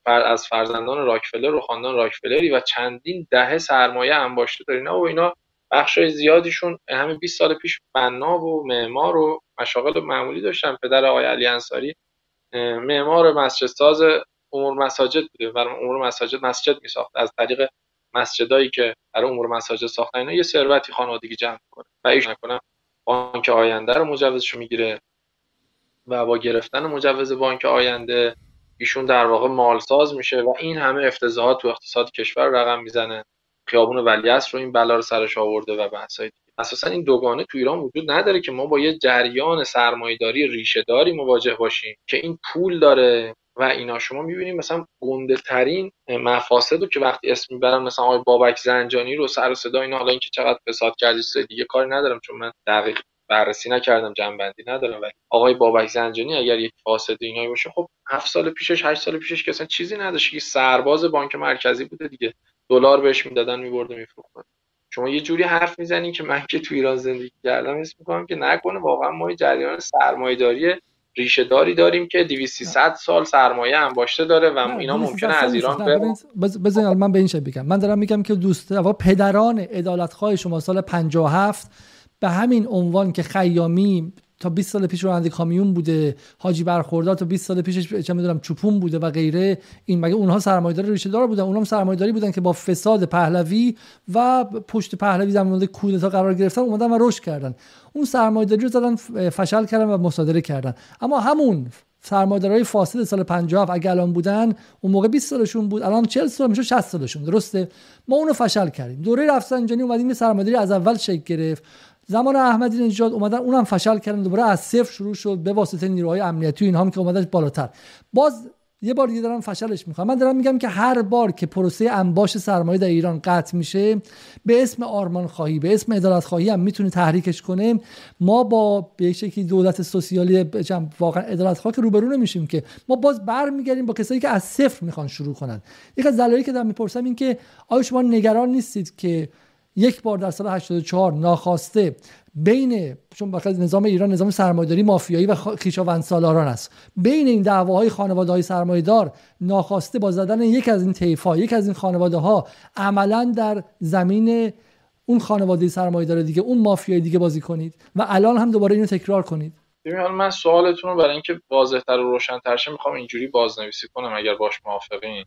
از فرزندان راکفلر و خاندان راکفلری و چندین دهه سرمایه انباشته دارین و اینا بخشای زیادیشون همین 20 سال پیش بنا و معمار و مشاغل معمولی داشتن. پدر آقای علی انصاری معمار مسجد ساز امور مساجد بوده و امور مساجد مسجد می ساخت از طریق مسجدایی که برای امور مساجد ساختن اینا یه ثروتی خانوادگی جمع کنه و ایش نکنه بانک آینده رو مجوزشو می‌گیره و با گرفتن مجوز بانک آینده ایشون در واقع مالساز میشه و این همه افتضاحات تو اقتصاد کشور رقم می‌زنه. خیابون ولیعصر رو این بلا رو سرش آورده و بحثای اساسا این دوگانه تو ایران وجود نداره که ما با یه جریان سرمایهداری ریشه داری مواجه باشیم که این پول داره و اینا. شما می‌بینید مثلا گنده ترین مفاسد رو که وقتی اسم می‌برم مثلا آقای بابک زنجانی رو سر و صدا اینا حالا اینکه چقدر فساد کردی دیگه کاری ندارم چون من دقیق بررسی نکردم جنبندی ندارم. ولی آقای بابک زنجانی اگر یک فاسد اینایی باشه خب هفت سال پیشش هشت سال پیشش که اصلا چیزی نداشت. که سرباز بانک مرکزی بوده دیگه. دلار بهش می‌دادن میبرده میفروختن. شما یه جوری حرف می‌زنین که من که تو ایران زندگی کردم اسم می‌کنم که نکنه. واقعا ما جریان سرمایه‌داری ریشه داری داریم که 200 سال سرمایه انباشته داره و اینا ممکنه از ایران بذارین من به این بگم من دارم میگم که دوست و پدران عدالتخواه شما سال 57 به همین عنوان که خیامی تا 20 سال پیش راننده کامیون بوده حاجی برخوردار تا 20 سال پیشش چه می‌دونم چوپون بوده و غیره. این مگه اونها سرمایه‌دار ریشه دار بودن؟ اونها سرمایه‌داری بودن که با فساد پهلوی و پشت پهلوی زمان کودتا قرار گرفتن اومدن و رشد کردن. اون سرمایه‌داری رو زدن فشل کردن و مصادره کردن. اما همون سرمایه‌دارای فاسد سال 57 اگه الان بودن اون موقع 20 سالشون بود الان 40 سال میشه 60 سالشون. درسته؟ ما اونو فشل کردیم. دوره رفسنجانی اومدیم سرمایه‌داری از اول شکل گرفت. زمان احمدی نژاد اومدن اونم فشل کردن دوباره از صفر شروع شد به واسطه نیروهای امنیتی و اینها که اومدن بالاتر. باز یه بار دیگه دارم فشلش می‌خوام. من دارم میگم که هر بار که پروسه انباش سرمایه در ایران قطع میشه به اسم آرمان خواهی به اسم عدالت خواهی هم می‌تونه تحریکش کنه. ما با به شکلی دولت سوسیالی واقعا عدالت خواهی که روبرو نمیشیم که. ما باز برمیگردیم با کسایی که از صفر می‌خوان شروع کنن. یک از دلایلی که دارم می‌پرسم این که آیا شما نگران نیستید که یک بار در سال 84 ناخواسته بین چون بخاطر نظام ایران نظام سرمایه‌داری مافیایی و خیشاوند سالاران است. بین این دعواهای خانواده های ناخواسته با زدن یک از این طیف‌ها یک از این خانواده ها عملا در زمین اون خانواده سرمایه‌دار دیگه اون مافیای دیگه بازی کنید و الان هم دوباره اینو تکرار کنید. ببین حالا من سوالتون رو برای اینکه واضح‌تر و روشن‌تر شه می‌خوام اینجوری بازنویسی کنم اگر باش موافقین.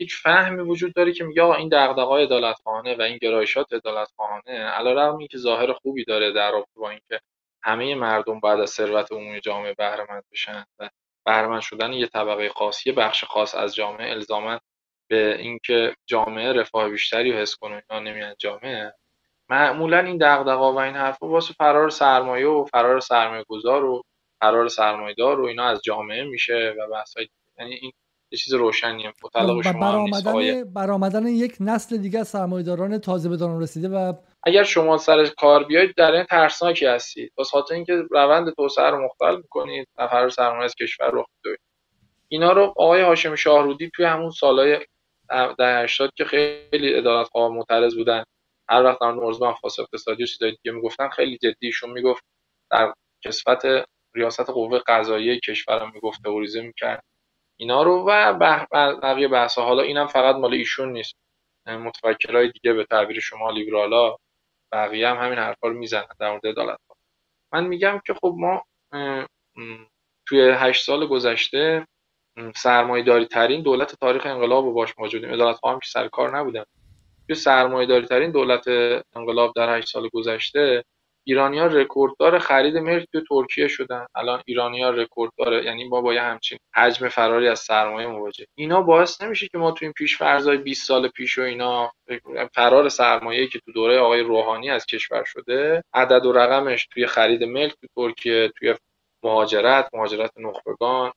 یک فهمی وجود داره که میگه آقا این دغدغه‌های عدالت‌خواهانه و این گرایشات عدالت‌خواهانه علیرغم اینکه ظاهر خوبی داره در رابطه با اینکه همه مردم بعد از ثروت عمومی جامعه بهرهمند بشن و بهرهمند شدن یه طبقه خاص یه بخش خاص از جامعه الزاما به اینکه جامعه رفاه بیشتری رو حس کنه اینا نمیان جامعه معمولا این دغدغه و این حرفا واسه فرار سرمایه و فرار سرمایه گذار و فرار سرمایه‌دار و اینا از جامعه میشه و بحثای یعنی این یه چیز روشنیه. مطلق شما برآمدن برآمدن یک نسل دیگه از سرمایه‌داران تازه به دارن رسیده و اگر شما سر کار بیاید در این ترسناکی هستید. واسه خاطر اینکه روند توسعه رو مختل می‌کنید فرار سرمایه از کشور رخ میده اینا رو آقای هاشم شاهرودی توی همون سالهای در 80 که خیلی عدالت خواه معترض بودن هر وقت در موضوع خاص اقتصادی و چیزای دیگه می‌گفتن خیلی جدیشون می‌گفت. در کسفت ریاست قوه قضاییه کشورم می‌گفت تئوریزه می‌کرد. اینا رو و بقیه بحث حالا اینم فقط مال ایشون نیست. متفکرای دیگه به تعبیر شما لیبرالا بقیه هم همین حرفا رو می‌زنن در مورد عدالت من میگم که خب ما توی هشت سال گذشته سرمایه‌داری ترین دولت تاریخ انقلاب رو باش مواجه عدالت خواهم که سر کار نبودن. توی سرمایه‌داری ترین دولت انقلاب در هشت سال گذشته ایرانیا رکورددار خرید ملک تو ترکیه شدن. الان ایرانیا رکورددار یعنی ما با یه همچین حجم فراری از سرمایه مواجه. اینا باعث نمیشه که ما تو این پیشفرضای 20 سال پیش و اینا فرار سرمایه که تو دوره آقای روحانی از کشور شده عدد و رقمش توی خرید ملک تو ترکیه توی مهاجرت مهاجرت نخبگان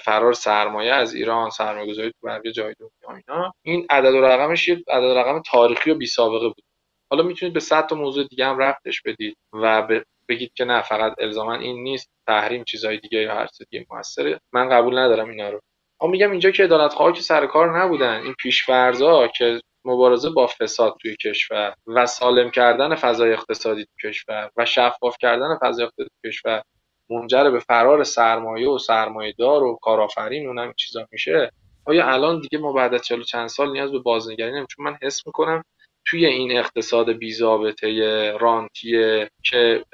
فرار سرمایه از ایران سرمایه گذاری تو بقیه جای دنیا اینا. این عدد و رقمش عدد و رقم تاریخی و بی سابقه بود. حالا می‌تونید به صد تا موضوع دیگه هم رفتش بدید و بگید که نه فقط الزاما این نیست تحریم چیزهای دیگه یا هر دیگه موثره. من قبول ندارم اینا رو. اما میگم اینجا که عدالت که سر کار نبودن. این پیشفرضا که مبارزه با فساد توی کشور و سالم کردن فضای اقتصادی توی کشور و شفاف کردن فضای اقتصادی توی کشور منجر به فرار سرمایه و سرمایه‌دار و کارآفرین اونم چیزا میشه آیا الان دیگه ما بعد از چلو چند سال نیاز به بازنگری چون من حس می‌کنم توی این اقتصاد بیزابطه رانتیه که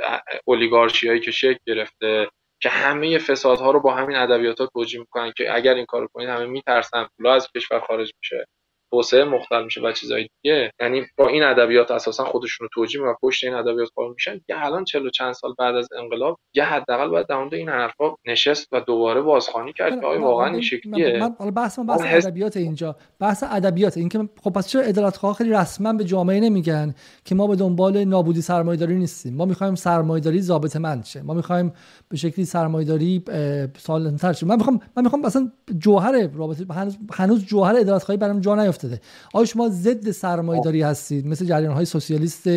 اولیگارشی هایی که شکل گرفته که همه فسادها رو با همین ادبیات ها توجیه می‌کنن که اگر این کارو کنید همه میترسن پولا از کشور خارج میشه. توسعه مختل میشه و چیزای دیگه. یعنی با این ادبیات اساسا خودشون رو توجیه و پشت این ادبیات قائل میشن. یه الان چلو چند سال بعد از انقلاب یه حداقل باید در این حرفا نشست و دوباره بازخوانی کرد که واقعا این شکلیه. من حالا بحث من بحث ادبیات اینجا. بحث ادبیات این که خب پس چرا عدالت خواه خیلی رسما به جامعه نمیگن که ما به دنبال نابودی سرمایه‌داری نیستیم؟ ما می‌خوایم سرمایه‌داری ضابط مند شه. ما می‌خوایم به شکلی سرمایه‌داری سالم‌تر شه. من می‌خوام من می‌خوام مثلا جوهر رابطه هنوز هنوز جوهر عدالت خواهی برام جا نیفتاد افتاده آیا شما ضد سرمایه داری هستید؟ مثل جریان های سوسیالیست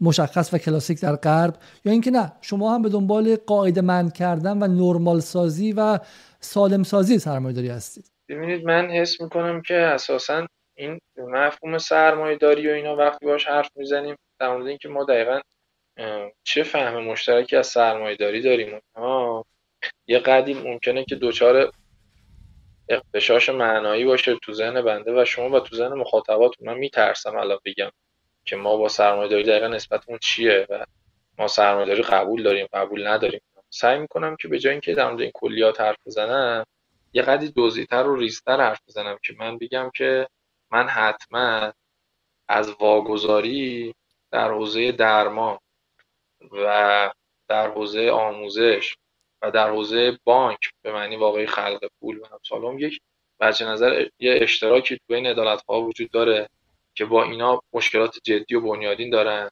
مشخص و کلاسیک در غرب؟ یا اینکه نه شما هم به دنبال قاعده مند کردن و نرمال سازی و سالم سازی سرمایه داری هستید؟ ببینید من حس می‌کنم که اساسا این مفهوم سرمایه داری و اینا وقتی باش حرف می‌زنیم در مورد اینکه ما دقیقا چه فهم مشترکی از سرمایه داری داریم. یه قدیم ممکنه که دوچار اقتشاش معنایی باشه تو ذهن بنده و شما و تو ذهن مخاطباتون من میترسم الان بگم که ما با سرمایه داری دقیقا نسبتمون چیه و ما سرمایه داری قبول داریم قبول نداریم. سعی می‌کنم که به جای اینکه در مورد این کلیات حرف بزنم یه قدی دوزیتر و ریزتر حرف بزنم که من بگم که من حتما از واگذاری در حوزه درمان و در حوزه آموزش و در حوزه بانک به معنی واقعی خلق پول و همسالم یک وجه نظر یه اشتراکی بین عدالت ها وجود داره که با اینا مشکلات جدی و بنیادین دارن.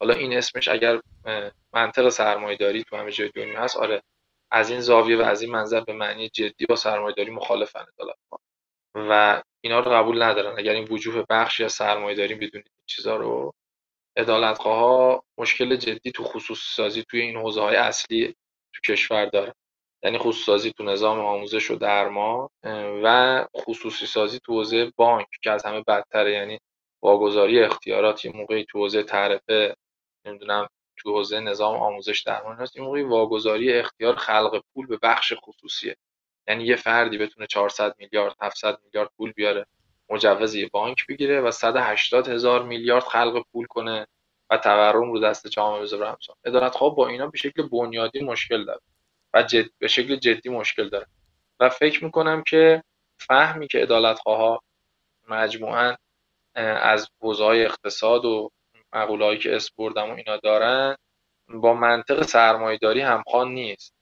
حالا این اسمش اگر منطق سرمایه داری تو همه جای دنیا هست آره از این زاویه و از این منظر به معنی جدی با سرمایه داری مخالفن عدالت ها و اینا رو قبول ندارن. اگر این وجوه بخشی از سرمایه داری بدونید چیزا رو عدالت ها مشکل جدی تو خصوصی سازی توی این حوزه های اصلی تو کشور داره. یعنی خصوصی تو نظام آموزش و درمان و خصوصی سازی تو حوزه بانک که از همه بدتره. یعنی واگذاری اختیارات یه موقعی تو حوزه تعرفه نمی‌دونم تو حوزه نظام آموزش درمان هست این موقعی واگذاری اختیار خلق پول به بخش خصوصیه. یعنی یه فردی بتونه 400 میلیارد 700 میلیارد پول بیاره مجوز یه بانک بگیره و 180 هزار میلیارد خلق پول کنه. و تورم رو دست جامعه بذاره همسان. ادارت خواب با اینا به شکل بنیادی مشکل داره. و جد... به شکل جدی مشکل داره. و فکر می‌کنم که فهمی که ادالت ها مجموعا از حوزه اقتصاد و مقوله که اس بردم و اینا دارن با منطق سرمایهداری همخوان نیست.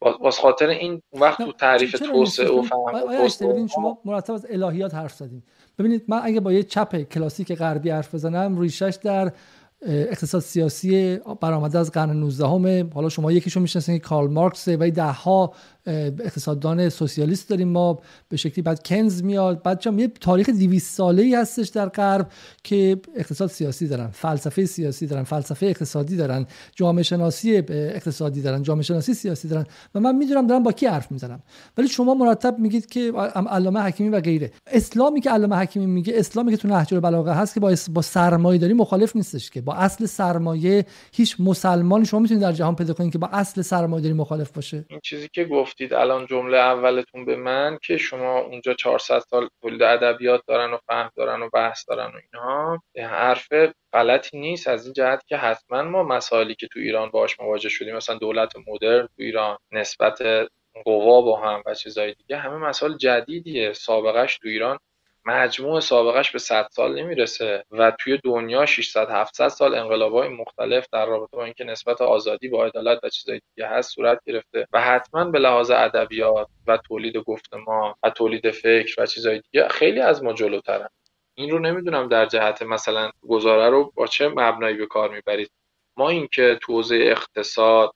باز خاطر این وقت تو تعریف توسعه و فهم شما مرتب از الهیات حرف زدین. ببینید من اگه با یه چپ کلاسیک غربی حرف بزنم ریشش در اقتصاد سیاسی برآمده از قرن 19 همه حالا شما یکیشو می‌شناسین کارل مارکس و ده ها اقتصاددان سوسیالیست داریم ما به شکلی. بعد کنز میاد. بعد چم یه تاریخ 200 ساله ای هستش در غرب که اقتصاد سیاسی دارن فلسفه سیاسی دارن فلسفه اقتصادی دارن جامعه شناسی اقتصادی دارن جامعه شناسی سیاسی دارن. و من می‌دونم دارم با کی حرف می‌زنم ولی شما مرتب میگید که علامه حکیمی و غیره. اسلامی که علامه حکیمی میگه اسلامی که تو نهج البلاغه هست که با با سرمایه داری مخالف نیستش که. با اصل سرمایه هیچ مسلمانی شما می‌تونید در جهان پیدا کنید که با اصل سرمایه داری مخالف باشه. این چیزی که گفت گفتید الان جمله اولتون به من که شما اونجا 400 سال تولید ادبیات دارن و فهم دارن و بحث دارن و اینها حرف غلطی نیست. از این جهت که حتما ما مسائلی که تو ایران باش مواجه شدیم مثلا دولت مدرن تو ایران نسبت قوا با هم و چیزای دیگه همه مسائل جدیدیه. سابقش تو ایران مجموع سابقش به 100 سال نمی‌رسه و توی دنیا 600 700 سال انقلابای مختلف در رابطه با اینکه نسبت آزادی با عدالت و چیزای دیگه هست صورت گرفته و حتما به لحاظ ادبیات و تولید گفتمان و تولید فکر و چیزای دیگه خیلی از ما جلوترن. این رو نمی‌دونم در جهت مثلا گزاره رو با چه مبنایی به کار می‌برید. ما اینکه تو اقتصاد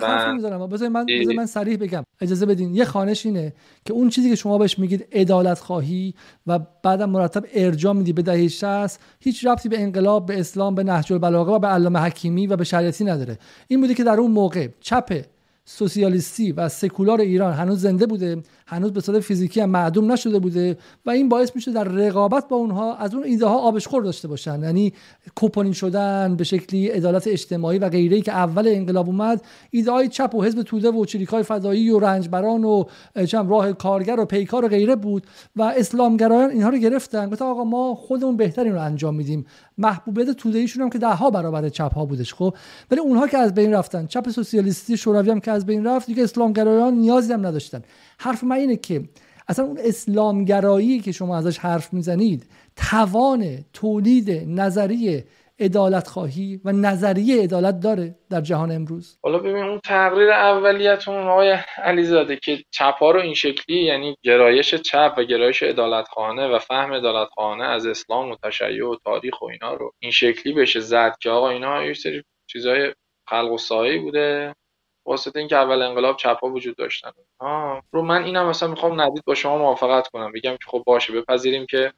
فهم من بذار من بذار من صریح بگم. اجازه بدین. یه خانش اینه که اون چیزی که شما بهش میگید عدالت خواهی و بعدم مرتب ارجاع میدی به دهه 60 هیچ ربطی به انقلاب به اسلام به نهج البلاغه و به علامه حکیمی و به شریعتی نداره. این بوده که در اون موقع چپ سوسیالیستی و سکولار ایران هنوز زنده بوده هنوز به صورت فیزیکی هم معدوم نشده بوده و این باعث میشه در رقابت با اونها از اون ایده ها آبش خور داشته باشن. یعنی کوپونی شدن به شکلی عدالت اجتماعی و غیره که اول انقلاب اومد ایده های چپ و حزب توده و چریکای فدایی و رنجبران و چم راه کارگر و پیکار و غیره بود و اسلامگرایان اینها رو گرفتن. گفت آقا ما خودمون بهترین رو انجام میدیم. محبوبیت توده ایشون هم که ده ها برابر چپ ها بودش خب؟ ولی اونها که از بین رفتن چپ سوسیالیستی شوروی هم که از بین رفت دیگه اسلامگرایان نیازی هم نداشتن. حرف من اینه که اصلا اون اسلامگرایی که شما ازش حرف می‌زنید توان تولید نظریه عدالت خواهی و نظریه عدالت داره در جهان امروز. حالا ببین اون تقریر اولیتون آقای علیزاده که چپ ها رو این شکلی یعنی گرایش چپ و گرایش عدالت خانه و فهم عدالت خانه از اسلام و تشیع و تاریخ و اینا رو این شکلی بشه زد که آقا اینا یه سری چیزای خلق و سایه بوده. واسطه اینکه اول انقلاب چپا وجود داشتن. آه. رو من اینم مثلا می‌خوام ندید با شما موافقت کنم. بگم که خب باشه بپذیریم که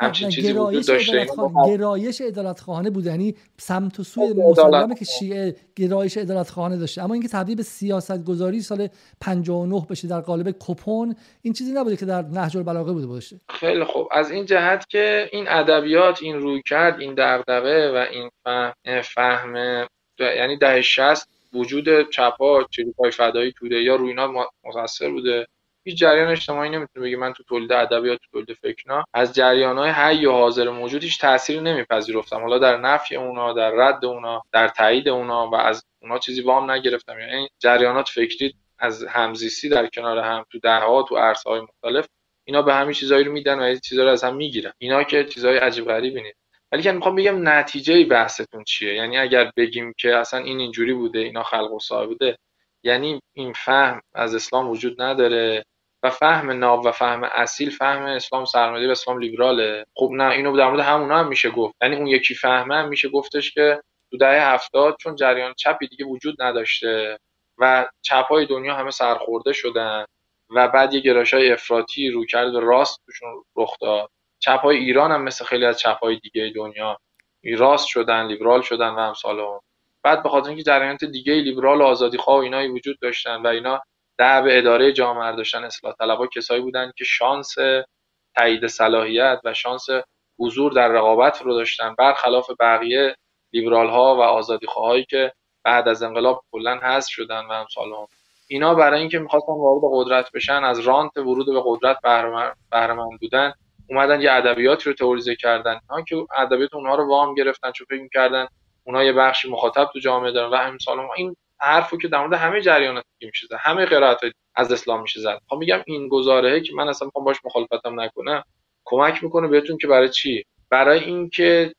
همچین چیزی وجود داشته. گرایش عدالت خواهانه بود. یعنی سمت و سوی مسلمه که شیعه گرایش عدالت خواهانه داشته. اما اینکه تبدیل به سیاست گذاری سال 59 بشه در قالب کپون این چیزی نبوده که در نهج البلاغه بوده باشه. خیلی خوب. از این جهت که این ادبیات این روی کرد این دغدغه و این فهم, فهم یعنی دهه 60 وجود چپا چریکای فدایی توده یا روی اینا مقصر بوده. هیچ جریان اجتماعی نمی‌تونه بگه من تو تولید ادبیات تو تولید فکرنا از جریان های حی و حاضر موجود هیچ تأثیری نمیپذیرفتم. حالا در نفی اونا در رد اونا در تایید اونا و از اونا چیزی وام نگرفتم. یعنی جریانات فکری از همزیستی در کنار هم تو دهها تو عرصه های مختلف اینا به همین چیزایی رو میدن و چیزا رو از هم می‌گیرن. اینا که چیزای عجیب غریبی نیست. ولی می‌خوام بگم نتیجه بحثتون چیه؟ یعنی اگر بگیم که اصلا این اینجوری بوده اینا خلق و صاحب بوده یعنی این فهم از اسلام وجود نداره و فهم ناب و فهم اصیل فهم اسلام سرمایه‌داری و اسلام لیبراله. خب نه اینو در مورد همونا هم میشه گفت. یعنی اون یکی فهمه هم میشه گفتش که تو دهه هفتاد چون جریان چپی دیگه وجود نداشته و چپای دنیا همه سرخورده شدن و بعد یه گرایش‌های افراطی رو کرد و راست توشون رخ داد. چپ های ایران هم مثل خیلی از چپ های دیگه دنیا راست شدن لیبرال شدن و امثال اون. بعد به خاطر اینکه جریانات دیگه لیبرال و آزادی خواه و اینایی وجود داشتن و اینا به اداره جامعه داشتن اصلاح طلبها کسایی بودن که شانس تایید صلاحیت و شانس حضور در رقابت رو داشتن برخلاف بقیه لیبرال ها و آزادی خواهایی که بعد از انقلاب کلا حذف شدن و امثال هم اینا برای اینکه می‌خواستن وارد قدرت بشن از رانت ورود به قدرت بهره بودن اومدن یه ادبیاتی رو تئوریزه کردن. ها که ادبیات اونها رو وام گرفتن چون فکر می‌کردن. اونها یه بخشی مخاطب تو جامعه دارن و امثال این حرفو که در مورد همه جریانات دیگه میشه همه قرائت از اسلام میشه زد. خب میگم این گزارهه که من اصلا می‌خوام باش مخالفتم نکنم کمک می‌کنه بهتون که برای چی؟ برای اینکه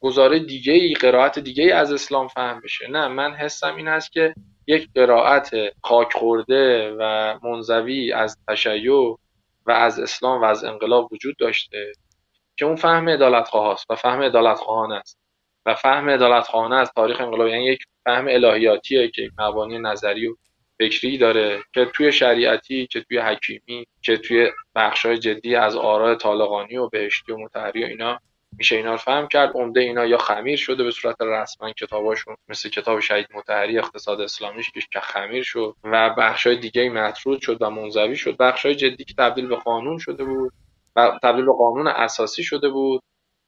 گزاره دیگه ای قرائت دیگه ای از اسلام فهم بشه. نه من حسم این هست که یک قرائت خاک خورده و منزوی از تشیع و از اسلام و از انقلاب وجود داشته که اون فهم ادالت است و فهم ادالت خواهانه است. و فهم ادالت خواهانه از تاریخ انقلاب یعنی یک فهم الهیاتیه که مبانی نظری و فکری داره که توی شریعتی که توی حکیمی که توی بخشای جدی از آراء طالقانی و بهشتی و متحری و اینا میشه اینا رو فهم کرد عمده اینا یا خمیر شده به صورت رسما کتاباشون مثل کتاب شهید متحری اقتصاد اسلامیش که خمیر شد و بخشای دیگه مطرود شد و منزوی شد. بخشای جدی که تبدیل به قانون شده بود و تبدیل به قانون اساسی شده بود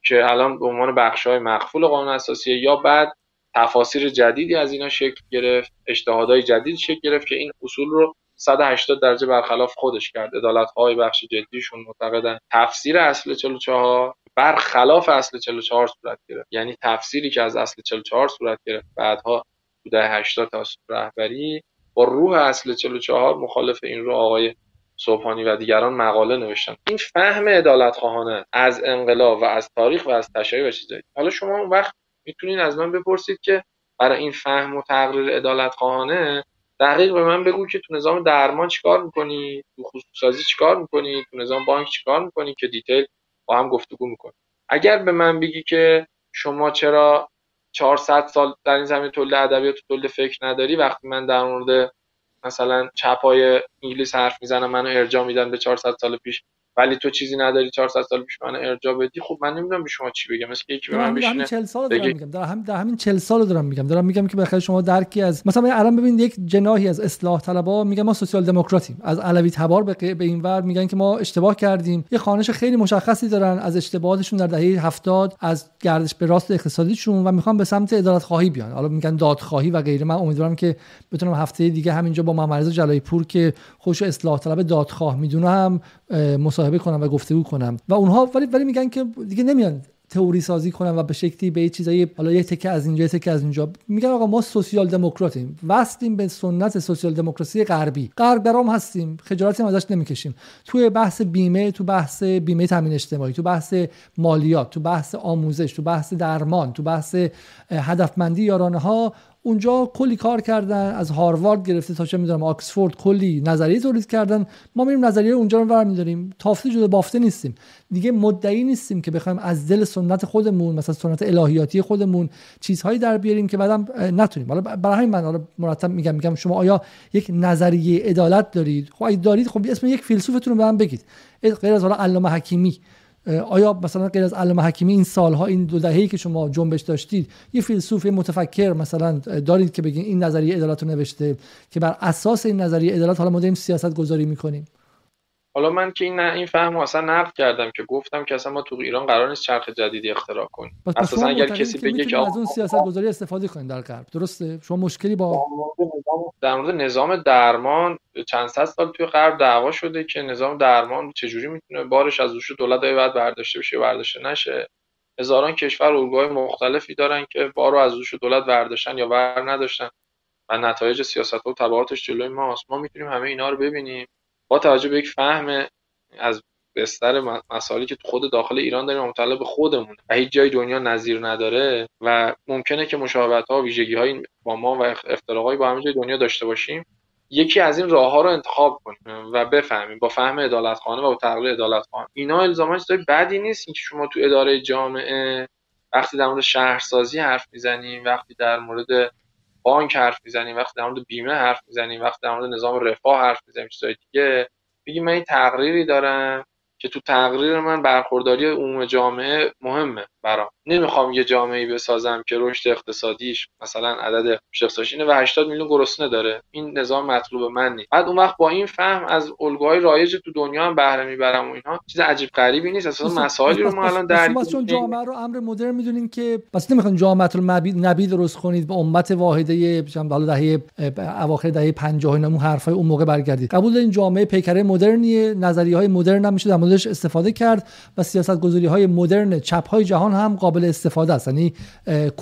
که الان به عنوان بخشای مقفول قانون اساسی یا بعد تفاسیر جدیدی از اینا شکل گرفت اجتهادهای جدید شکل گرفت که این اصول رو 180 درجه برخلاف خودش کرد. عدالت بخش جدیشون معتقدن. تفسیر اصل 44 برخلاف اصل 44 صورت گرفت. یعنی تفسیری که از اصل 44 صورت گرفت بعدها تو دهه 80 تا رهبری با روح اصل 44 مخالف این رو آقای صبحانی و دیگران مقاله نوشتن. این فهم عدالت خواهانه از انقلاب و از تاریخ و از تشیع و چیزایی. حالا شما اون وقت می‌تونید از من بپرسید که برای این فهم و تقریر عدالت خواهانه دقیق به من بگو که تو نظام درمان چیکار می‌کنی؟ تو خصوصی چیکار می‌کنی؟ تو نظام بانک چیکار می‌کنی که دیتیل با هم گفتگو می‌کنی اگر به من بگی که شما چرا 400 سال در این زمین تولید ادبیات و تولید فکر نداری وقتی من در مورد مثلا چپای انگلیس حرف می‌زنم منو ارجاع میدن به 400 سال پیش ولی تو چیزی نداری 400 سال پیش من ارجاع بدی خب من نمی‌دونم به شما چی بگم. مثل یکی به من بشینه همین 40 سال دارم میگم. در, هم در همین 40 سال دارم میگم. دارم میگم که بخیر شما درکی از مثلا الان ببینید یک جناحی از اصلاح طلبا میگن ما سوسیال دموکراتیم. از علوی تبار به, به این ور میگن که ما اشتباه کردیم. یه خانش خیلی مشخصی دارن از اشتباهاتشون در دهه 70 از گردش به راست اقتصادیشون و می‌خوان به سمت عدالت خواهی بیان. حالا میگن دادخواهی و غیره. من امیدوارم که بتونم هفته دیگه همینجا با محمد جلایی پور که خوش اصلاح طلب دادخواه می‌دونه هم مصاحبه کنم و گفتگو کنم. و اونها ولی ولی میگن که دیگه نمیان تئوری سازی کنن و به شکلی به چیزایی حالا یه تکه از اینجا یه تکه از اینجا. میگن آقا ما سوسیال دموکراتیم. وصلیم به سنت سوسیال دموکراسی غربی. غرب برام هستیم. خجالتی هم ازش نمی‌کشیم. توی بحث بیمه تو بحث بیمه تامین اجتماعی تو بحث مالیات تو بحث آموزش تو بحث درمان تو بحث هدفمندی یارانه ها اونجا کلی کار کردن از هاروارد گرفته تا چه می‌دونم آکسفورد کلی نظریه تولید کردن. ما میریم نظریه اونجا رو برمیداریم. تافته جدا بافته نیستیم. دیگه مدعی نیستیم که بخوایم از دل سنت خودمون مثلا سنت الهیاتی خودمون چیزهایی در بیاریم که بعدم نتونیم. حالا برای همین من حالا مرتب میگم میگم شما آیا یک نظریه عدالت دارید؟ خب اگه دارید خب اسم یک فیلسوفتون رو به من بگید. غیر از حالا علامه حکیمی. آیا مثلا غیر از علامه حکیمی این سالها این دو دهه‌ای که شما جنبش داشتید یه فیلسوف متفکر مثلا دارید که بگین این نظریه عدالت رو نوشته که بر اساس این نظریه عدالت حالا ما داریم سیاست گذاری می‌کنیم؟ حالا من که این این فهم اصلا نقد کردم که گفتم که اصلا ما تو ایران قرار نیست چرخ جدیدی اختراع کنیم. اساسا اگر کسی بگه که از اون سیاست گذاری استفاده کنیم در غرب. درسته؟ شما مشکلی با در مورد نظام درمان چند صد سال توی غرب دعوا شده که نظام درمان چجوری می‌تونه بارش از روش دولت بعد برداشته بشه برداشته نشه؟ هزاران کشور الگوهای مختلفی دارن که بارو از روش دولت برداشتن یا بر نداشتن و نتایج سیاست و تبعاتش جلوی ماست. ما می‌تونیم همه اینا رو ببینیم. با توجه به یک فهم از بستر مسائلی که خود داخل ایران داریم مطلب خودمون و هیچ جای دنیا نظیر نداره و ممکنه که مشابهت ها ویژگی های با ما و افتراقایی با همه جای دنیا داشته باشیم یکی از این راه ها رو انتخاب کنیم و بفهمیم با فهم ادالت خانه و تقلیل ادالت خانه اینا الزاما چیزای بدی نیست که شما تو اداره جامعه وقتی در مورد شهرسازی حرف می‌زنیم وقتی در مورد بانک حرف می‌زنیم وقتی در مورد بیمه حرف می‌زنیم وقتی در مورد نظام رفاه حرف می‌زنیم چیزای دیگه بگیم من این تقریری دارم که تو تقریر من برخورداری عموم جامعه مهمه. برام. نمی‌خوام یه جامعه بسازم که رشد اقتصادیش مثلا عدد رشد اینه و 80 میلیون گرسنه داره. این نظام مطلوب من نیست. بعد اون وقت با این فهم از الگوهای رایج تو دنیا هم بهره می‌برم و اینها چیز عجیب غریبی نیست. اصلا مسائلی رو ما الان در چون جامعه رو امر مدرن می‌دونین که بس نمی‌خوان جامعه رو نبی درست کنید به امت واحده حالا دهه اواخر دهه 50 اینا اون حرفای اون موقع برگردید. قبول این جامعه پیکره مدرنیه نظریه های مدرن هم میشه در موردش استفاده کرد و سیاست گذاری های مدرن چپ های جهان هم قابل استفاده است. یعنی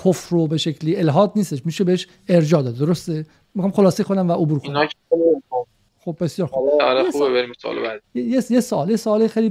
کفر رو به شکلی الهاد نیستش میشه بهش ارجاع داد. درسته؟ می‌خوام خلاصه کنم و عبور کنم. خب بسیار خوب. آره, خوبه بریم سوال بعد. یه یه سوال. یه سوال خیلی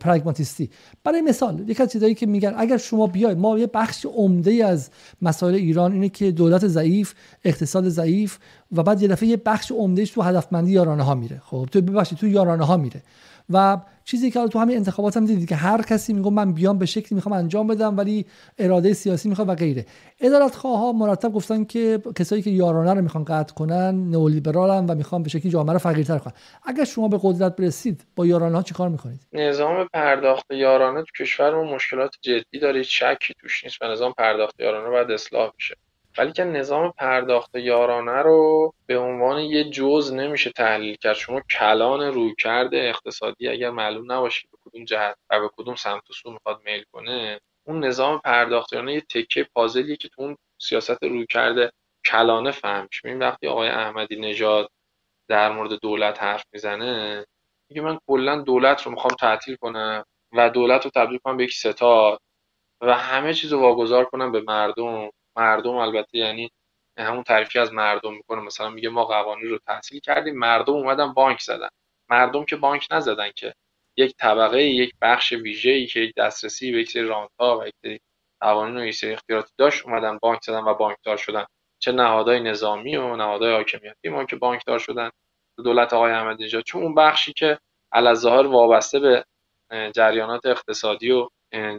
پرگماتیستی. برای مثال یک از چیزایی که میگن اگر شما بیاید ما یه بخش عمده از مسائل ایران اینه که دولت ضعیف اقتصاد ضعیف و بعد یه دفعه یه بخش عمدهش تو هدفمندی یارانه ها میره. خب تو ببخشید تو یارانه ها میره. و چیزی که تو همین انتخابات هم دیدید که هر کسی میگه من بیام به شکلی می‌خوام انجام بدم ولی اراده سیاسی می‌خواد و غیره. ادارت خواه مرتب گفتن که کسایی که یارانه رو می‌خوان قطع کنن نئولیبرالن و می‌خوان به شکلی جامعه رو فقیرتر کنن. اگر شما به قدرت برسید با یارانه ها چیکار می‌کنید؟ نظام پرداخت یارانه تو کشورمون مشکلات جدی داره شکی توش نیست. و نظام پرداخت یارانه باید اصلاح بشه. ولی که نظام پرداخت یارانه رو به عنوان یه جز نمیشه تحلیل کرد. شما کلان رویکرد اقتصادی اگر معلوم نباشه به کدوم جهت و به کدوم سمت و سو می‌خواد میل کنه اون نظام پرداخت یارانه یه تکه پازلیه که تو اون سیاست رویکرد کلانه فهمش این وقتی آقای احمدی نژاد در مورد دولت حرف می‌زنه میگه من کلا دولت رو می‌خوام تعطیل کنم و دولت رو تبدیل کنم به یک ستاد و همه چیز رو واگذار کنم به مردم. مردم البته یعنی همون تعریفی از مردم می‌کنه. مثلا میگه ما قوانین رو تحصیل کردیم مردم اومدن بانک زدن. مردم که بانک نزدن که یک طبقه یک بخش ویژه ای که دسترسی به یک سری رانت‌ها و یک سری قوانین و یک سری اختیاراتی داشت اومدن بانک زدن و بانکدار شدن. چه نهادهای نظامی و نهادهای حاکمیتی ما که بانکدار شدن. دولت آقای احمدی نژاد چون اون بخشی که ظاهر وابسته به جریانات اقتصادی و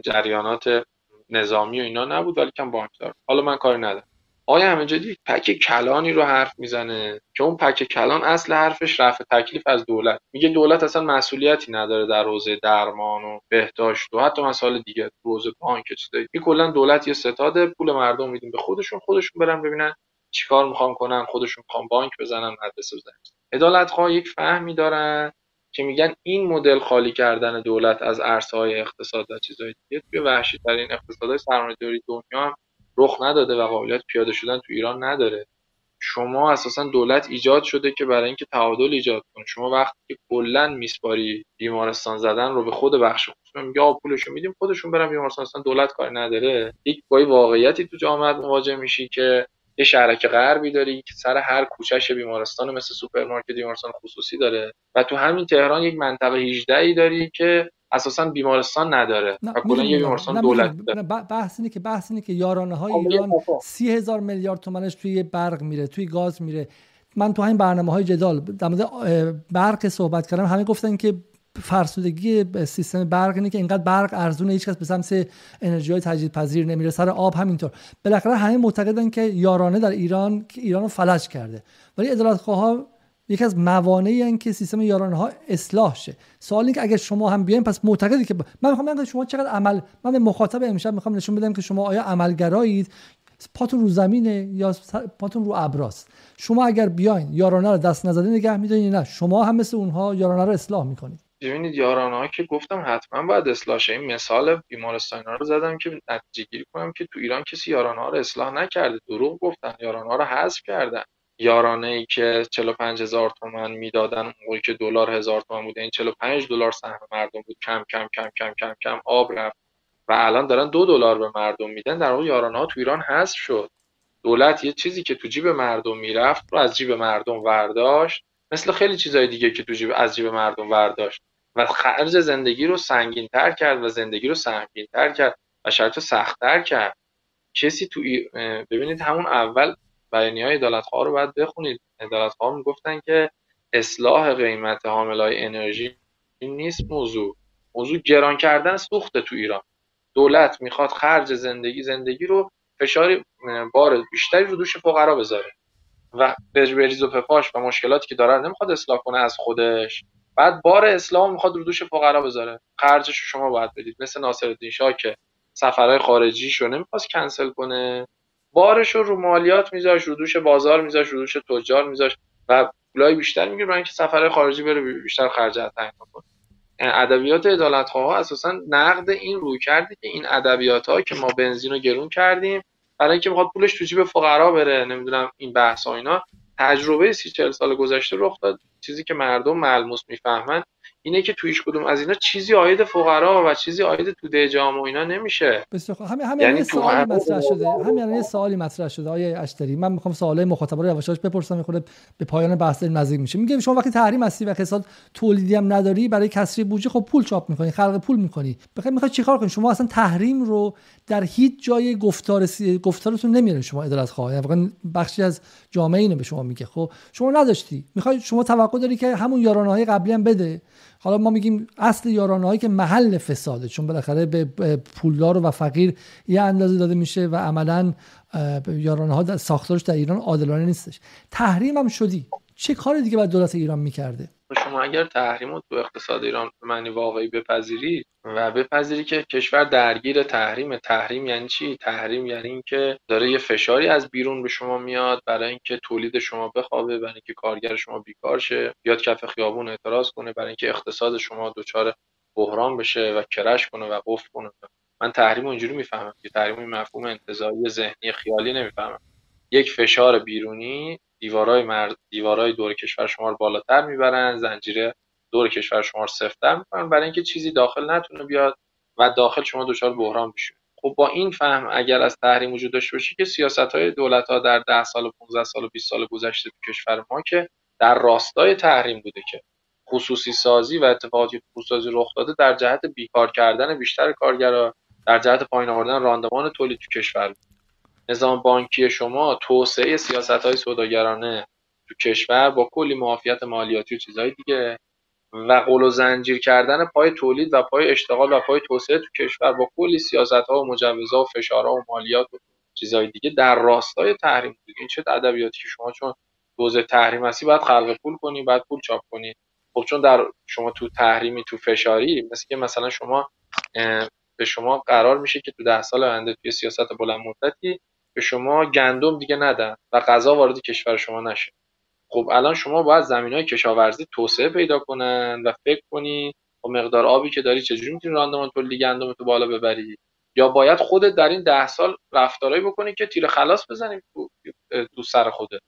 جریانات نظامی و اینا نبود ولی کم بانکدار. حالا من کاری ندارم. آیا همینجوری پک کلانی رو حرف می‌زنه؟ که اون پک کلان اصل حرفش رفع تکلیف از دولت. میگه دولت اصلا مسئولیتی نداره در حوزه درمان و بهداشت و حتی مسائل دیگه تو حوزه بانک چیزایی. کلا دولت یه ستاد پول مردم میدیم به خودشون خودشون برن ببینن چیکار می‌خوام کنن خودشون می‌خوام بانک بزنن مدرسه بزنن. عدالت یک فهمی دارن که میگن این مدل خالی کردن دولت از عرصه های اقتصاد و چیزهای دیگه توی وحشی ترین اقتصادهای سرمایه‌داری دنیا هم رخ نداده و قابلیت پیاده شدن تو ایران نداره. شما اساسا دولت ایجاد شده که برای اینکه تعادل ایجاد کنه. شما وقتی که کلا میسپاری بیمارستان زدن رو به خود بخش خصوصی میگه آ پولشو میدیم خودشون برن بیمارستان دولت کاری نداره. یک واقعیتی تو جامعه مواجه میشی که یه شهرک غربی داری که سر هر کوچهش بیمارستان مثل سوپرمارکت بیمارستان خصوصی داره. و تو همین تهران یک منطقه 18 ای داری که اساسا بیمارستان نداره. و کلا یه بیمارستان دولتی داره. بحث اینه که بحث اینه که یارانه های ایران سی هزار میلیارد تومنش توی برق میره توی گاز میره. من تو همین برنامه های جدال در مورد برق صحبت کردم. همه گفتن که فرسودگی سیستم برق اینه که اینقدر برق ارزونه هیچ کس به سمت انرژی های تجدید پذیر نمیره. سر آب همینطور. بالاخره همه معتقدن که یارانه در ایران ایران رو فلج کرده. ولی عدالت خواه یکی از موانعی که سیستم یارانه ها اصلاح شه. سوال این که اگر شما هم بیاین پس معتقدی که من می‌خوام بگم شما چقدر عمل من به مخاطب امشب می‌خوام نشون بدم که شما آیا عملگرایید؟ پاتون رو زمینه یا پاتون رو ابراست. شما اگر بیاین یارانه رو دست نزده نگه می‌دونید نه. شما هم مثل اونها یارانه رو اصلاح می‌کنید. ببینید یارانه که گفتم حتما باید اصلاح شه. این مثال بیمارستان رو زدم که نتیجه گیری کنم که تو ایران کسی یارانه رو اصلاح نکرده. دروغ گفتن یارانه رو حذف کردن. یارانه ای که 45 هزار تومن می‌دادن موقعی که دلار هزار تومن بود این 45 دلار سهم مردم بود. کم کم کم کم کم کم آب رفت و الان دارن دو دلار به مردم میدن. در واقع یارانه ها تو ایران حذف شد. دولت یه چیزی که تو جیب مردم می‌رفت رو از جیب مردم ورداشت. مثل خیلی چیزهای دیگه که تو جیب از جیب مردم ورداشت. و خرج زندگی رو سنگین تر کرد و زندگی رو سنگین تر کرد و شرط سختتر کرد. کسی تو ببینید همون اول بیانیه های عدالتخواه رو باید بخونید. عدالتخواه می‌گفتن که اصلاح قیمت حاملای انرژی نیست موضوع. موضوع گران کردن سوخته تو ایران. دولت می‌خواد خرج زندگی زندگی رو فشار بار بیشتری رو دوش فقرا بذاره. و به ریز و پفاش و مشکلاتی که داره نمی‌خواد اصلاح کنه از خودش. بعد بار اسلام می‌خواد رو دوش فقرا بذاره. خرجش رو شما باید بدید. مثل ناصرالدین شاه که سفرهای خارجیشو نمی‌خواست کنسل کنه. بارش رو رو مالیات میذاش رو دوش بازار میذاش رو دوش تجار میذاش و پولای بیشتر می‌گیره برای اینکه سفرهای خارجی بره بیشتر خرجت تعیین کنه ادبیات عدالت ها اساسا نقد این روی کرده که این ادبیات ها که ما بنزین رو گرون کردیم برای اینکه می‌خواد پولش تو جیب فقرا بره نمی‌دونم این بحث ها اینا. تجربه سی چل سال گذشته رخ داد. چیزی که مردم ملموس می‌فهمن اینه که تویش کدوم از اینا چیزی آید فقرا و چیزی آید توده جامعه و اینا نمیشه. بسیار همین همین یعنی سوالی مطرح شده. همین یه سوالی مطرح شده. آیه اشتری. من می‌خوام سوالای مخاطبا رو یواشاش بپرسم می‌خوره به پایان بحث نزدیک میشه میگه شما وقتی تحریم هستی و اقتصاد تولیدی هم نداری برای کسری بودجه خب پول چاپ می‌کنی خلق پول می‌کنی. بخیر می‌خوای چیکار کنی؟ شما اصلا تحریم رو در هیچ جای گفتار سی... گفتارتون نمیاره شما عدالت خواه. یعنی بخشی از جامعه اینو به شما میگه. خب شما نداشتی. می‌خوای شما توقع داری که همون یارانه های قبلی هم بده. حالا ما میگیم اصل یارانه هایی که محل فساده. چون بالاخره به پولدار و فقیر یه اندازه داده میشه و عملا یارانه ها ساختارش در ایران عادلانه نیستش. تحریم هم شدی. چه کار دیگه باید دولت ایران می‌کرده؟ شما اگر تحریم رو تو اقتصاد ایران معنی واقعی بپذیرید و بپذیری که کشور درگیر تحریم. تحریم یعنی چی؟ تحریم یعنی اینکه داره یه فشاری از بیرون به شما میاد برای اینکه تولید شما بخوابه برای اینکه کارگر شما بیکار شه بیاد کف خیابون اعتراض کنه برای اینکه اقتصاد شما دچار بحران بشه و کرش کنه و قفل کنه. من تحریم اونجوری می‌فهمم که تحریم مفهوم انتزاعی ذهنی خیالی نمی‌فهمم. یک فشار بیرونی دیوارای مرد دیوارای دور کشور شما رو بالاتر می‌برن زنجیره دور کشور شما رو سفتر می‌کنن برای اینکه چیزی داخل نتونه بیاد و داخل شما دچار بحران بشه. خب با این فهم اگر از تحریم وجود داشته باشه که سیاست های در 10 سال و 15 سال و 20 سال گذشته تو کشور ما که در راستای تحریم بوده که خصوصی سازی و اتفاقاتی خصوصی رخ داده در جهت بیکار کردن بیشتر کارگرا در جهت پایین آوردن راندمان تولید تو کشور. نظام بانکی شما توسعه سیاست های سوداگرانه تو کشور با کلی معافیت مالیاتی و چیزهای دیگه و قول و زنجیر کردن پای تولید و پای اشتغال و پای توسعه تو کشور با کلی سیاست ها و مجوزها و فشارها و مالیات و چیزهای دیگه در راستای تحریم بود. این چه ادبیاتی که شما چون دوز تحریم هستی باید خلق پول کنی بعد پول چاپ کنی. خب چون در شما تو تحریمی تو فشاری مثل که مثلا شما به شما قرار میشه که تو ده سال آینده توی سیاست بلند مدتی به شما گندم دیگه ندن و غذا وارد کشور شما نشه. خب الان شما باید زمین های کشاورزی توسعه پیدا کنن و فکر کنی با مقدار آبی که داری چجوری می‌تونی راندمان تولیدی گندم تو بالا ببری؟ یا باید خودت در این ده سال رفتارهایی بکنی که تیر خلاص بزنی تو, سر خوده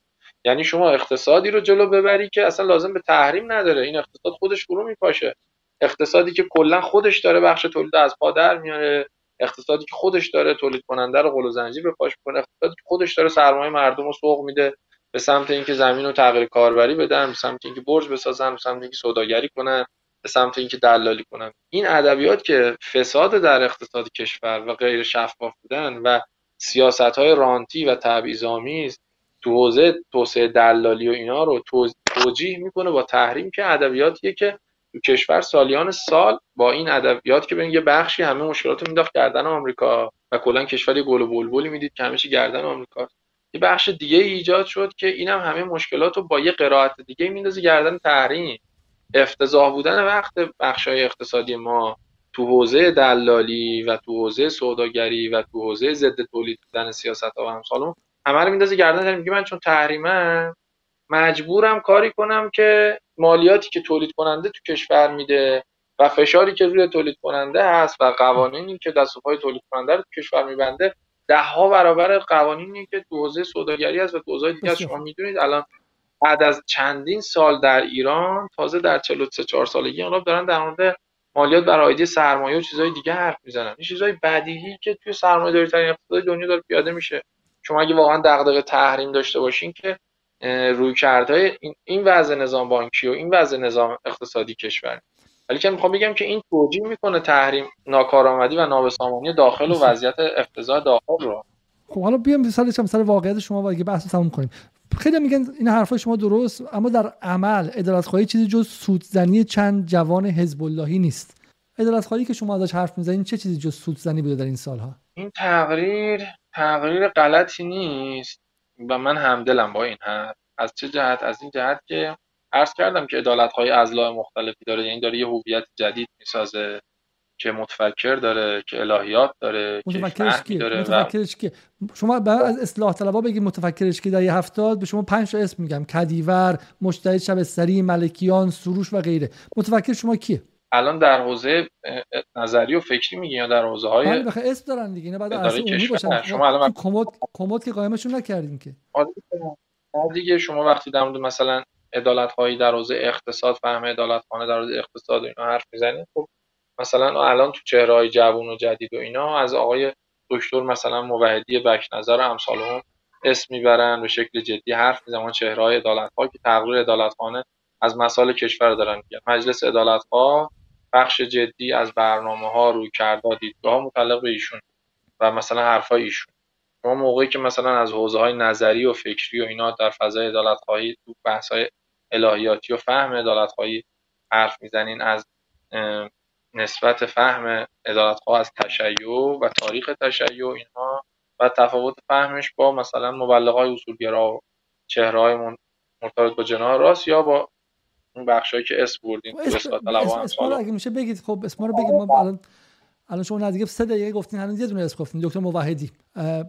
یعنی شما اقتصادی رو جلو ببری که اصلا لازم به تحریم نداره. این اقتصاد خودش فرو میپاشه. اقتصادی که کلا خودش داره بخش تولید از پا در میاره. اقتصادی که خودش داره تولید کننده رو قل و زنجیر به پاش کنه اقتصادی که خودش داره سرمایه مردم رو سوق میده به سمت اینکه زمین رو تغییر کاربری بدن به سمت اینکه برج بسازن به سمت اینکه سوداگری کنن به سمت اینکه دلالی کنن. این ادبیات که فساد در اقتصاد کشور و غیر شفاف بودن و سیاست های رانتی و تبعیض‌آمیز تو حوزه توسعه دلالی و اینا رو توجیه می‌کنه با تحریم که ادبیاتیه که تو کشور سالیان سال با این ادبیات که ببین یه بخشی همه مشکلات رو مینداخت گردن آمریکا و کلا کشور گل و بلبلی می‌دید که همیشه گردن آمریکا. یه بخش دیگه ایجاد شد که اینم همه مشکلات رو با یه قرائت دیگه میندازه گردن تحریم. افتضاح بودن وقت بخش های اقتصادی ما تو حوزه دلالی و تو حوزه سوداگری و تو حوزه ضد تولید بودن سیاست ها و همسالون همه رو میندازه گردن. میگه من چون تحریمم مجبورم کاری کنم که مالیاتی که تولید کننده تو کشور میده و فشاری که روی تولید کننده هست و قوانینی که دست و پای تولید کننده رو تو کشور میبنده ده ها برابر قوانینی که تو حوزه سوداگری هست و تو حوزه دیگه شما می‌دونید الان بعد از چندین سال در ایران تازه در 43 4 سالگی انقلاب دارن در مورد مالیات بر عایدی سرمایه و چیزهای دیگه حرف می‌زنن. این چیزهای بدیهی که توی سرمایه داری ترین اقتصاد دنیا داره پیاده میشه. شما اگه واقعا دغدغه تحریم داشته باشین که روی کرده این, این وضع نظام بانکی و این وضع نظام اقتصادی کشور. ولی که می‌خوام بگم که این توجیه می‌کنه تحریم ناکارآمدی و نابسامانی داخل و وضعیت افتضاح داخل رو. خب حالا بیام مثال مثلا واقعیت شما با اگه بحث تموم کنیم. خیلی میگن این حرفای شما درست اما در عمل عدالت خواهی چیزی جز سودزنی چند جوان حزب اللهی نیست. عدالت خواهی که شما ازش حرف می‌زنین چه چیزی جز سودزنی بوده در این سالها؟ این تقریر تقریر غلطی نیست. و من همدلم با این حرف. از چه جهت؟ از این جهت که عرض کردم که ادالت های ازلاع مختلفی داره یعنی داره یه هویت جدید می‌سازه که متفکر داره که الهیات داره متفکرش که داره متفکرش که شما از اصلاح طلبا بگید متفکرش که در یه هفتاد به شما پنج تا اسم میگم. کدیور مجتهد شبستری ملکیان سروش و غیره. متفکر شما کیه؟ الان در حوزه نظری و فکری میگی یا در حوزه های اسم دارن دیگه نه بعد عمومی باشن. شما الان کمد کمد که قائمشون نکردین که. دیگه شما وقتی در مورد مثلا عدالت هایی در حوزه اقتصاد فهم عدالت خانه در حوزه اقتصاد و اینا حرف می‌زنید خب مثلا الان تو چهره های جوون و جدید و اینا از آقای دکتر مثلا موحدی بک نظر امثال هم اسم می‌برن به شکل جدی حرف می‌زنن. چهره های عدالت ها که تغییر عدالت خانه از مسائل کشور دارن میگن. مجلس عدالت ها بخش جدی از برنامه ها روی کرده دیدگاه متعلق به ایشون و مثلا حرفای ایشون. شما موقعی که مثلا از حوزه های نظری و فکری و اینا در فضای عدالت خواهی تو بحث های الهیاتی و فهم عدالت خواهی حرف می‌زنین از نسبت فهم عدالت از تشیع و تاریخ تشیع اینها و تفاوت فهمش با مثلا مبلغ های اصولگرا و چهره های مرتبط با جناح راست یا با اون بخشایی که اس بردیم اسم, اسم, اگه میشه بگید خب اسم رو بگید ما الان الان شما نزدیک سه دقیقه گفتین هنوز یه دونه اسم گفتین دکتر موحدی.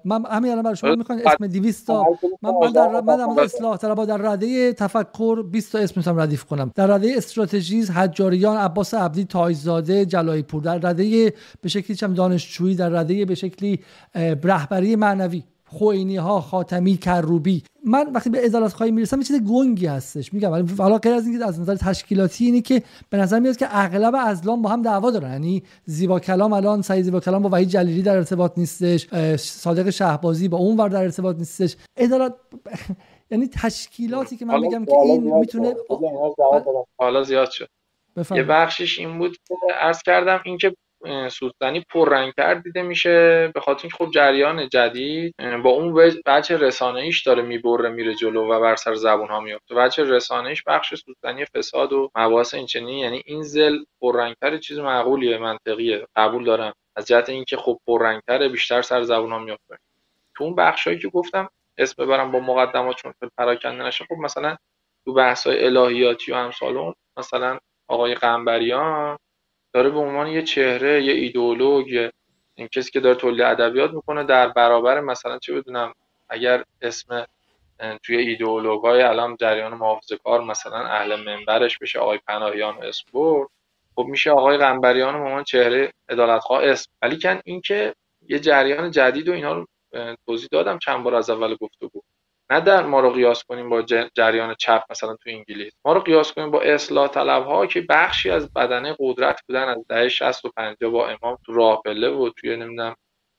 من همین الان برای شما می‌خوام اسم 200 تا من من در من در اصلاح طلبا در رده تفکر 20 تا اسم می‌تونم ردیف کنم. در رده استراتژیز حجاریان عباس عبدی تایزاده جلایی پور در رده به شکلی چم دانشجویی در رده به شکلی رهبری معنوی. خوینی ها خاتمی کروبی. من وقتی به ادالت خواهی می‌رسم یه چیز گنگی هستش. میگم ولی حالا غیر از اینکه از نظر تشکیلاتی اینه که به نظر میاد که اغلب ازلام با هم دعوا دارن. یعنی زیبا کلام الان سعید زیبا کلام با وحید جلیلی در ارتباط نیستش. صادق شهبازی با اون ور در ارتباط نیستش. ادالت [laughs] یعنی تشکیلاتی که من میگم که این می‌تونه حالا زیاد شد. یه بخشش این بود که عرض کردم اینکه سوستنی پررنگتر دیده میشه. به خاطر اینکه خب جریان جدید با اون بچه رسانه ایش داره می‌بره میره جلو و بر سر زبون ها میفته بچه رسانه ایش بخش سوستنی فساد و مباحث اینچنینی یعنی این زل پررنگتر چیز معقولیه منطقیه. قبول دارم. از جهت اینکه خب پررنگتره بیشتر سر زبون ها میفته تو اون بخشایی که گفتم اسم ببرم با مقدمات چون پراکنده نشه. خب مثلا تو بحث های الهیاتی و امثال مثلا آقای قنبریان داره به عنوان یه چهره یه ایدئولوگ این کسی که داره تولید ادبیات می‌کنه در برابر مثلا چه بدونم اگر اسم توی ایدئولوگای الان جریان محافظه کار مثلا اهل منبرش بشه آقای پناهیان اسپورت خب میشه آقای قنبریان به عنوان چهره عدالتخواه اسم. ولی کن اینکه یه جریان جدید و اینا رو توضیح دادم چند بار از اول گفتگو. نه در ما رو قیاس کنیم با جریان چپ مثلا تو انگلیس. ما رو قیاس کنیم با اصلاح طلب ها که بخشی از بدنه قدرت بودن از دهه 60 و 50 با امام تو راه پله و توی نمی‌دونم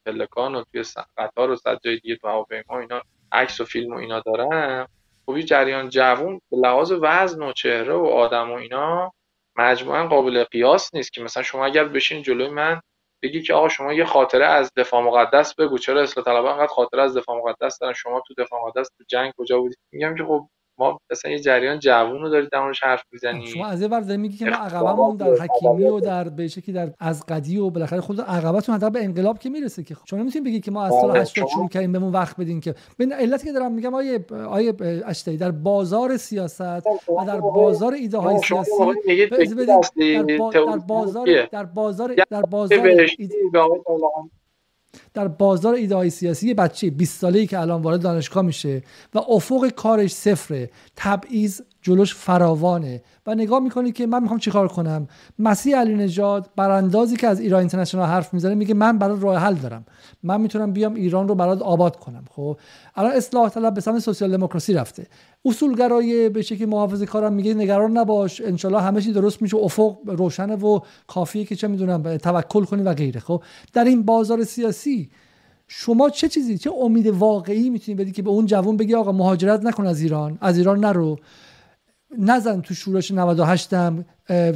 پلکان و توی قطار و صد جای دیگه تو هواپیما اینا عکس و فیلم و اینا دارن. خب جریان جوون به لحاظ وزن و چهره و آدم و اینا مجموعا قابل قیاس نیست که مثلا شما اگر بشین جلوی من بگی که آقا شما یه خاطره از دفاع مقدس بگو. چرا اصلاح طلبا انقدر خاطره از دفاع مقدس دارن؟ شما تو دفاع مقدس تو جنگ کجا بودید میگم که خب ما مثلا یه جریان جوون رو دارید درمونش حرف می‌زنی. شما از این میگی که ما عقبمون در حکیمی و در به شکلی در از قدی و بالاخره خود عقبتون حتی به انقلاب که می‌رسه که شما نمی‌تونید بگید که ما از سال 80 بله، شروع کردیم بهمون وقت بدین که. به علتی که دارم میگم آیه آیه اشتری در بازار سیاست و در بازار ایده های سیاسی در بازار در بازار در بازار در بازار ایده سیاسی بچه 20 ساله‌ای که الان وارد دانشگاه میشه و افق کارش صفره. تبعیض جلوش فراوانه و نگاه می‌کنی که من می‌خوام چیکار کنم؟ مسیح علی نژاد براندازی که از ایران اینترنشنال حرف می‌زنه میگه من برای راه حل دارم. من می‌تونم بیام ایران رو برات آباد کنم خب؟ الان اصلاح طلب به سمت سوسیال دموکراسی رفته. اصولگرای به شکلی محافظه کارم میگه نگران نباش انشالله همه چی درست میشه افق روشنه و کافیه که چه می‌دونم توکل کنی و غیره خب؟ در این بازار سیاسی شما چه چیزی چه امید واقعی می‌تونید بدی که به اون جوان بگی آقا مهاجرت نکن از ایران از ایران نرو؟ نزن تو شورش 98 هم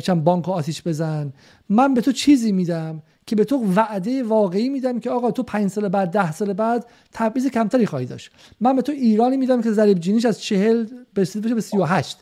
چند بانک آتیش بزن. من به تو چیزی میدم که به تو وعده واقعی میدم که آقا تو پنج سال بعد ده سال بعد تبعیض کمتری خواهی داشت. من به تو ایرانی میدم که ضریب جینیش از چهل برسید بشه به 38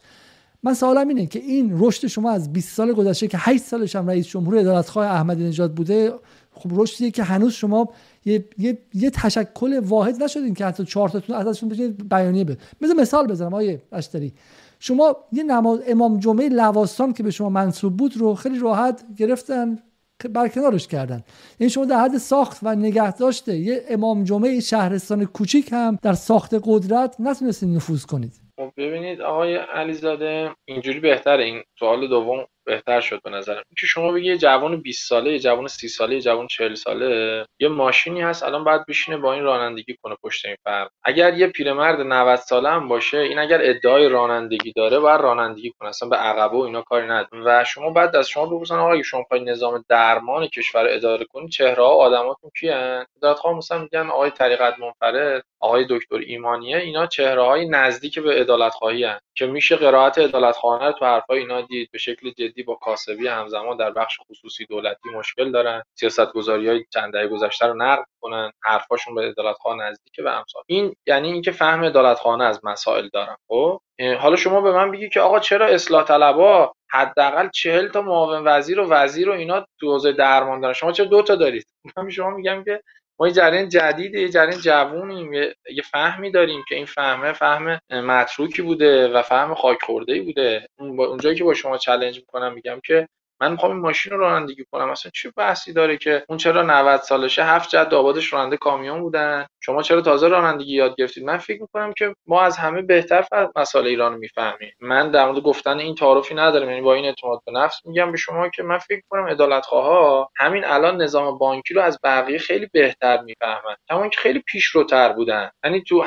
من سوالم اینه که این رشد شما از 20 سال گذشته که 8 سالش هم رئیس جمهور عدالتخواه احمدی نژاد بوده خب رشدیه که هنوز شما یه, یه،, یه تشکل واحد نشدین که حتی چهار تاتون ازشون بتونید بیانیه بده. مثال بزنم آیه اشتری. شما یه نماز امام جمعه لواستان که به شما منصوب بود رو خیلی راحت گرفتن برکنارش کردن. یعنی شما در حد ساخت و نگه داشته یه امام جمعه شهرستان کوچیک هم در ساخت قدرت نتونستید نفوذ کنید. خب ببینید آقای علیزاده اینجوری بهتره. این سوال دوم بهتر شد به نظرم. که شما بگی یه جوان 20 ساله یه جوان 30 ساله یه جوان 40 ساله یه ماشینی هست الان باید بشینه با این رانندگی کنه پشت این فرد اگر یه پیرمرد 90 ساله هم باشه این اگر ادعای رانندگی داره باید رانندگی کنه. اصلا به عقبه و اینا کاری نداره. و شما بعد از شما بپرسن آقا شما پای نظام درمان کشور اداره کنید چهره ها آدماتون کیان؟ دادخواه مثلا میگن آقای طریقت منفرد آقای دکتر ایمانیه اینا چهره های نزدیک به عدالت خواهی هن. که میشه قرائت عدالت خانه تو حرفای اینا دید به شکل جدی با کاسبی همزمان در بخش خصوصی دولتی مشکل دارن سیاست گذاری های چند دهه گذشته رو نقد کنن حرفاشون به عدالت خانه نزدیک به امثال. این یعنی اینکه فهم عدالت خانه از مسائل دارن خب؟ حالا شما به من بگی که آقا چرا اصلاح طلبا حداقل چهل تا معاون وزیر و وزیر و اینا تو حوزه درمان دارن؟ شما چرا دو تا دارید؟ [laughs] من شما میگم که ما یه جریان جدید یه جریان جوونیم یه فهمی داریم که این فهمه فهم متروکی بوده و فهم خاک خورده بوده اونجایی که با شما چالش می‌کنم میگم که من می‌خوام این ماشین رو رانندگی کنم. اصلا چه بحثی داره که اون چرا 90 سالشه هفت جد آبادش راننده کامیون بودن؟ شما چرا تازه رانندگی یاد گرفتید؟ من فکر می‌کنم که ما از همه بهتر مسائل ایران می‌فهمیم. من در مورد گفتن این تعارفی ندارم. یعنی با این اعتماد به نفس میگم به شما که من فکر می‌کنم عدالت ها همین الان نظام بانکی رو از بقیه خیلی بهتر می‌فهمن. کما که خیلی پیشروتر بودن. یعنی تو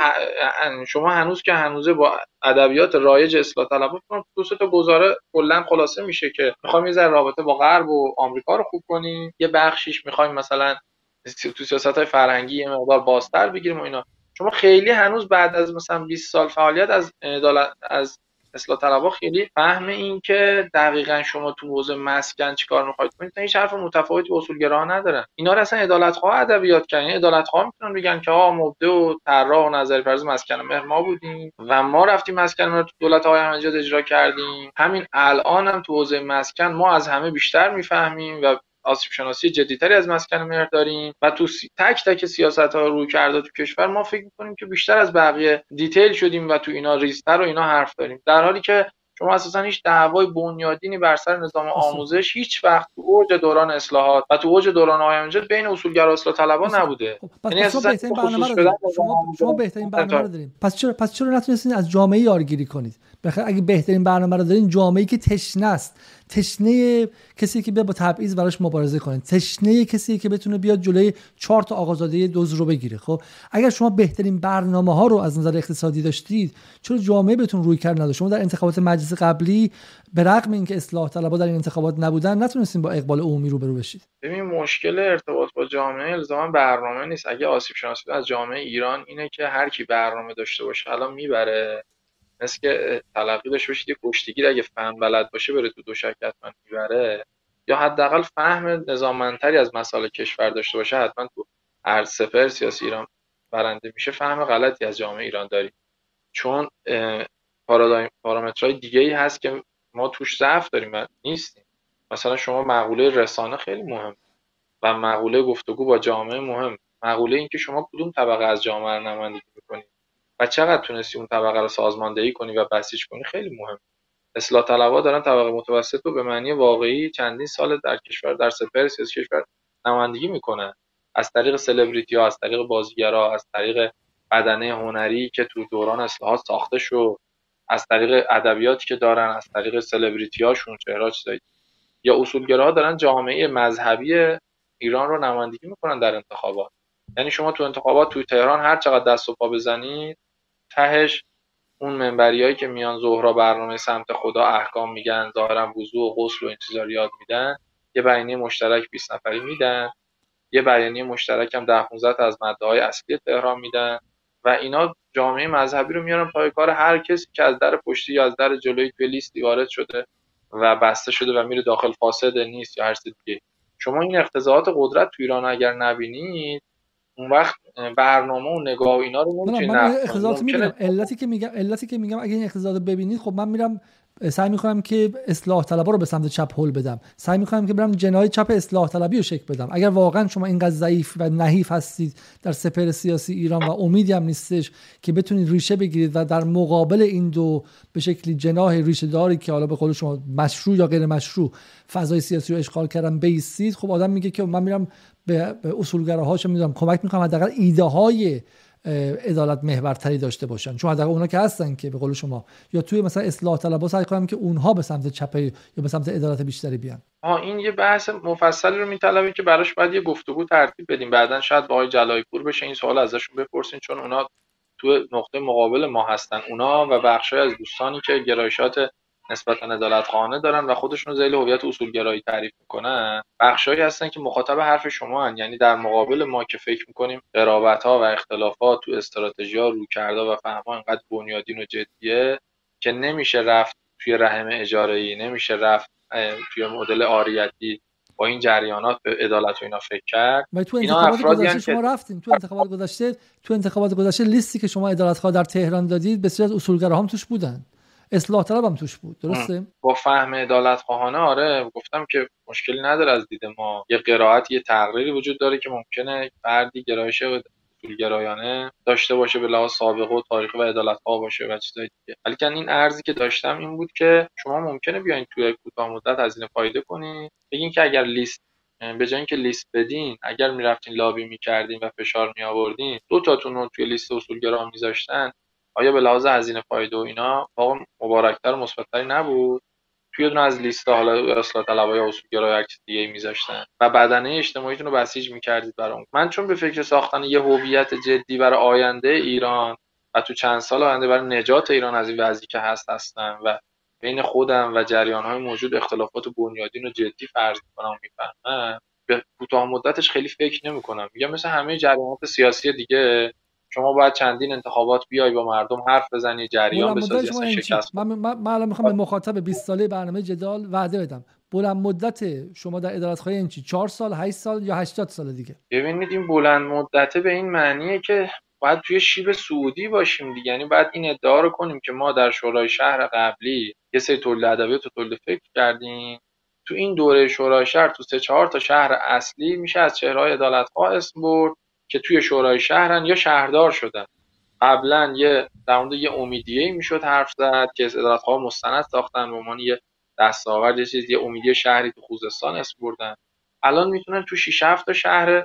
شما هنوز که هنوزه با ادبیات رایج اصلاح طلبها دو سه تا گزاره کلا خلاصه میشه که می‌خوایم یه رابطه با غرب و آمریکا رو خوب کنیم. یه بخشیش می‌خوایم مثلا تو سیاست های فرهنگی یه مقدار بازتر بگیریم و اینا. شما خیلی هنوز بعد از مثلا 20 سال فعالیت از از اصلاح طلبها خیلی فهم این که دقیقا شما تو حوزه مسکن چیکار می‌خواید کنید هیچ حرف متفاوتی با اصولگراها ندارن. اینا رو اصلا عدالت خواه ادبیات کردن. یعنی عدالت خواه می‌تونن بگن که آقا مبده و طراح و نظری فرض مسکن مهر ما بودیم و ما رفتیم مسکن مهر تو دولت های احمدی اجرا کردیم. همین الان هم تو حوزه مسکن ما از همه بیشتر می‌فهمیم و آسیب شناسی جدیتری از مسکن مهر داریم و تو تک تک سیاست ها روی کرده تو کشور ما فکر می‌کنیم که بیشتر از بقیه دیتیل شدیم و تو اینا ریزتر و اینا حرف داریم. در حالی که شما اساسا هیچ دعوای بنیادینی بر سر نظام آموزش هیچ وقت تو اوج دوران اصلاحات و تو اوج دوران آقای بین اصولگرا و اصلاح طلبا نبوده. پس یعنی شما بهترین برنامه رو شما شما بهترین برنامه رو دارید پس چرا پس چرا نتونستین از جامعه یارگیری کنید؟ بخاطر اگه بهترین برنامه رو دارین جامعه‌ای که تشنه است. تشنه کسی که بیا با تبعیض براش مبارزه کنه. تشنه کسی که بتونه بیاد جلوی چهار تا آقازاده دوز رو بگیره. خب اگر شما بهترین برنامه ها رو از نظر اقتصادی داشتید چرا جامعه بهتون روی کرد نداشت؟ شما در انتخابات مجلس قبلی به رغم اینکه اصلاح طلبها در این انتخابات نبودن نتونستین با اقبال عمومی روبرو بشید. ببین مشکل ارتباط با جامعه الزاما برنامه نیست. اگه آسیب شناسی از جامعه ایران اینه که هر کی برنامه داشته باشه الان می‌بره. مثل که تلقی داشته باشید یه کشتیگیر اگه فهم بلد باشه بره تو دو حتما می‌بره. یا حداقل فهم نظاممندتری از مسائل کشور داشته باشه حتما تو هر سپر سیاسی ایران برنده میشه. فهم غلطی از جامعه ایران داریم چون پارادایم پارامترهای دیگه ای هست که ما توش ضعف داریم و نیستیم. مثلا شما مقوله رسانه خیلی مهم. و مقوله گفتگو با جامعه مهم. مقوله اینکه شما کدوم طبقه از جامعه نمایندگی و چقدر تونستی اون طبقه رو سازماندهی کنی و بسیج کنی خیلی مهم. اصلاح طلبها دارن طبقه متوسط رو به معنی واقعی چندین سال در کشور در سپر کشور نمایندگی می‌کنن. از طریق سلبریتی ها از طریق بازیگرا از طریق بدنه هنری که تو دوران اصلاحات ساخته شد از طریق ادبیاتی که دارن از طریق سلبریتی هاشون چهره یا اصولگراها دارن جامعه مذهبی ایران رو نمایندگی می‌کنن در انتخابات. یعنی شما تو انتخابات توی تهران هر چقدر دست و پا بزنید تهش اون منبریایی که میان ظهرا برنامه سمت خدا احکام میگن ظاهرا وضوع و غسل و این یاد میدن یه بیانیه مشترک 20 نفری میدن یه بیانیه مشترک هم ده 15 از ماده های اصلی تهران میدن و اینا جامعه مذهبی رو میارن پای کار هر کسی که از در پشتی یا از در جلوی توی لیستی وارد شده و بسته شده و میره داخل فاسد نیست یا هر دیگه. شما این اقتضاعات قدرت تو ایران اگر نبینید اون وقت برنامه و نگاه و اینا رو نمی‌تونید من می‌بینم علتی که میگم علتی که میگم اگه این اقتضاعات ببینید خب من میرم سعی می‌کنم که اصلاح طلبا رو به سمت چپ هل بدم. سعی می‌کنم که برم جنای چپ اصلاح طلبی رو شکل بدم. اگر واقعا شما اینقدر ضعیف و نحیف هستید در سپر سیاسی ایران و امیدی هم نیستش که بتونید ریشه بگیرید و در مقابل این دو به شکلی جناه ریشه داری که حالا به قول شما مشروع یا غیر مشروع فضای سیاسی رو اشغال کردن بیستید خب آدم میگه که من میرم به اصولگراهاش می‌دونم. کمک می‌کنم حداقل ایده های عدالت محورتری داشته باشن. چون حداقل اونا که هستن که به قول شما یا توی مثلا اصلاح طلبها سعی کنم که اونها به سمت چپ یا به سمت عدالت بیشتری بیان. آه این یه بحث مفصلی رو میطلبه که براش باید یه گفتگو ترتیب بدیم. بعدا شاید با آقای پور بشه این سوال ازشون بپرسین چون اونا تو نقطه مقابل ما هستن. اونا و بخشای از دوستانی که گرایشات نسبتا عدالت خانه دارن و خودشون زیل هویت اصولگرایی تعریف می‌کنن. بخشایی هستن که مخاطب حرف شما هن. یعنی در مقابل ما که فکر می‌کنیم قرابت ها و اختلافات تو استراتژی ها رو کرده و فهم ها اینقدر بنیادین و جدیه که نمیشه رفت توی رحم اجاره ای نمیشه رفت توی مدل آریتی با این جریانات به عدالت و اینا فکر کرد. و تو انتخابات گذشته شما رفتیم تو انتخابات گذشته تو انتخابات گذشته لیستی که شما عدالت در تهران دادید بسیار از اصولگراها هم توش بودن. اصلاح طلب هم توش بود درسته؟ با فهم عدالت خواهانه آره گفتم که مشکلی نداره از دید ما. یه قرائت یه تقریری وجود داره که ممکنه فردی گرایش گرایانه داشته باشه به لحاظ سابقه و تاریخ و عدالت ها باشه و چیزای دیگه. ولی که این ارزی که داشتم این بود که شما ممکنه بیاین توی کوتاه مدت هزینه فایده کنید بگین که اگر لیست به جای اینکه لیست بدین اگر می‌رفتین لابی می‌کردین و فشار می آوردین دو تاتون رو توی لیست اصولگرا میذاشتن. آیا به لحاظ هزینه فایده و اینا واقعا مبارکتر و مثبتتری نبود؟ توی دونه از لیست حالا اصلاح طلبای اصولگرا هر چیز دیگه میذاشتن. و بدنه اجتماعیتون رو بسیج می‌کردید برام من چون به فکر ساختن یه هویت جدی برای آینده ایران و تو چند سال آینده برای نجات ایران از این وضعی که هست هستم و بین خودم و جریان های موجود اختلافات بنیادین و جدی فرض می‌کنم می‌فهمم به کوتاه مدتش خیلی فکر نمی‌کنم. میگم مثل همه جریانات سیاسی دیگه شما باید چندین انتخابات بیای با مردم حرف بزنی جریان بسازی شکست من, من, من الان می‌خوام به مخاطب 20 ساله برنامه جدال وعده بدم. بلند مدت شما در ادارت خواهی این چی 4 سال 8 سال یا 80 سال دیگه؟ ببینید این بلند مدته به این معنیه که باید توی شیب سعودی باشیم دیگه. یعنی باید این ادعا رو کنیم که ما در شورای شهر قبلی یه سری تولید ادبیات و تولید فکر کردیم. تو این دوره شورای شهر تو سه چهار تا شهر اصلی میشه از چهرهای عدالتخواه اسم برد. که توی شورای شهرن یا شهردار شدن. قبلا یه در مورد یه امیدیه می‌شد حرف زد که ها مستند ساختن به عنوان یه دستاورد یه چیز یه امیدیه شهری تو خوزستان اسم بردن. الان می‌تونن تو 6 7 تا شهر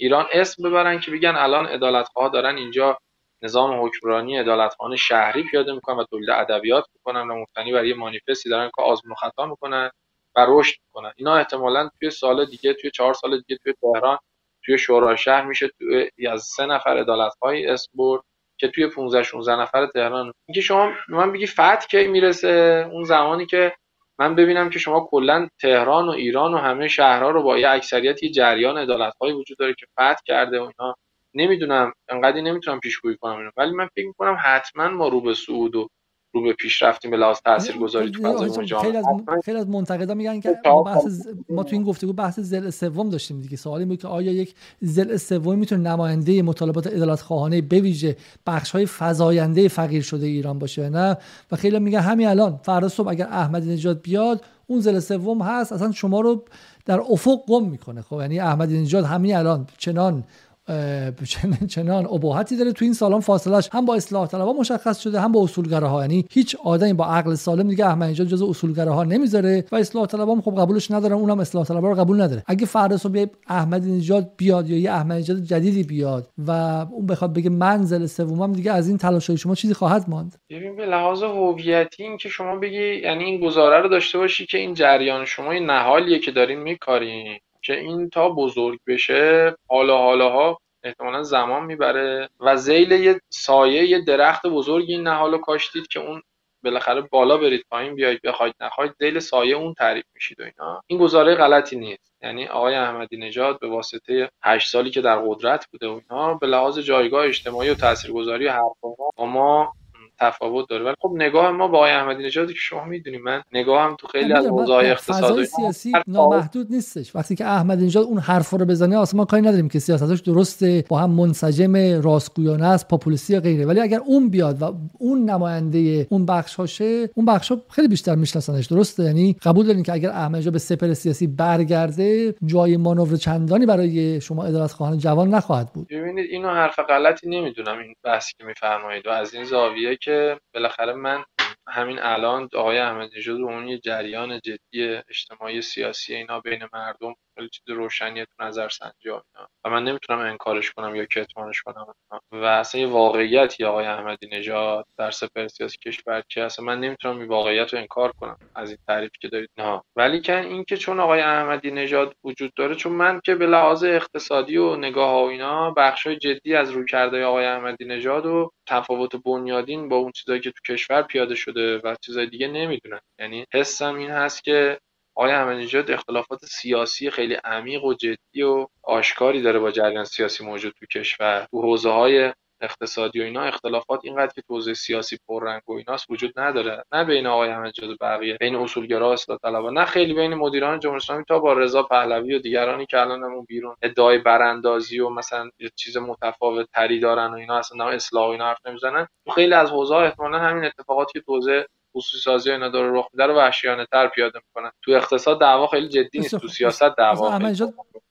ایران اسم ببرن که بگن الان عدالتخواه دارن اینجا نظام حکمرانی عدالتخانه شهری پیاده می‌کنن و تولید ادبیات می‌کنن و مبتنی بر یه مانیفستی دارن که آزمون خطا می‌کنن و رشد می‌کنن. اینا احتمالا توی سال دیگه توی چهار سال دیگه توی تهران توی شورای شهر میشه توی از سه نفر عدالت های اسم برد که توی 15 16 نفر تهران. اینکه شما من بگی فتح کی می‌رسه؟ اون زمانی که من ببینم که شما کلا تهران و ایران و همه شهرها رو با یه اکثریت یه جریان های وجود داره که فتح کرده و اینا. نمی‌دونم انقدری نمی‌تونم پیشگویی کنم اینو. ولی من فکر می‌کنم حتما ما رو به صعود و رو به پیش رفتیم به لحاظ تاثیرگذاری تو فضای جامعه خیلی از خیلی از منتقدا میگن که ما بحث ما تو این گفتگو بحث زل سوم داشتیم دیگه. سوالی بود که آیا یک زل سوم می‌تونه نماینده مطالبات عدالت خواهانه به ویژه بخش های فزاینده فقیر شده ایران باشه نه؟ و خیلی میگن همین الان فردا صبح اگر احمدی نژاد بیاد اون زل سوم هست اصلا شما رو در افق گم می‌کنه. خب یعنی احمدی نژاد همین الان چنان چنان ابهتی داره تو این سالان فاصلش هم با اصلاح طلبها مشخص شده هم با اصولگراها. یعنی هیچ آدمی با عقل سالم دیگه احمد نژاد جزء اصولگراها نمی‌ذاره و اصلاح طلبها خب قبولش ندارن اونم اصلاح طلبها رو قبول نداره. اگه فردا صبح احمدی نژاد بیاد یا یه احمدی نژاد جدیدی بیاد و اون بخواد بگه منزل سومم دیگه از این تلاشای شما چیزی خواهد ماند. ببین به لحاظ هویتی این که شما بگی یعنی این گزاره رو داشته باشی که این جریان شما این نهالیه که دارین میکارین. که این تا بزرگ بشه حالا حالاها احتمالا زمان می‌بره و زیل یه سایه یه درخت بزرگی این نهالو کاشتید که اون بالاخره بالا برید پایین بیاید بخواید نخواید زیل سایه اون تعریف میشید و اینا. این گزاره غلطی نیست. یعنی آقای احمدی نژاد به واسطه هشت سالی که در قدرت بوده و اینا به لحاظ جایگاه اجتماعی و تاثیرگذاری حرفا ما تفاوت داره. ولی خب نگاه ما با آقای احمدی نژادی که شما می‌دونید من نگاهم تو خیلی از اوضاع اقتصادی سیاسی نامحدود نیستش. وقتی که احمدی نژاد اون حرف رو بزنه اصلا ما کاری نداریم که سیاستش درسته با هم منسجم راستگویانه است پاپولیستی یا غیره. ولی اگر اون بیاد و اون نماینده اون بخش هاشه اون بخش ها خیلی بیشتر میشناسنش. درسته؟ یعنی قبول دارین که اگر احمدی به سپر سیاسی برگرده جای مانور چندانی برای شما عدالت خواهان جوان نخواهد بود. ببینید اینو حرف غلطی نمی‌دونم این بحثی که میفرمایید و از این زاویه که بالاخره من همین الان آقای احمدی نژاد اون یه جریان جدی اجتماعی سیاسی اینا بین مردم چیز روشنی تو نظر اینا. و من نمی‌تونم انکارش کنم یا کتمانش کنم و اصلا یه واقعیتی آقای احمدی نژاد در سپر سیاسی کشور چی اصلا من نمی‌تونم این واقعیت رو انکار کنم از این تعریفی که دارید. نه. ولی که چون آقای احمدی نژاد وجود داره چون من که به لحاظ اقتصادی و نگاه و اینا بخشای جدی از رویکرد آقای احمدی نژاد و تفاوت بنیادین با اون چیزایی که تو کشور پیاده شده و چیزای دیگه نمی‌دونن یعنی حسم این هست که آقای احمدی اختلافات سیاسی خیلی عمیق و جدی و آشکاری داره با جریان سیاسی موجود تو کشور. تو حوزه های اقتصادی و اینا اختلافات اینقدر که توزیع سیاسی پررنگ و ایناست وجود نداره. نه بین آقای احمدی و بقیه بین اصولگرا اصلاح طلبا نه خیلی بین مدیران جمهوری اسلامی تا با رضا پهلوی و دیگرانی که الان همون بیرون ادعای براندازی و مثلا چیز متفاوت تری دارن و اینا اصلا اصلاح و اینا حرف نمی‌زنن. خیلی از حوزه احتمالاً همین اتفاقاتی که توزیع خصوصی سازی اینا داره رخ میده رو وحشیانه تر پیاده می‌کنن تو اقتصاد دعوا خیلی جدی نیست تو سیاست دعوا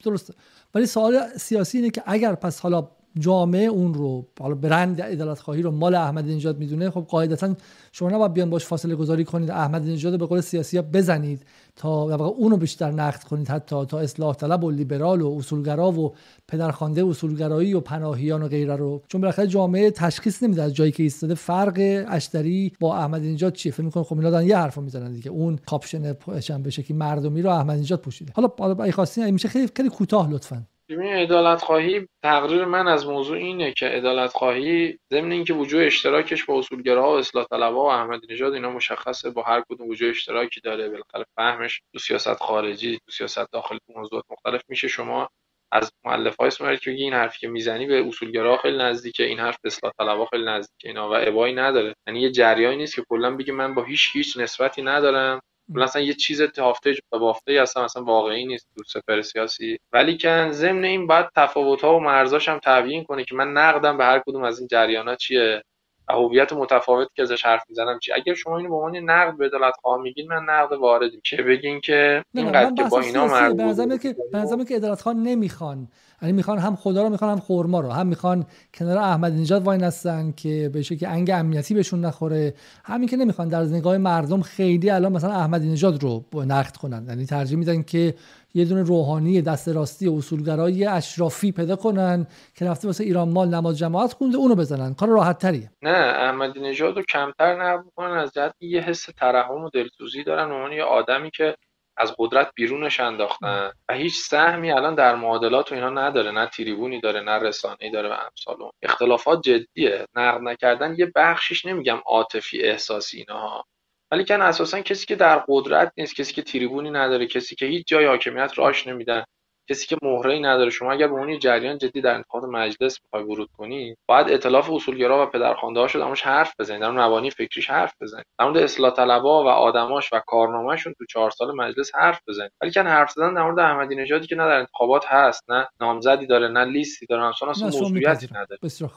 درسته. ولی سوال سیاسی اینه که اگر پس حالا جامعه اون رو حالا برند عدالت خواهی رو مال احمدی نژاد می‌دونه خب قاعدتا شما نباید بیان باش فاصله گذاری کنید احمدی نژاد به قول سیاسی ها بزنید تا در واقع اونو بیشتر نقد کنید حتی تا اصلاح طلب و لیبرال و اصولگرا و پدرخوانده اصولگرایی و پناهیان و غیره رو. چون بالاخره جامعه تشخیص نمیده از جایی که ایستاده فرق اشتری با احمدی نژاد چیه. فکر می‌کنه خب اینا دارن یه حرفو می‌زنن دیگه. اون کاپشن پشن بشه که مردمی رو احمدی نژاد پوشیده. حالا حالا میشه خیلی خیلی کوتاه لطفا. ببین عدالت خواهی تقریر من از موضوع اینه که عدالت خواهی ضمن اینکه وجود اشتراکش با اصولگراها و اصلاح طلبها و احمدی نژاد اینا مشخصه با هر کدوم وجود اشتراکی داره. بالاخره فهمش تو سیاست خارجی تو سیاست داخلی تو موضوعات مختلف میشه. شما از مؤلف های اسم که این حرفی که می‌زنی به اصولگرا خیلی نزدیکه این حرف اصلاح طلبها خیلی نزدیکه اینا و ابایی نداره. یعنی یه جریانی نیست که کلا بگه من با هیچ هیچ نسبتی ندارم. مثلا یه چیز تافته بافته اصلا مثلا واقعی نیست. تو سپر سیاسی. ولی که ضمن این باید تفاوت ها و مرزاش هم تبیین کنه که من نقدم به هر کدوم از این جریانات چیه. هویت متفاوتی که ازش حرف می‌زنم چی اگر شما اینو به عنوان نقد به عدالت خواه میگین من نقد واردی. که بگین که اینقدر که با اینا مربوط که به که عدالت خواه نمی‌خوان. یعنی می‌خوان هم خدا رو می‌خوان هم خورما رو. هم می‌خوان کنار احمد نژاد وای نستن که به که انگ امنیتی بهشون نخوره. همین که نمی‌خوان در نگاه مردم خیلی الان مثلا احمدی نژاد رو نقد کنن. یعنی ترجیح میدن که یه دونه روحانی دست راستی اصولگرایی اشرافی پیدا کنن که رفته واسه ایران مال نماز جماعت خونده اونو بزنن. کار راحت تریه. نه احمدی نژاد رو کمتر نقد می‌کنن از جهت یه حس ترحم و دلسوزی دارن. عنوان یه آدمی که از قدرت بیرونش انداختن و هیچ سهمی الان در معادلات و اینا نداره نه تریبونی داره نه رسانه‌ای داره و امثال اختلافات جدیه. نقد نکردن یه بخشیش نمیگم عاطفی احساسی اینها. ولی کن اساسا کسی که در قدرت نیست کسی که تریبونی نداره کسی که هیچ جای حاکمیت راش نمیدن. کسی که مهره نداره شما اگر به اون جریان جدی در انتخابات مجلس می‌خوای ورود کنی باید ائتلاف اصولگرا و پدرخوانده هاشو درموش حرف بزنید در مبانی فکریش حرف بزنید در مورد اصلاح طلبا و آدماش و کارنامهشون تو چهار سال مجلس حرف بزنید ولی کن حرف زدن در مورد احمدی نژادی که نه در انتخابات هست نه نامزدی داره نه لیستی داره اصلا اصلا موضوعیتی نداره. بسیار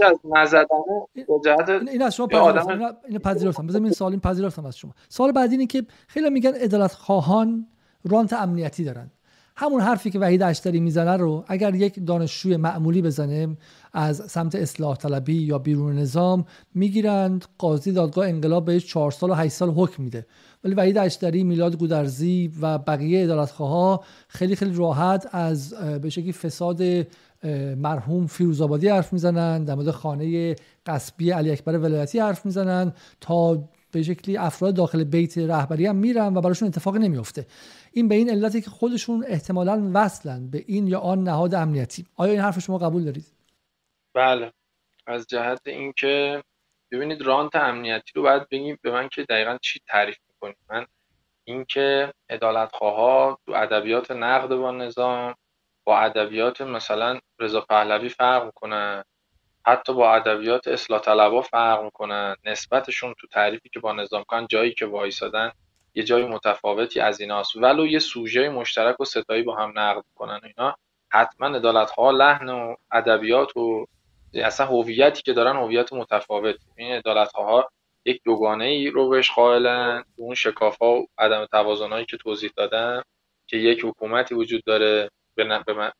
از نزدن این از شما پذیرفتم پذیرفتم. بذار این سوال این پذیرفتم از شما. سوال بعدی اینه که خیلی میگن عدالت خواهان رانت امنیتی دارن. همون حرفی که وحید اشتری می‌زنه رو اگر یک دانشجوی معمولی بزنه از سمت اصلاح طلبی یا بیرون نظام می‌گیرند. قاضی دادگاه انقلاب بهش 4 سال و 8 سال حکم میده. ولی وحید اشتری میلاد گودرزی و بقیه ادالتخواه خیلی خیلی راحت از به شکلی فساد مرحوم فیروزآبادی حرف می‌زنن در مورد خانه قصبی علی اکبر ولایتی حرف می‌زنن تا به شکلی افراد داخل بیت رهبری هم میرن و براشون اتفاق نمیفته. این به این علتی که خودشون احتمالا وصلن به این یا آن نهاد امنیتی. آیا این حرف شما قبول دارید؟ بله. از جهت اینکه ببینید رانت امنیتی رو باید بگیم به من که دقیقا چی تعریف می‌کنید من اینکه عدالت ها تو ادبیات نقد با نظام با ادبیات مثلا رضا پهلوی فرق می‌کنن حتی با ادبیات اصلاح طلبا فرق می‌کنن. نسبتشون تو تعریفی که با نظام کن جایی که وایسادن یه جای متفاوتی از ایناست ولو یه سوژه مشترک و ستایی با هم نقد کنن اینا حتما ادالت ها لحن و ادبیات و اصلا هویتی که دارن هویت متفاوت. این ادالت ها یک دوگانه ای رو بهش قائلن اون شکاف ها و عدم توازن که توضیح دادن که یک حکومتی وجود داره به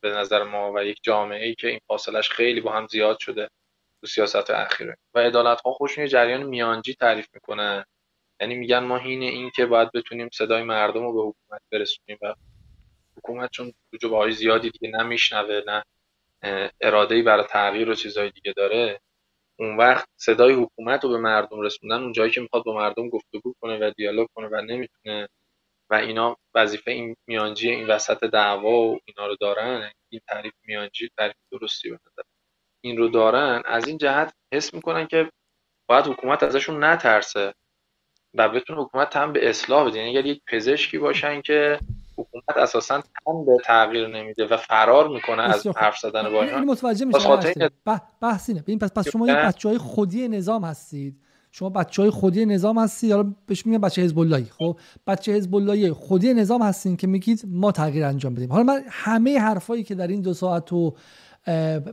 نظر ما و یک جامعه ای که این فاصلش خیلی با هم زیاد شده تو سیاست اخیره. و عدالت ها خوشون یه جریان میانجی تعریف می‌کنن. یعنی میگن ما این که باید بتونیم صدای مردم رو به حکومت برسونیم و حکومت چون جوابهای زیادی دیگه نه میشنوه نه اراده برای تغییر و چیزهای دیگه داره. اون وقت صدای حکومت رو به مردم رسوندن اون جایی که می‌خواد با مردم گفتگو کنه و دیالوگ کنه و نمی‌تونه و اینا وظیفه این میانجی این وسط دعوا و اینا رو دارن این تعریف میانجی تعریف درستی به این رو دارن از این جهت حس می‌کنن که باید حکومت ازشون نترسه. و بتونه حکومت هم به اصلاح بده. یعنی اگر یک پزشکی باشن که حکومت اساسا تن به تغییر نمیده و فرار می‌کنه از حرف زدن با اینا متوجه میشه بحث اینه پس پس شما یه بچهای خودی نظام هستید. شما بچه های خودی نظام هستید. حالا بهش میگن بچه حزب اللهی خب بچه حزب اللهی خودی نظام هستین که میگید ما تغییر انجام بدیم. حالا من همه حرفایی که در این دو ساعت و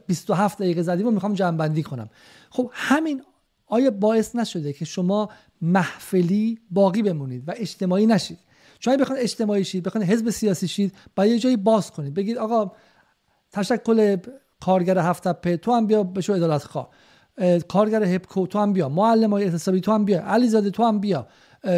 27 دقیقه زدیم رو می‌خوام جمع بندی کنم. خب همین آیا باعث نشده که شما محفلی باقی بمونید و اجتماعی نشید؟ شما بخواید اجتماعی شید بخواید حزب سیاسی شید باید یه جایی باز کنید. بگید آقا تشکل کارگر هفت تو هم بیا بشو ادالت خواه. کارگر هپکو تو هم بیا. معلم های اعتصابی تو هم بیا. علیزاده تو هم بیا.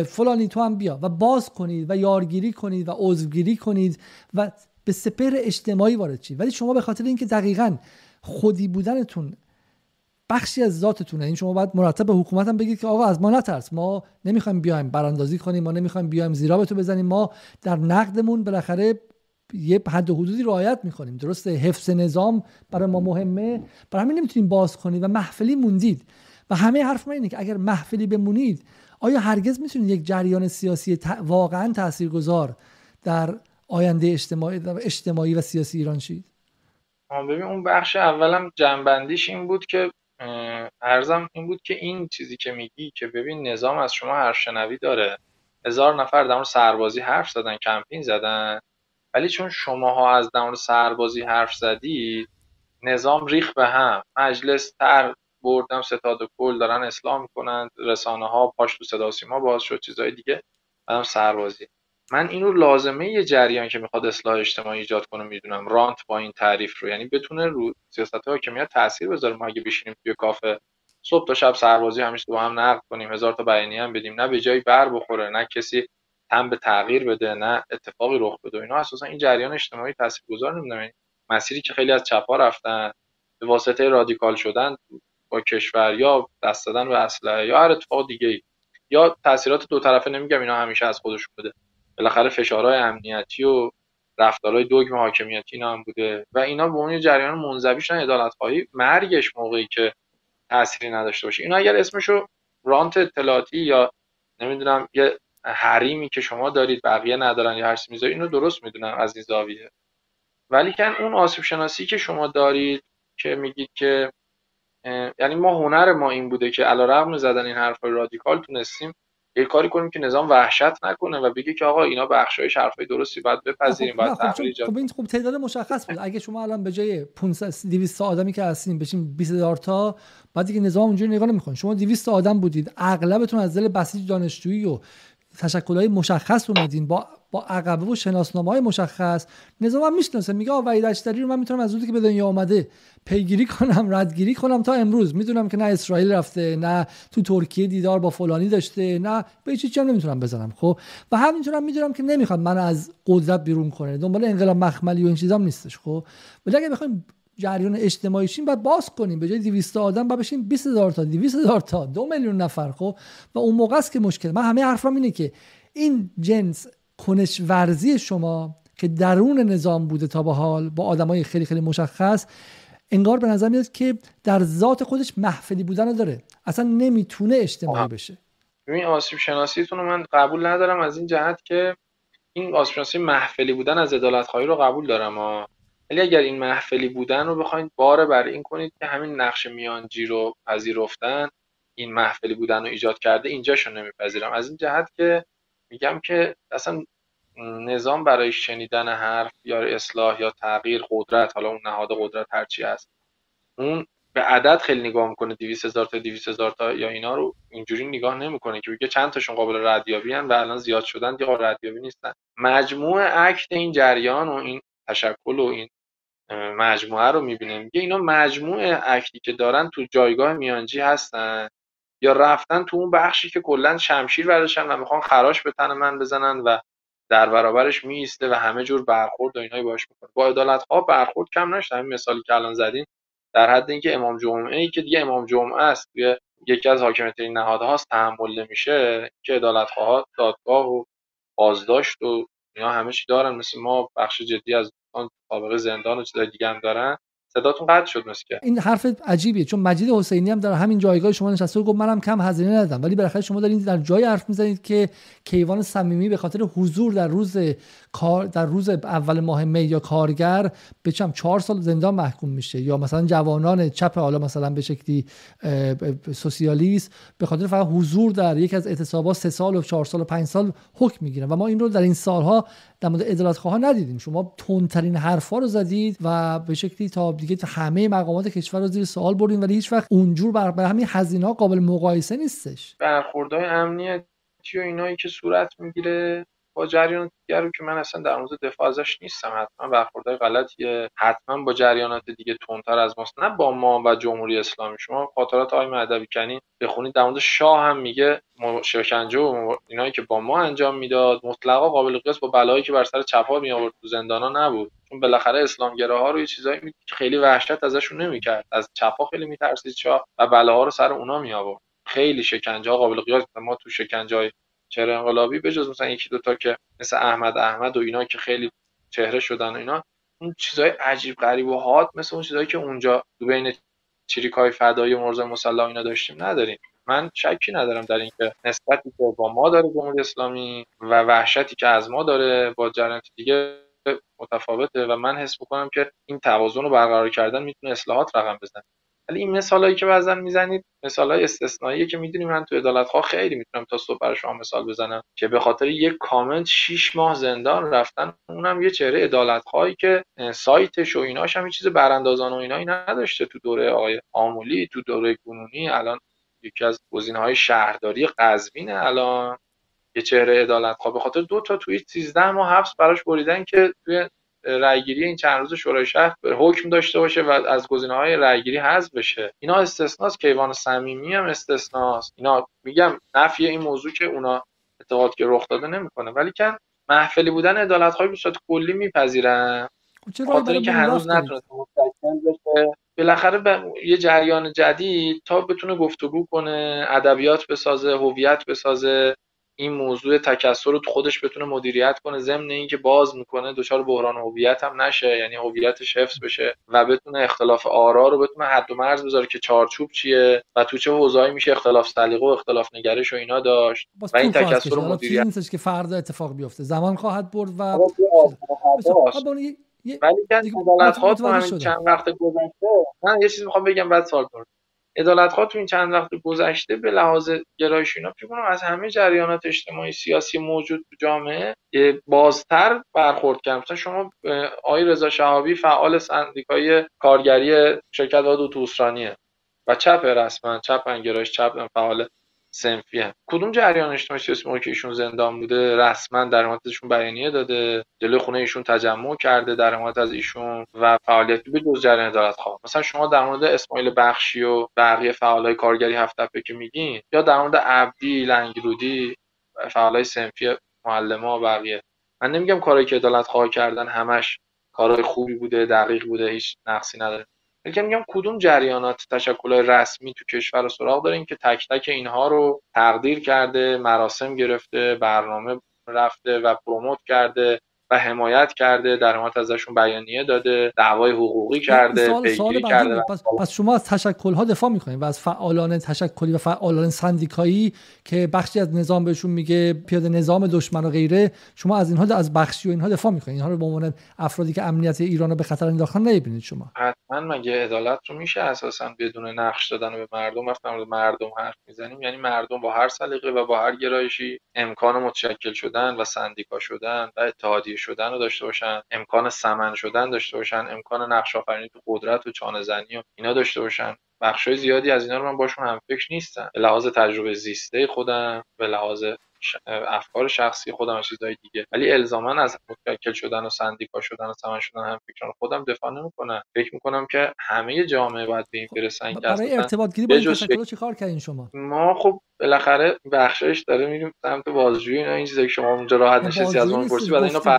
فلانی تو هم بیا. و باز کنید و یارگیری کنید و عضوگیری کنید و به سپر اجتماعی وارد شید. ولی شما به خاطر اینکه دقیقا خودی بودنتون بخشی از ذاتتونه. این شما باید مرتب به حکومت هم بگید که آقا از ما نترس. ما نمی‌خوایم بیایم براندازی کنیم ما نمی‌خوایم بیایم زیرا به تو بزنیم. ما در نقدمون بالاخره یه حد و حدودی رعایت می‌کنیم. درسته؟ حفظ نظام برای ما مهمه. برای همین نمی‌تونیم باز کنید و محفلی موندید. و همه حرف ما اینه که اگر محفلی بمونید آیا هرگز می‌تونید یک جریان سیاسی واقعا تاثیرگذار در آینده اجتماعی, اجتماعی و سیاسی ایران شید؟ ببین اون بخش اولم جنبندیش این بود که ارزم این بود که این چیزی که میگی که ببین نظام از شما حرف شنوی داره. هزار نفر در سربازی حرف زدن کمپین زدن. ولی چون شماها از در سربازی حرف زدید نظام ریخ به هم. مجلس تر بردم ستاد و کل دارن اصلاح می‌کنن. رسانه ها پاش تو صدا سیما باز شد چیزهای دیگه. بعدم سربازی. من اینو لازمه یه جریان که می‌خواد اصلاح اجتماعی ایجاد کنه می‌دونم. رانت با این تعریف رو. یعنی بتونه رو سیاست حاکمیت تاثیر بذاره. ما اگه بشینیم توی کافه صبح تا شب سربازی همیشه با هم نقد کنیم. هزار تا بیانیه هم بدیم. نه به جای بر بخوره نه کسی هم به تغییر بده نه اتفاقی رخ بده. اینا اساسا این جریان اجتماعی تاثیرگذار نمی‌دونم. یعنی مسیری که خیلی از چپا رفتن به واسطه رادیکال شدن با کشور یا دست دادن به اسلحه یا هر اتفاق دیگه ای یا تاثیرات دو طرفه نمیگم اینا همیشه از خودشون بوده. بالاخره فشارهای امنیتی و رفتارهای دوگم حاکمیتی اینا هم بوده. و اینا به اون جریان منزوی شدن عدالت خواهی مرگش موقعی که تأثیری نداشته باشه. اینا اگر اسمشو رانت اطلاعاتی یا نمی‌دونم یه حریمی که شما دارید بقیه ندارن یا هر چیزی اینو درست می‌دونم از این زاویه. ولی کن اون آسیب شناسی که شما دارید که میگید که یعنی ما هنر ما این بوده که علیرغم زدن این حرف رادیکال تونستیم یه کاری کنیم که نظام وحشت نکنه و بگه که آقا اینا بخشای حرفای درستی باید بپذیریم باید خب, خب این خب تعداد مشخص بود. اگه شما الان به جای 500 200 آدمی که هستین بشین 20000 تا بعد دیگه نظام اونجوری نگاه نمی‌کنه شما 200 آدم بودید. اغلبتون از دل بسیج دانشجویی و های مشخص اومدین با با عقبه و شناسنامه های مشخص. نظام هم می‌شناسه میگه آ وحید اشتری رو من می‌تونم از روزی که به دنیا آمده پیگیری کنم ردگیری کنم تا امروز. می‌دونم که نه اسرائیل رفته نه تو ترکیه دیدار با فلانی داشته نه به چیزی هم نمی‌تونم بزنم خب؟ و همینطورم می‌دونم که نمی‌خواد من از قدرت بیرون کنه. دنبال انقلاب مخملی و این چیزام نیستش خب؟ ولی اگه بخوایم جریان اجتماعی شیم باید باز کنیم. به جای 200 آدم باید بشیم 20 هزار تا 200 هزار تا دو میلیون نفر خب؟ و اون موقع است که مشکل. من همه حرفم اینه که این جنس کنش ورزی شما که درون نظام بوده تا به حال با آدمای خیلی خیلی مشخص انگار به نظر میاد که در ذات خودش محفلی بودن داره. اصلا نمی‌تونه اجتماعی بشه. ببین آسیب شناسیتون رو من قبول ندارم از این جهت که این آسیب شناسی محفلی بودن از عدالت خواهی رو قبول دارم ولی اگر این محفلی بودن رو بخواید بار بر این کنید که همین نقش میانجی رو پذیرفتن این محفلی بودن رو ایجاد کرده اینجاشو نمیپذیرم. از این جهت که میگم که اصلا نظام برای شنیدن حرف یا اصلاح یا تغییر قدرت حالا اون نهاد قدرت هرچی هست اون به عدد خیلی نگاه می‌کنه 200 هزار تا 200 هزار تا یا اینا رو اینجوری نگاه نمی‌کنه که بگه چند تاشون قابل ردیابی و الان زیاد شدن دیگه ردیابی نیستن. مجموع عکت این جریان و این تشکل و این مجموعه رو می‌بینه میگه اینا مجموع عکتی که دارن تو جایگاه میانجی هستن یا رفتن تو اون بخشی که کلا شمشیر برداشتن و می‌خوان خراش به تن من بزنن و در برابرش میسته و همه جور برخورد و اینایی باش می‌کنه با عدالت ها برخورد کم نشد. همین مثالی که الان زدین. در حد اینکه امام جمعه ای که دیگه امام جمعه است. توی یکی از حاکمیت نهادهاست تحمل نمیشه. که عدالت ها دادگاه و بازداشت و اینا همه چی دارن. مثل ما بخش جدی از سابقه زندان و چیزای دیگه هم دارن. صداتون قطع شد مسکه این حرف عجیبیه چون مجید حسینی هم در همین جایگاه شما نشسته گفت منم کم هزینه ندادم. ولی بالاخره شما دارین در جای حرف می‌زنید که کیوان صمیمی به خاطر حضور در روز کار در روز اول ماه می یا کارگر به چم چهار سال زندان محکوم میشه. یا مثلا جوانان چپ حالا مثلا به شکلی سوسیالیست به خاطر فقط حضور در یک از اعتصابات سه سال و چهار سال و پنج سال حکم می‌گیرن. و ما این رو در این سالها در مورد عدالت خواه ندیدیم شما تندترین حرفا رو زدید و به شکلی تا دیگه همه مقامات کشور رو زیر سوال بردین ولی هیچ وقت اونجور بر, بر همین هزینه قابل مقایسه نیستش. برخوردهای امنیتی و اینایی که صورت می‌گیره با دیگر رو که من اصلا در مورد دفاع ازش نیستم. حتما برخوردهای غلطیه. حتما با جریانات دیگه تندتر از ماست. نه با ما و جمهوری اسلامی. شما خاطرات آقای مهدوی کنی بخونید در مورد شاه هم میگه شکنجه و اینایی که با ما انجام می‌داد مطلقا قابل قیاس با بلایی که بر سر چپا می آورد تو زندانا نبود. چون بالاخره اسلامگراها رو یه چیزایی می... خیلی وحشت ازشون نمی‌کرد. از چپا خیلی میترسید شاه و بلاها رو سر اونا می آورد خیلی شکنجه ها قابل قیاس ما تو شکنجه چهره انقلابی بجز مثلا یکی دوتا که مثل احمد احمد و اینا که خیلی چهره شدن و اینا اون چیزای عجیب غریب و حاد مثل اون چیزایی که اونجا بین چریکای فدایی و مرزا مسلح اینا داشتیم نداریم. من شکی ندارم در اینکه نسبتی که با ما داره جمهوری اسلامی و وحشتی که از ما داره با جریانات دیگه متفاوته و من حس می‌کنم که این توازن رو برقرار کردن می‌تونه اصلاحات رقم بزنه. ولی این مثالایی که بعضا می‌زنید مثالای استثنائیه که می‌دونی من تو عدالت خواه خیلی می‌تونم تا صبح برای شما مثال بزنم که به خاطر یک کامنت 6 ماه زندان رفتن اونم یه چهره عدالت خواهی که سایتش و ایناش هم یه چیز براندازان و اینایی نداشته تو دوره آقای آمولی تو دوره کنونی الان یکی از های شهرداری قزوین الان. یه چهره عدالت به خاطر دو تا توییت 13 ماه حبس براش بریدن که توی رأیگیری این چند روز شورای شهر حکم داشته باشه و از های رأیگیری حذف بشه. اینا استثناست کیوان صمیمی هم استثناست. اینا میگم نفی این موضوع که اونا اتفاقات که رخ داده نمی‌کنه. ولی که محفلی بودن عدالت های به صورت کلی میپذیرن. خب خاطر اینکه هنوز نتونسته مستقل بشه. بالاخره به یه جریان جدید تا بتونه گفتگو کنه ادبیات بسازه هویت بسازه. این موضوع تکثر رو خودش بتونه مدیریت کنه. ضمن اینکه باز می‌کنه دچار بحران هویت هم نشه یعنی هویتش حفظ بشه و بتونه اختلاف آرا رو بتونه حد و مرز بذاره که چارچوب چیه و تو چه حوزه‌ای میشه اختلاف سلیقه و اختلاف نگرش و اینا داشت. و این تکثر رو مدیریت نیستش که فردا اتفاق بیفته. زمان خواهد برد و ولی چند وقت گذشته من یه چیزی می‌خوام بگم بعد سال کنم. عدالت ها تو این چند وقت گذشته به لحاظ گرایش اینا فکر از همه جریانات اجتماعی سیاسی موجود تو جامعه بازتر برخورد کردن مثلا شما آقای رضا شهابی فعال سندیکای کارگری شرکت اتوبوسرانیه و چپ رسما چپ گرایش چپ فعال سنفی هم. کدوم جریان اجتماعی سیاسی موقع که ایشون زندان بوده رسما در بیانیه داده جلوی خونه ایشون تجمع کرده در از ایشون و فعالیتی به جز جریان عدالت خواه مثلا شما در مورد اسماعیل بخشی و بقیه فعالای کارگری هفت که میگین یا در مورد عبدی لنگرودی فعالای سنفی و بقیه. من نمیگم کاری که عدالت خواه کردن همش کارهای خوبی بوده دقیق بوده هیچ نقصی نداره. بلکه میگم کدوم جریانات تشکل رسمی تو کشور رو سراغ داریم که تک تک اینها رو تقدیر کرده مراسم گرفته برنامه رفته و پروموت کرده؟ و حمایت کرده در حمایت ازشون بیانیه داده دعوای حقوقی کرده سوال, سوال کرده پس, پس شما از تشکل ها دفاع می‌کنید و از فعالان تشکلی و فعالان سندیکایی که بخشی از نظام بهشون میگه پیاده نظام دشمن و غیره شما از اینها از بخشی و اینها دفاع می‌کنید اینها رو به عنوان افرادی که امنیت ایران رو به خطر انداختن نمی‌بینید شما. حتما مگه عدالت رو میشه اساسا بدون نقش دادن به مردم؟ وقتی مردم حرف می‌زنیم یعنی مردم با هر سلیقه و با هر گرایشی امکان متشکل شدن و سندیکا شدن و اتحادیه شدن رو داشته باشن امکان سمن شدن داشته باشن امکان نقش آفرینی تو قدرت و چانه زنی و اینا داشته باشن. بخشای زیادی از اینا رو من باشون هم فکر نیستم. به لحاظ تجربه زیسته خودم به لحاظ افکار شخصی خودم و چیزهای دیگه. ولی الزاما از متکل شدن و سندیکا شدن و سمن شدن هم فکران خودم دفاع نمی‌کنم. فکر می‌کنم که همه جامعه باید به این برسن که برای ارتباط گیری با این چیکار کردین شما؟ ما خب بالاخره بخشش داره میریم سمت بازجویی اینا این چیزایی که شما اونجا راحت نشستی از اون پرسی بعد اینا پر...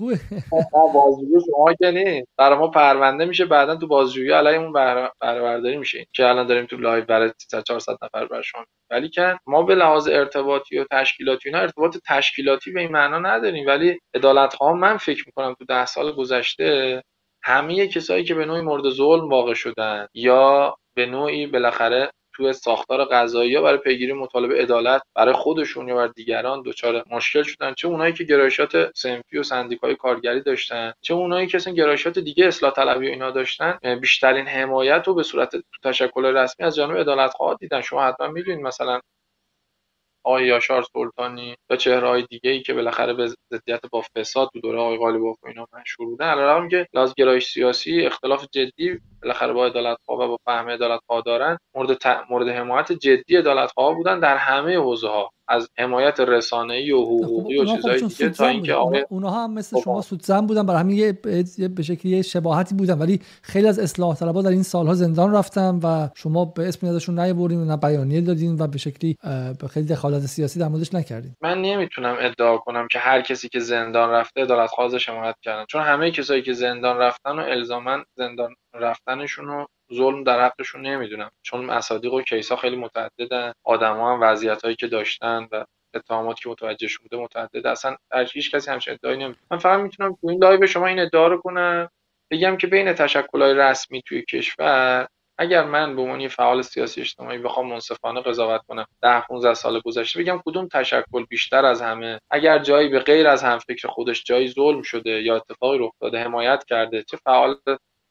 بازجویی شما که نه برای ما پرونده میشه بعدا تو بازجویی علیمون برداری میشه. که الان داریم تو لایو برای 300 400 نفر بر شما ولی که ما به لحاظ ارتباطی و تشکیلاتی اینا ارتباط تشکیلاتی به این معنا نداریم. ولی عدالت ها من فکر می‌کنم تو ده سال گذشته همه کسایی که به نوعی مورد ظلم واقع شدن یا به نوعی بالاخره توی ساختار قضایی یا برای پیگیری مطالبه عدالت برای خودشون یا برای دیگران دچار مشکل شدن. چه اونایی که گرایشات سنفی و سندیکای کارگری داشتن چه اونایی که اصلا گرایشات دیگه اصلاح طلبی و اینا داشتن بیشترین حمایت رو به صورت تشکل رسمی از جانب عدالت خواهد دیدن. شما حتما می‌دونید مثلا آقای یاشار سلطانی یا چهرهای دیگه ای که بالاخره به ضدیت با فساد تو دوره آقای غالباف و اینا مشهور بودن. علیرغم که لاز گرایش سیاسی اختلاف جدی بالاخره با عدالت و با فهم عدالت دارن مورد مورد حمایت جدی عدالت بودن در همه حوزه ها از حمایت رسانه‌ای و حقوقی و خب چیزهای دیگه تا اینکه آقای اونها هم مثل خب. شما سودزن بودن. برای همین یه به شکلی شباهتی بودن. ولی خیلی از اصلاح طلبها در این سالها زندان رفتن و شما به اسم ازشون نیاوردین نه بیانیه دادین و به شکلی به خیلی دخالت سیاسی در موردش نکردین. من نمی‌تونم ادعا کنم که هر کسی که زندان رفته عدالت خواهش حمایت کردن. چون همه کسایی که زندان رفتن و الزاما زندان رفتنشون رو ظلم در حقشون نمی‌دونم. چون مصادیق و case ا خیلی متعددن. آدما هم وضعیت هایی که داشتن و اتهاماتی که متوجه شده متعدد. اصلا هیچ کسی همچین ادعایی نمی‌تونه من فقط می‌تونم تو این live شما این ادعا رو کنم. بگم که بین های رسمی توی کشور اگر من به عنوان فعال سیاسی اجتماعی بخوام منصفانه قضاوت کنم 10 15 سال گذشته بگم کدوم تشکل بیشتر از همه؟ اگر جایی به غیر از هم فکر خودش جایی ظلم شده یا اتفاقی رخ داده حمایت کرده چه فعال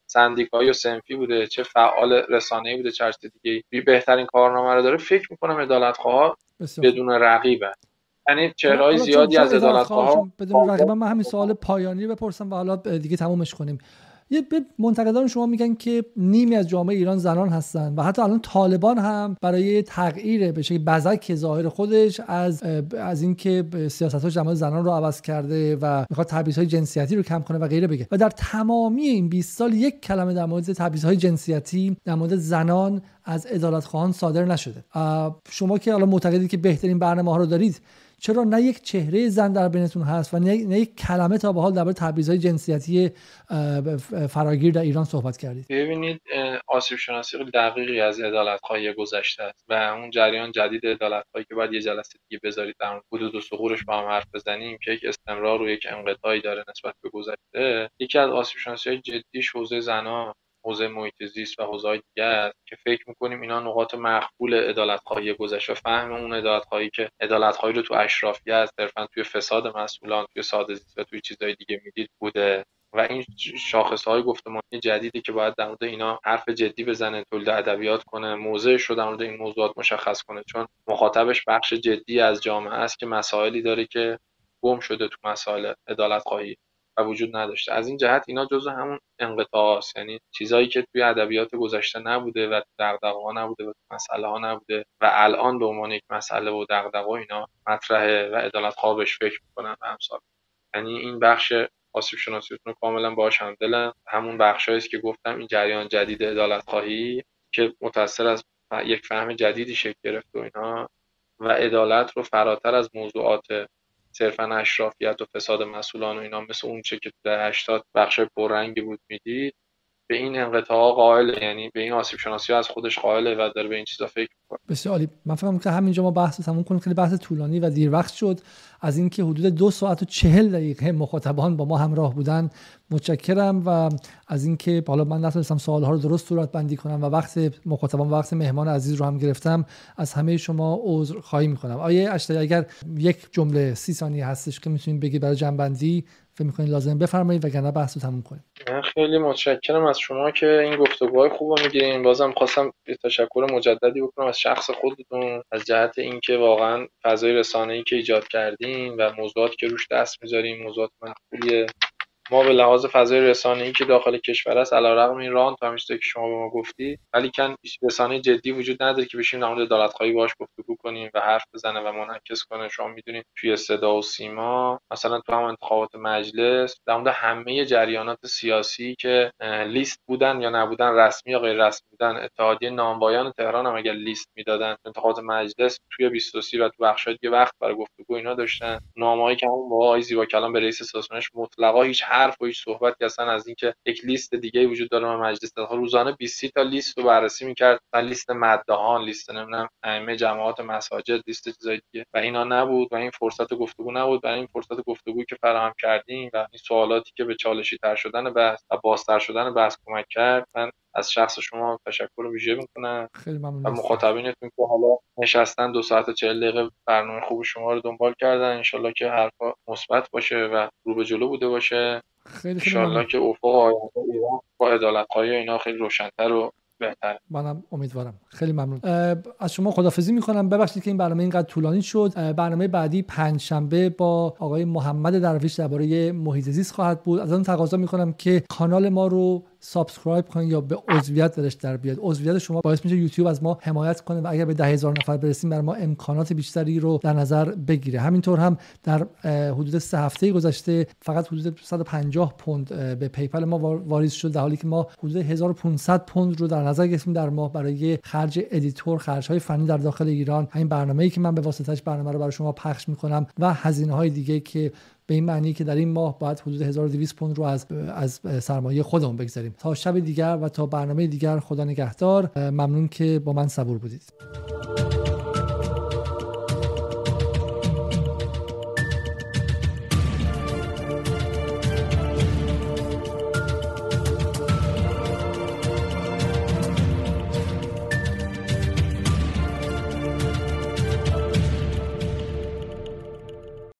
سندیکایی و سنفی بوده چه فعال رسانه‌ای بوده چه دیگه بی بهترین کارنامه رو داره. فکر می‌کنم عدالتخواه بدون رقیبه یعنی چهرهای زیادی از عدالتخواه بدون رقیبه من همین سوال پایانی بپرسم و حالا دیگه تمومش کنیم. یه منتقدان شما میگن که نیمی از جامعه ایران زنان هستن و حتی الان طالبان هم برای تغییر به شکل بزک ظاهر خودش از از اینکه سیاست‌های جمعه زنان رو عوض کرده و می‌خواد تبعیض‌های جنسیتی رو کم کنه و غیره بگه. و در تمامی این 20 سال یک کلمه در مورد تبعیض‌های جنسیتی در مورد زنان از عدالت خواهان صادر نشده. شما که الان معتقدید که بهترین برنامه ها رو دارید چرا نه یک چهره زن در بینتون هست و نه یک کلمه تا به حال درباره تبعیض‌های جنسیتی فراگیر در ایران صحبت کردید؟ ببینید آسیب شناسی دقیقی از عدالت خواهی گذشته است و اون جریان جدید عدالت خواهی که باید یه جلسه دیگه بذارید در حدود و سقورش با هم حرف بزنیم که یک استمرار و یک انقطاعی داره نسبت به گذشته. یکی از آسیب شناسی های حوزه زنا حوزه محیط زیست و حوزه دیگه است که فکر می‌کنیم اینا نقاط مقبول عدالت خواهی گذشته فهم اون عدالت خواهی که عدالت خواهی رو تو اشرافیت صرفا توی فساد مسئولان توی ساده زیست و توی چیزهای دیگه می‌دید بوده. و این شاخص های گفتمانی جدیدی که باید در مورد اینا حرف جدی بزنه تولید ادبیات کنه موضعش رو در مورد این موضوعات مشخص کنه. چون مخاطبش بخش جدی از جامعه است که مسائلی داره که گم شده تو مسائل عدالت خواهی و وجود نداشته. از این جهت اینا جزو همون انقطاع است یعنی چیزایی که توی ادبیات گذشته نبوده و دغدغه ها نبوده و مسئله ها نبوده و الان به عنوان یک مسئله و دغدغه اینا مطرحه و عدالت خوابش فکر می‌کنن و همسال. یعنی این بخش آسیب شناسیتون کاملا باهاش همدلم همون بخشایی است که گفتم این جریان جدید عدالت خواهی که متأثر از یک فهم جدیدی شکل گرفت و اینا و عدالت رو فراتر از موضوعات صرفا اشرافیت و فساد مسئولان و اینا مثل اون چه که در 80 بخش پررنگی بود می‌دید. به این انقطاع قائل یعنی به این آسیب شناسی از خودش قائله و داره به این چیزا فکر می‌کنه. بسیار عالی. من فکر که همینجا ما بحث تموم کنیم. خیلی بحث طولانی و دیر وقت شد. از اینکه حدود دو ساعت و چهل دقیقه مخاطبان با ما همراه بودن متشکرم. و از اینکه حالا من نتونستم سوالها رو درست صورت بندی کنم و وقت مخاطبان و وقت مهمان عزیز رو هم گرفتم از همه شما عذر خواهی می‌کنم. اشتری اگر یک جمله سی ثانیه هستش که می‌تونید بگی برای جنبندی فکر می‌کنید لازم بفرمایید وگرنه بحث رو تموم کنیم. خیلی متشکرم از شما که این گفتگوهای خوب می‌گیرین بازم خواستم تشکر مجددی بکنم از شخص خودتون از جهت اینکه واقعا فضای رسانه‌ای که ایجاد کردین و موضوعاتی که روش دست می‌ذارین موضوعات مقبولیه ما به لحاظ فضای رسانه‌ای که داخل کشور است علیرغم این ران همیشه که شما به ما گفتی ولی کن رسانه جدی وجود نداره که بشیم در مورد عدالت‌خواهی باهاش گفتگو کنیم و حرف بزنه و منعکس کنه. شما می‌دونید توی صدا و سیما مثلا تو هم انتخابات مجلس در مورد همه جریانات سیاسی که لیست بودن یا نبودن رسمی یا غیر رسمی بودن اتحادیه نامبایان تهران هم اگر لیست می‌دادن انتخابات مجلس توی 23 و تو بخشای دیگه وقت برای گفتگو اینا داشتن. نامه‌ای که همون موقع زیبا کلام به رئیس سازمانش مطلقا هیچ حرف و هیچ صحبتی اصلا از اینکه یک لیست دیگه وجود داره و مجلس روزانه 20 تا لیست رو بررسی می‌کرد. لیست مدهان لیست نمی‌دونم ائمه جماعات مساجد لیست چیزای دیگه. و اینا نبود و این فرصت گفتگو نبود. برای این فرصت گفتگویی که فراهم کردیم و این سوالاتی که به چالشی تر شدن بحث و بازتر شدن بحث کمک کرد. من از شخص شما تشکر ویژه می‌کنم. خیلی ممنون. و مخاطبینتون که حالا نشستن دو ساعت و چهل دقیقه برنامه خوب شما رو دنبال کردن. انشالله که حرفا مثبت باشه و رو به جلو بوده باشه. خیلی خیلی که افق آینده ایران با عدالت اینا خیلی روشنتر و بهتر منم امیدوارم. خیلی ممنون. از شما خداحافظی می‌کنم. ببخشید که این برنامه اینقدر طولانی شد. برنامه بعدی پنج شنبه با آقای محمد درویش درباره محیط زیست خواهد بود. از اون تقاضا می‌کنم که کانال ما رو subscribe کنید یا به عضویت درش در بیاد. عضویت شما باعث میشه یوتیوب از ما حمایت کنه و اگر به ده هزار نفر برسیم بر ما امکانات بیشتری رو در نظر بگیره. همینطور هم در حدود سه هفته گذشته فقط حدود 150 پوند به PayPal ما واریز شد در حالی که ما حدود 1500 پوند رو در نظر گرفتیم در ماه برای خرج editor خرج های فنی در داخل ایران. همین برنامه‌ای که من به واسطش برنامه رو برای شما پخش می‌کنم و هزینه های دیگه که به این معنی که در این ماه باید حدود 1200 پوند رو از از سرمایه خودمون بگذاریم. تا شب دیگر و تا برنامه دیگر خدا نگهدار. ممنون که با من صبور بودید.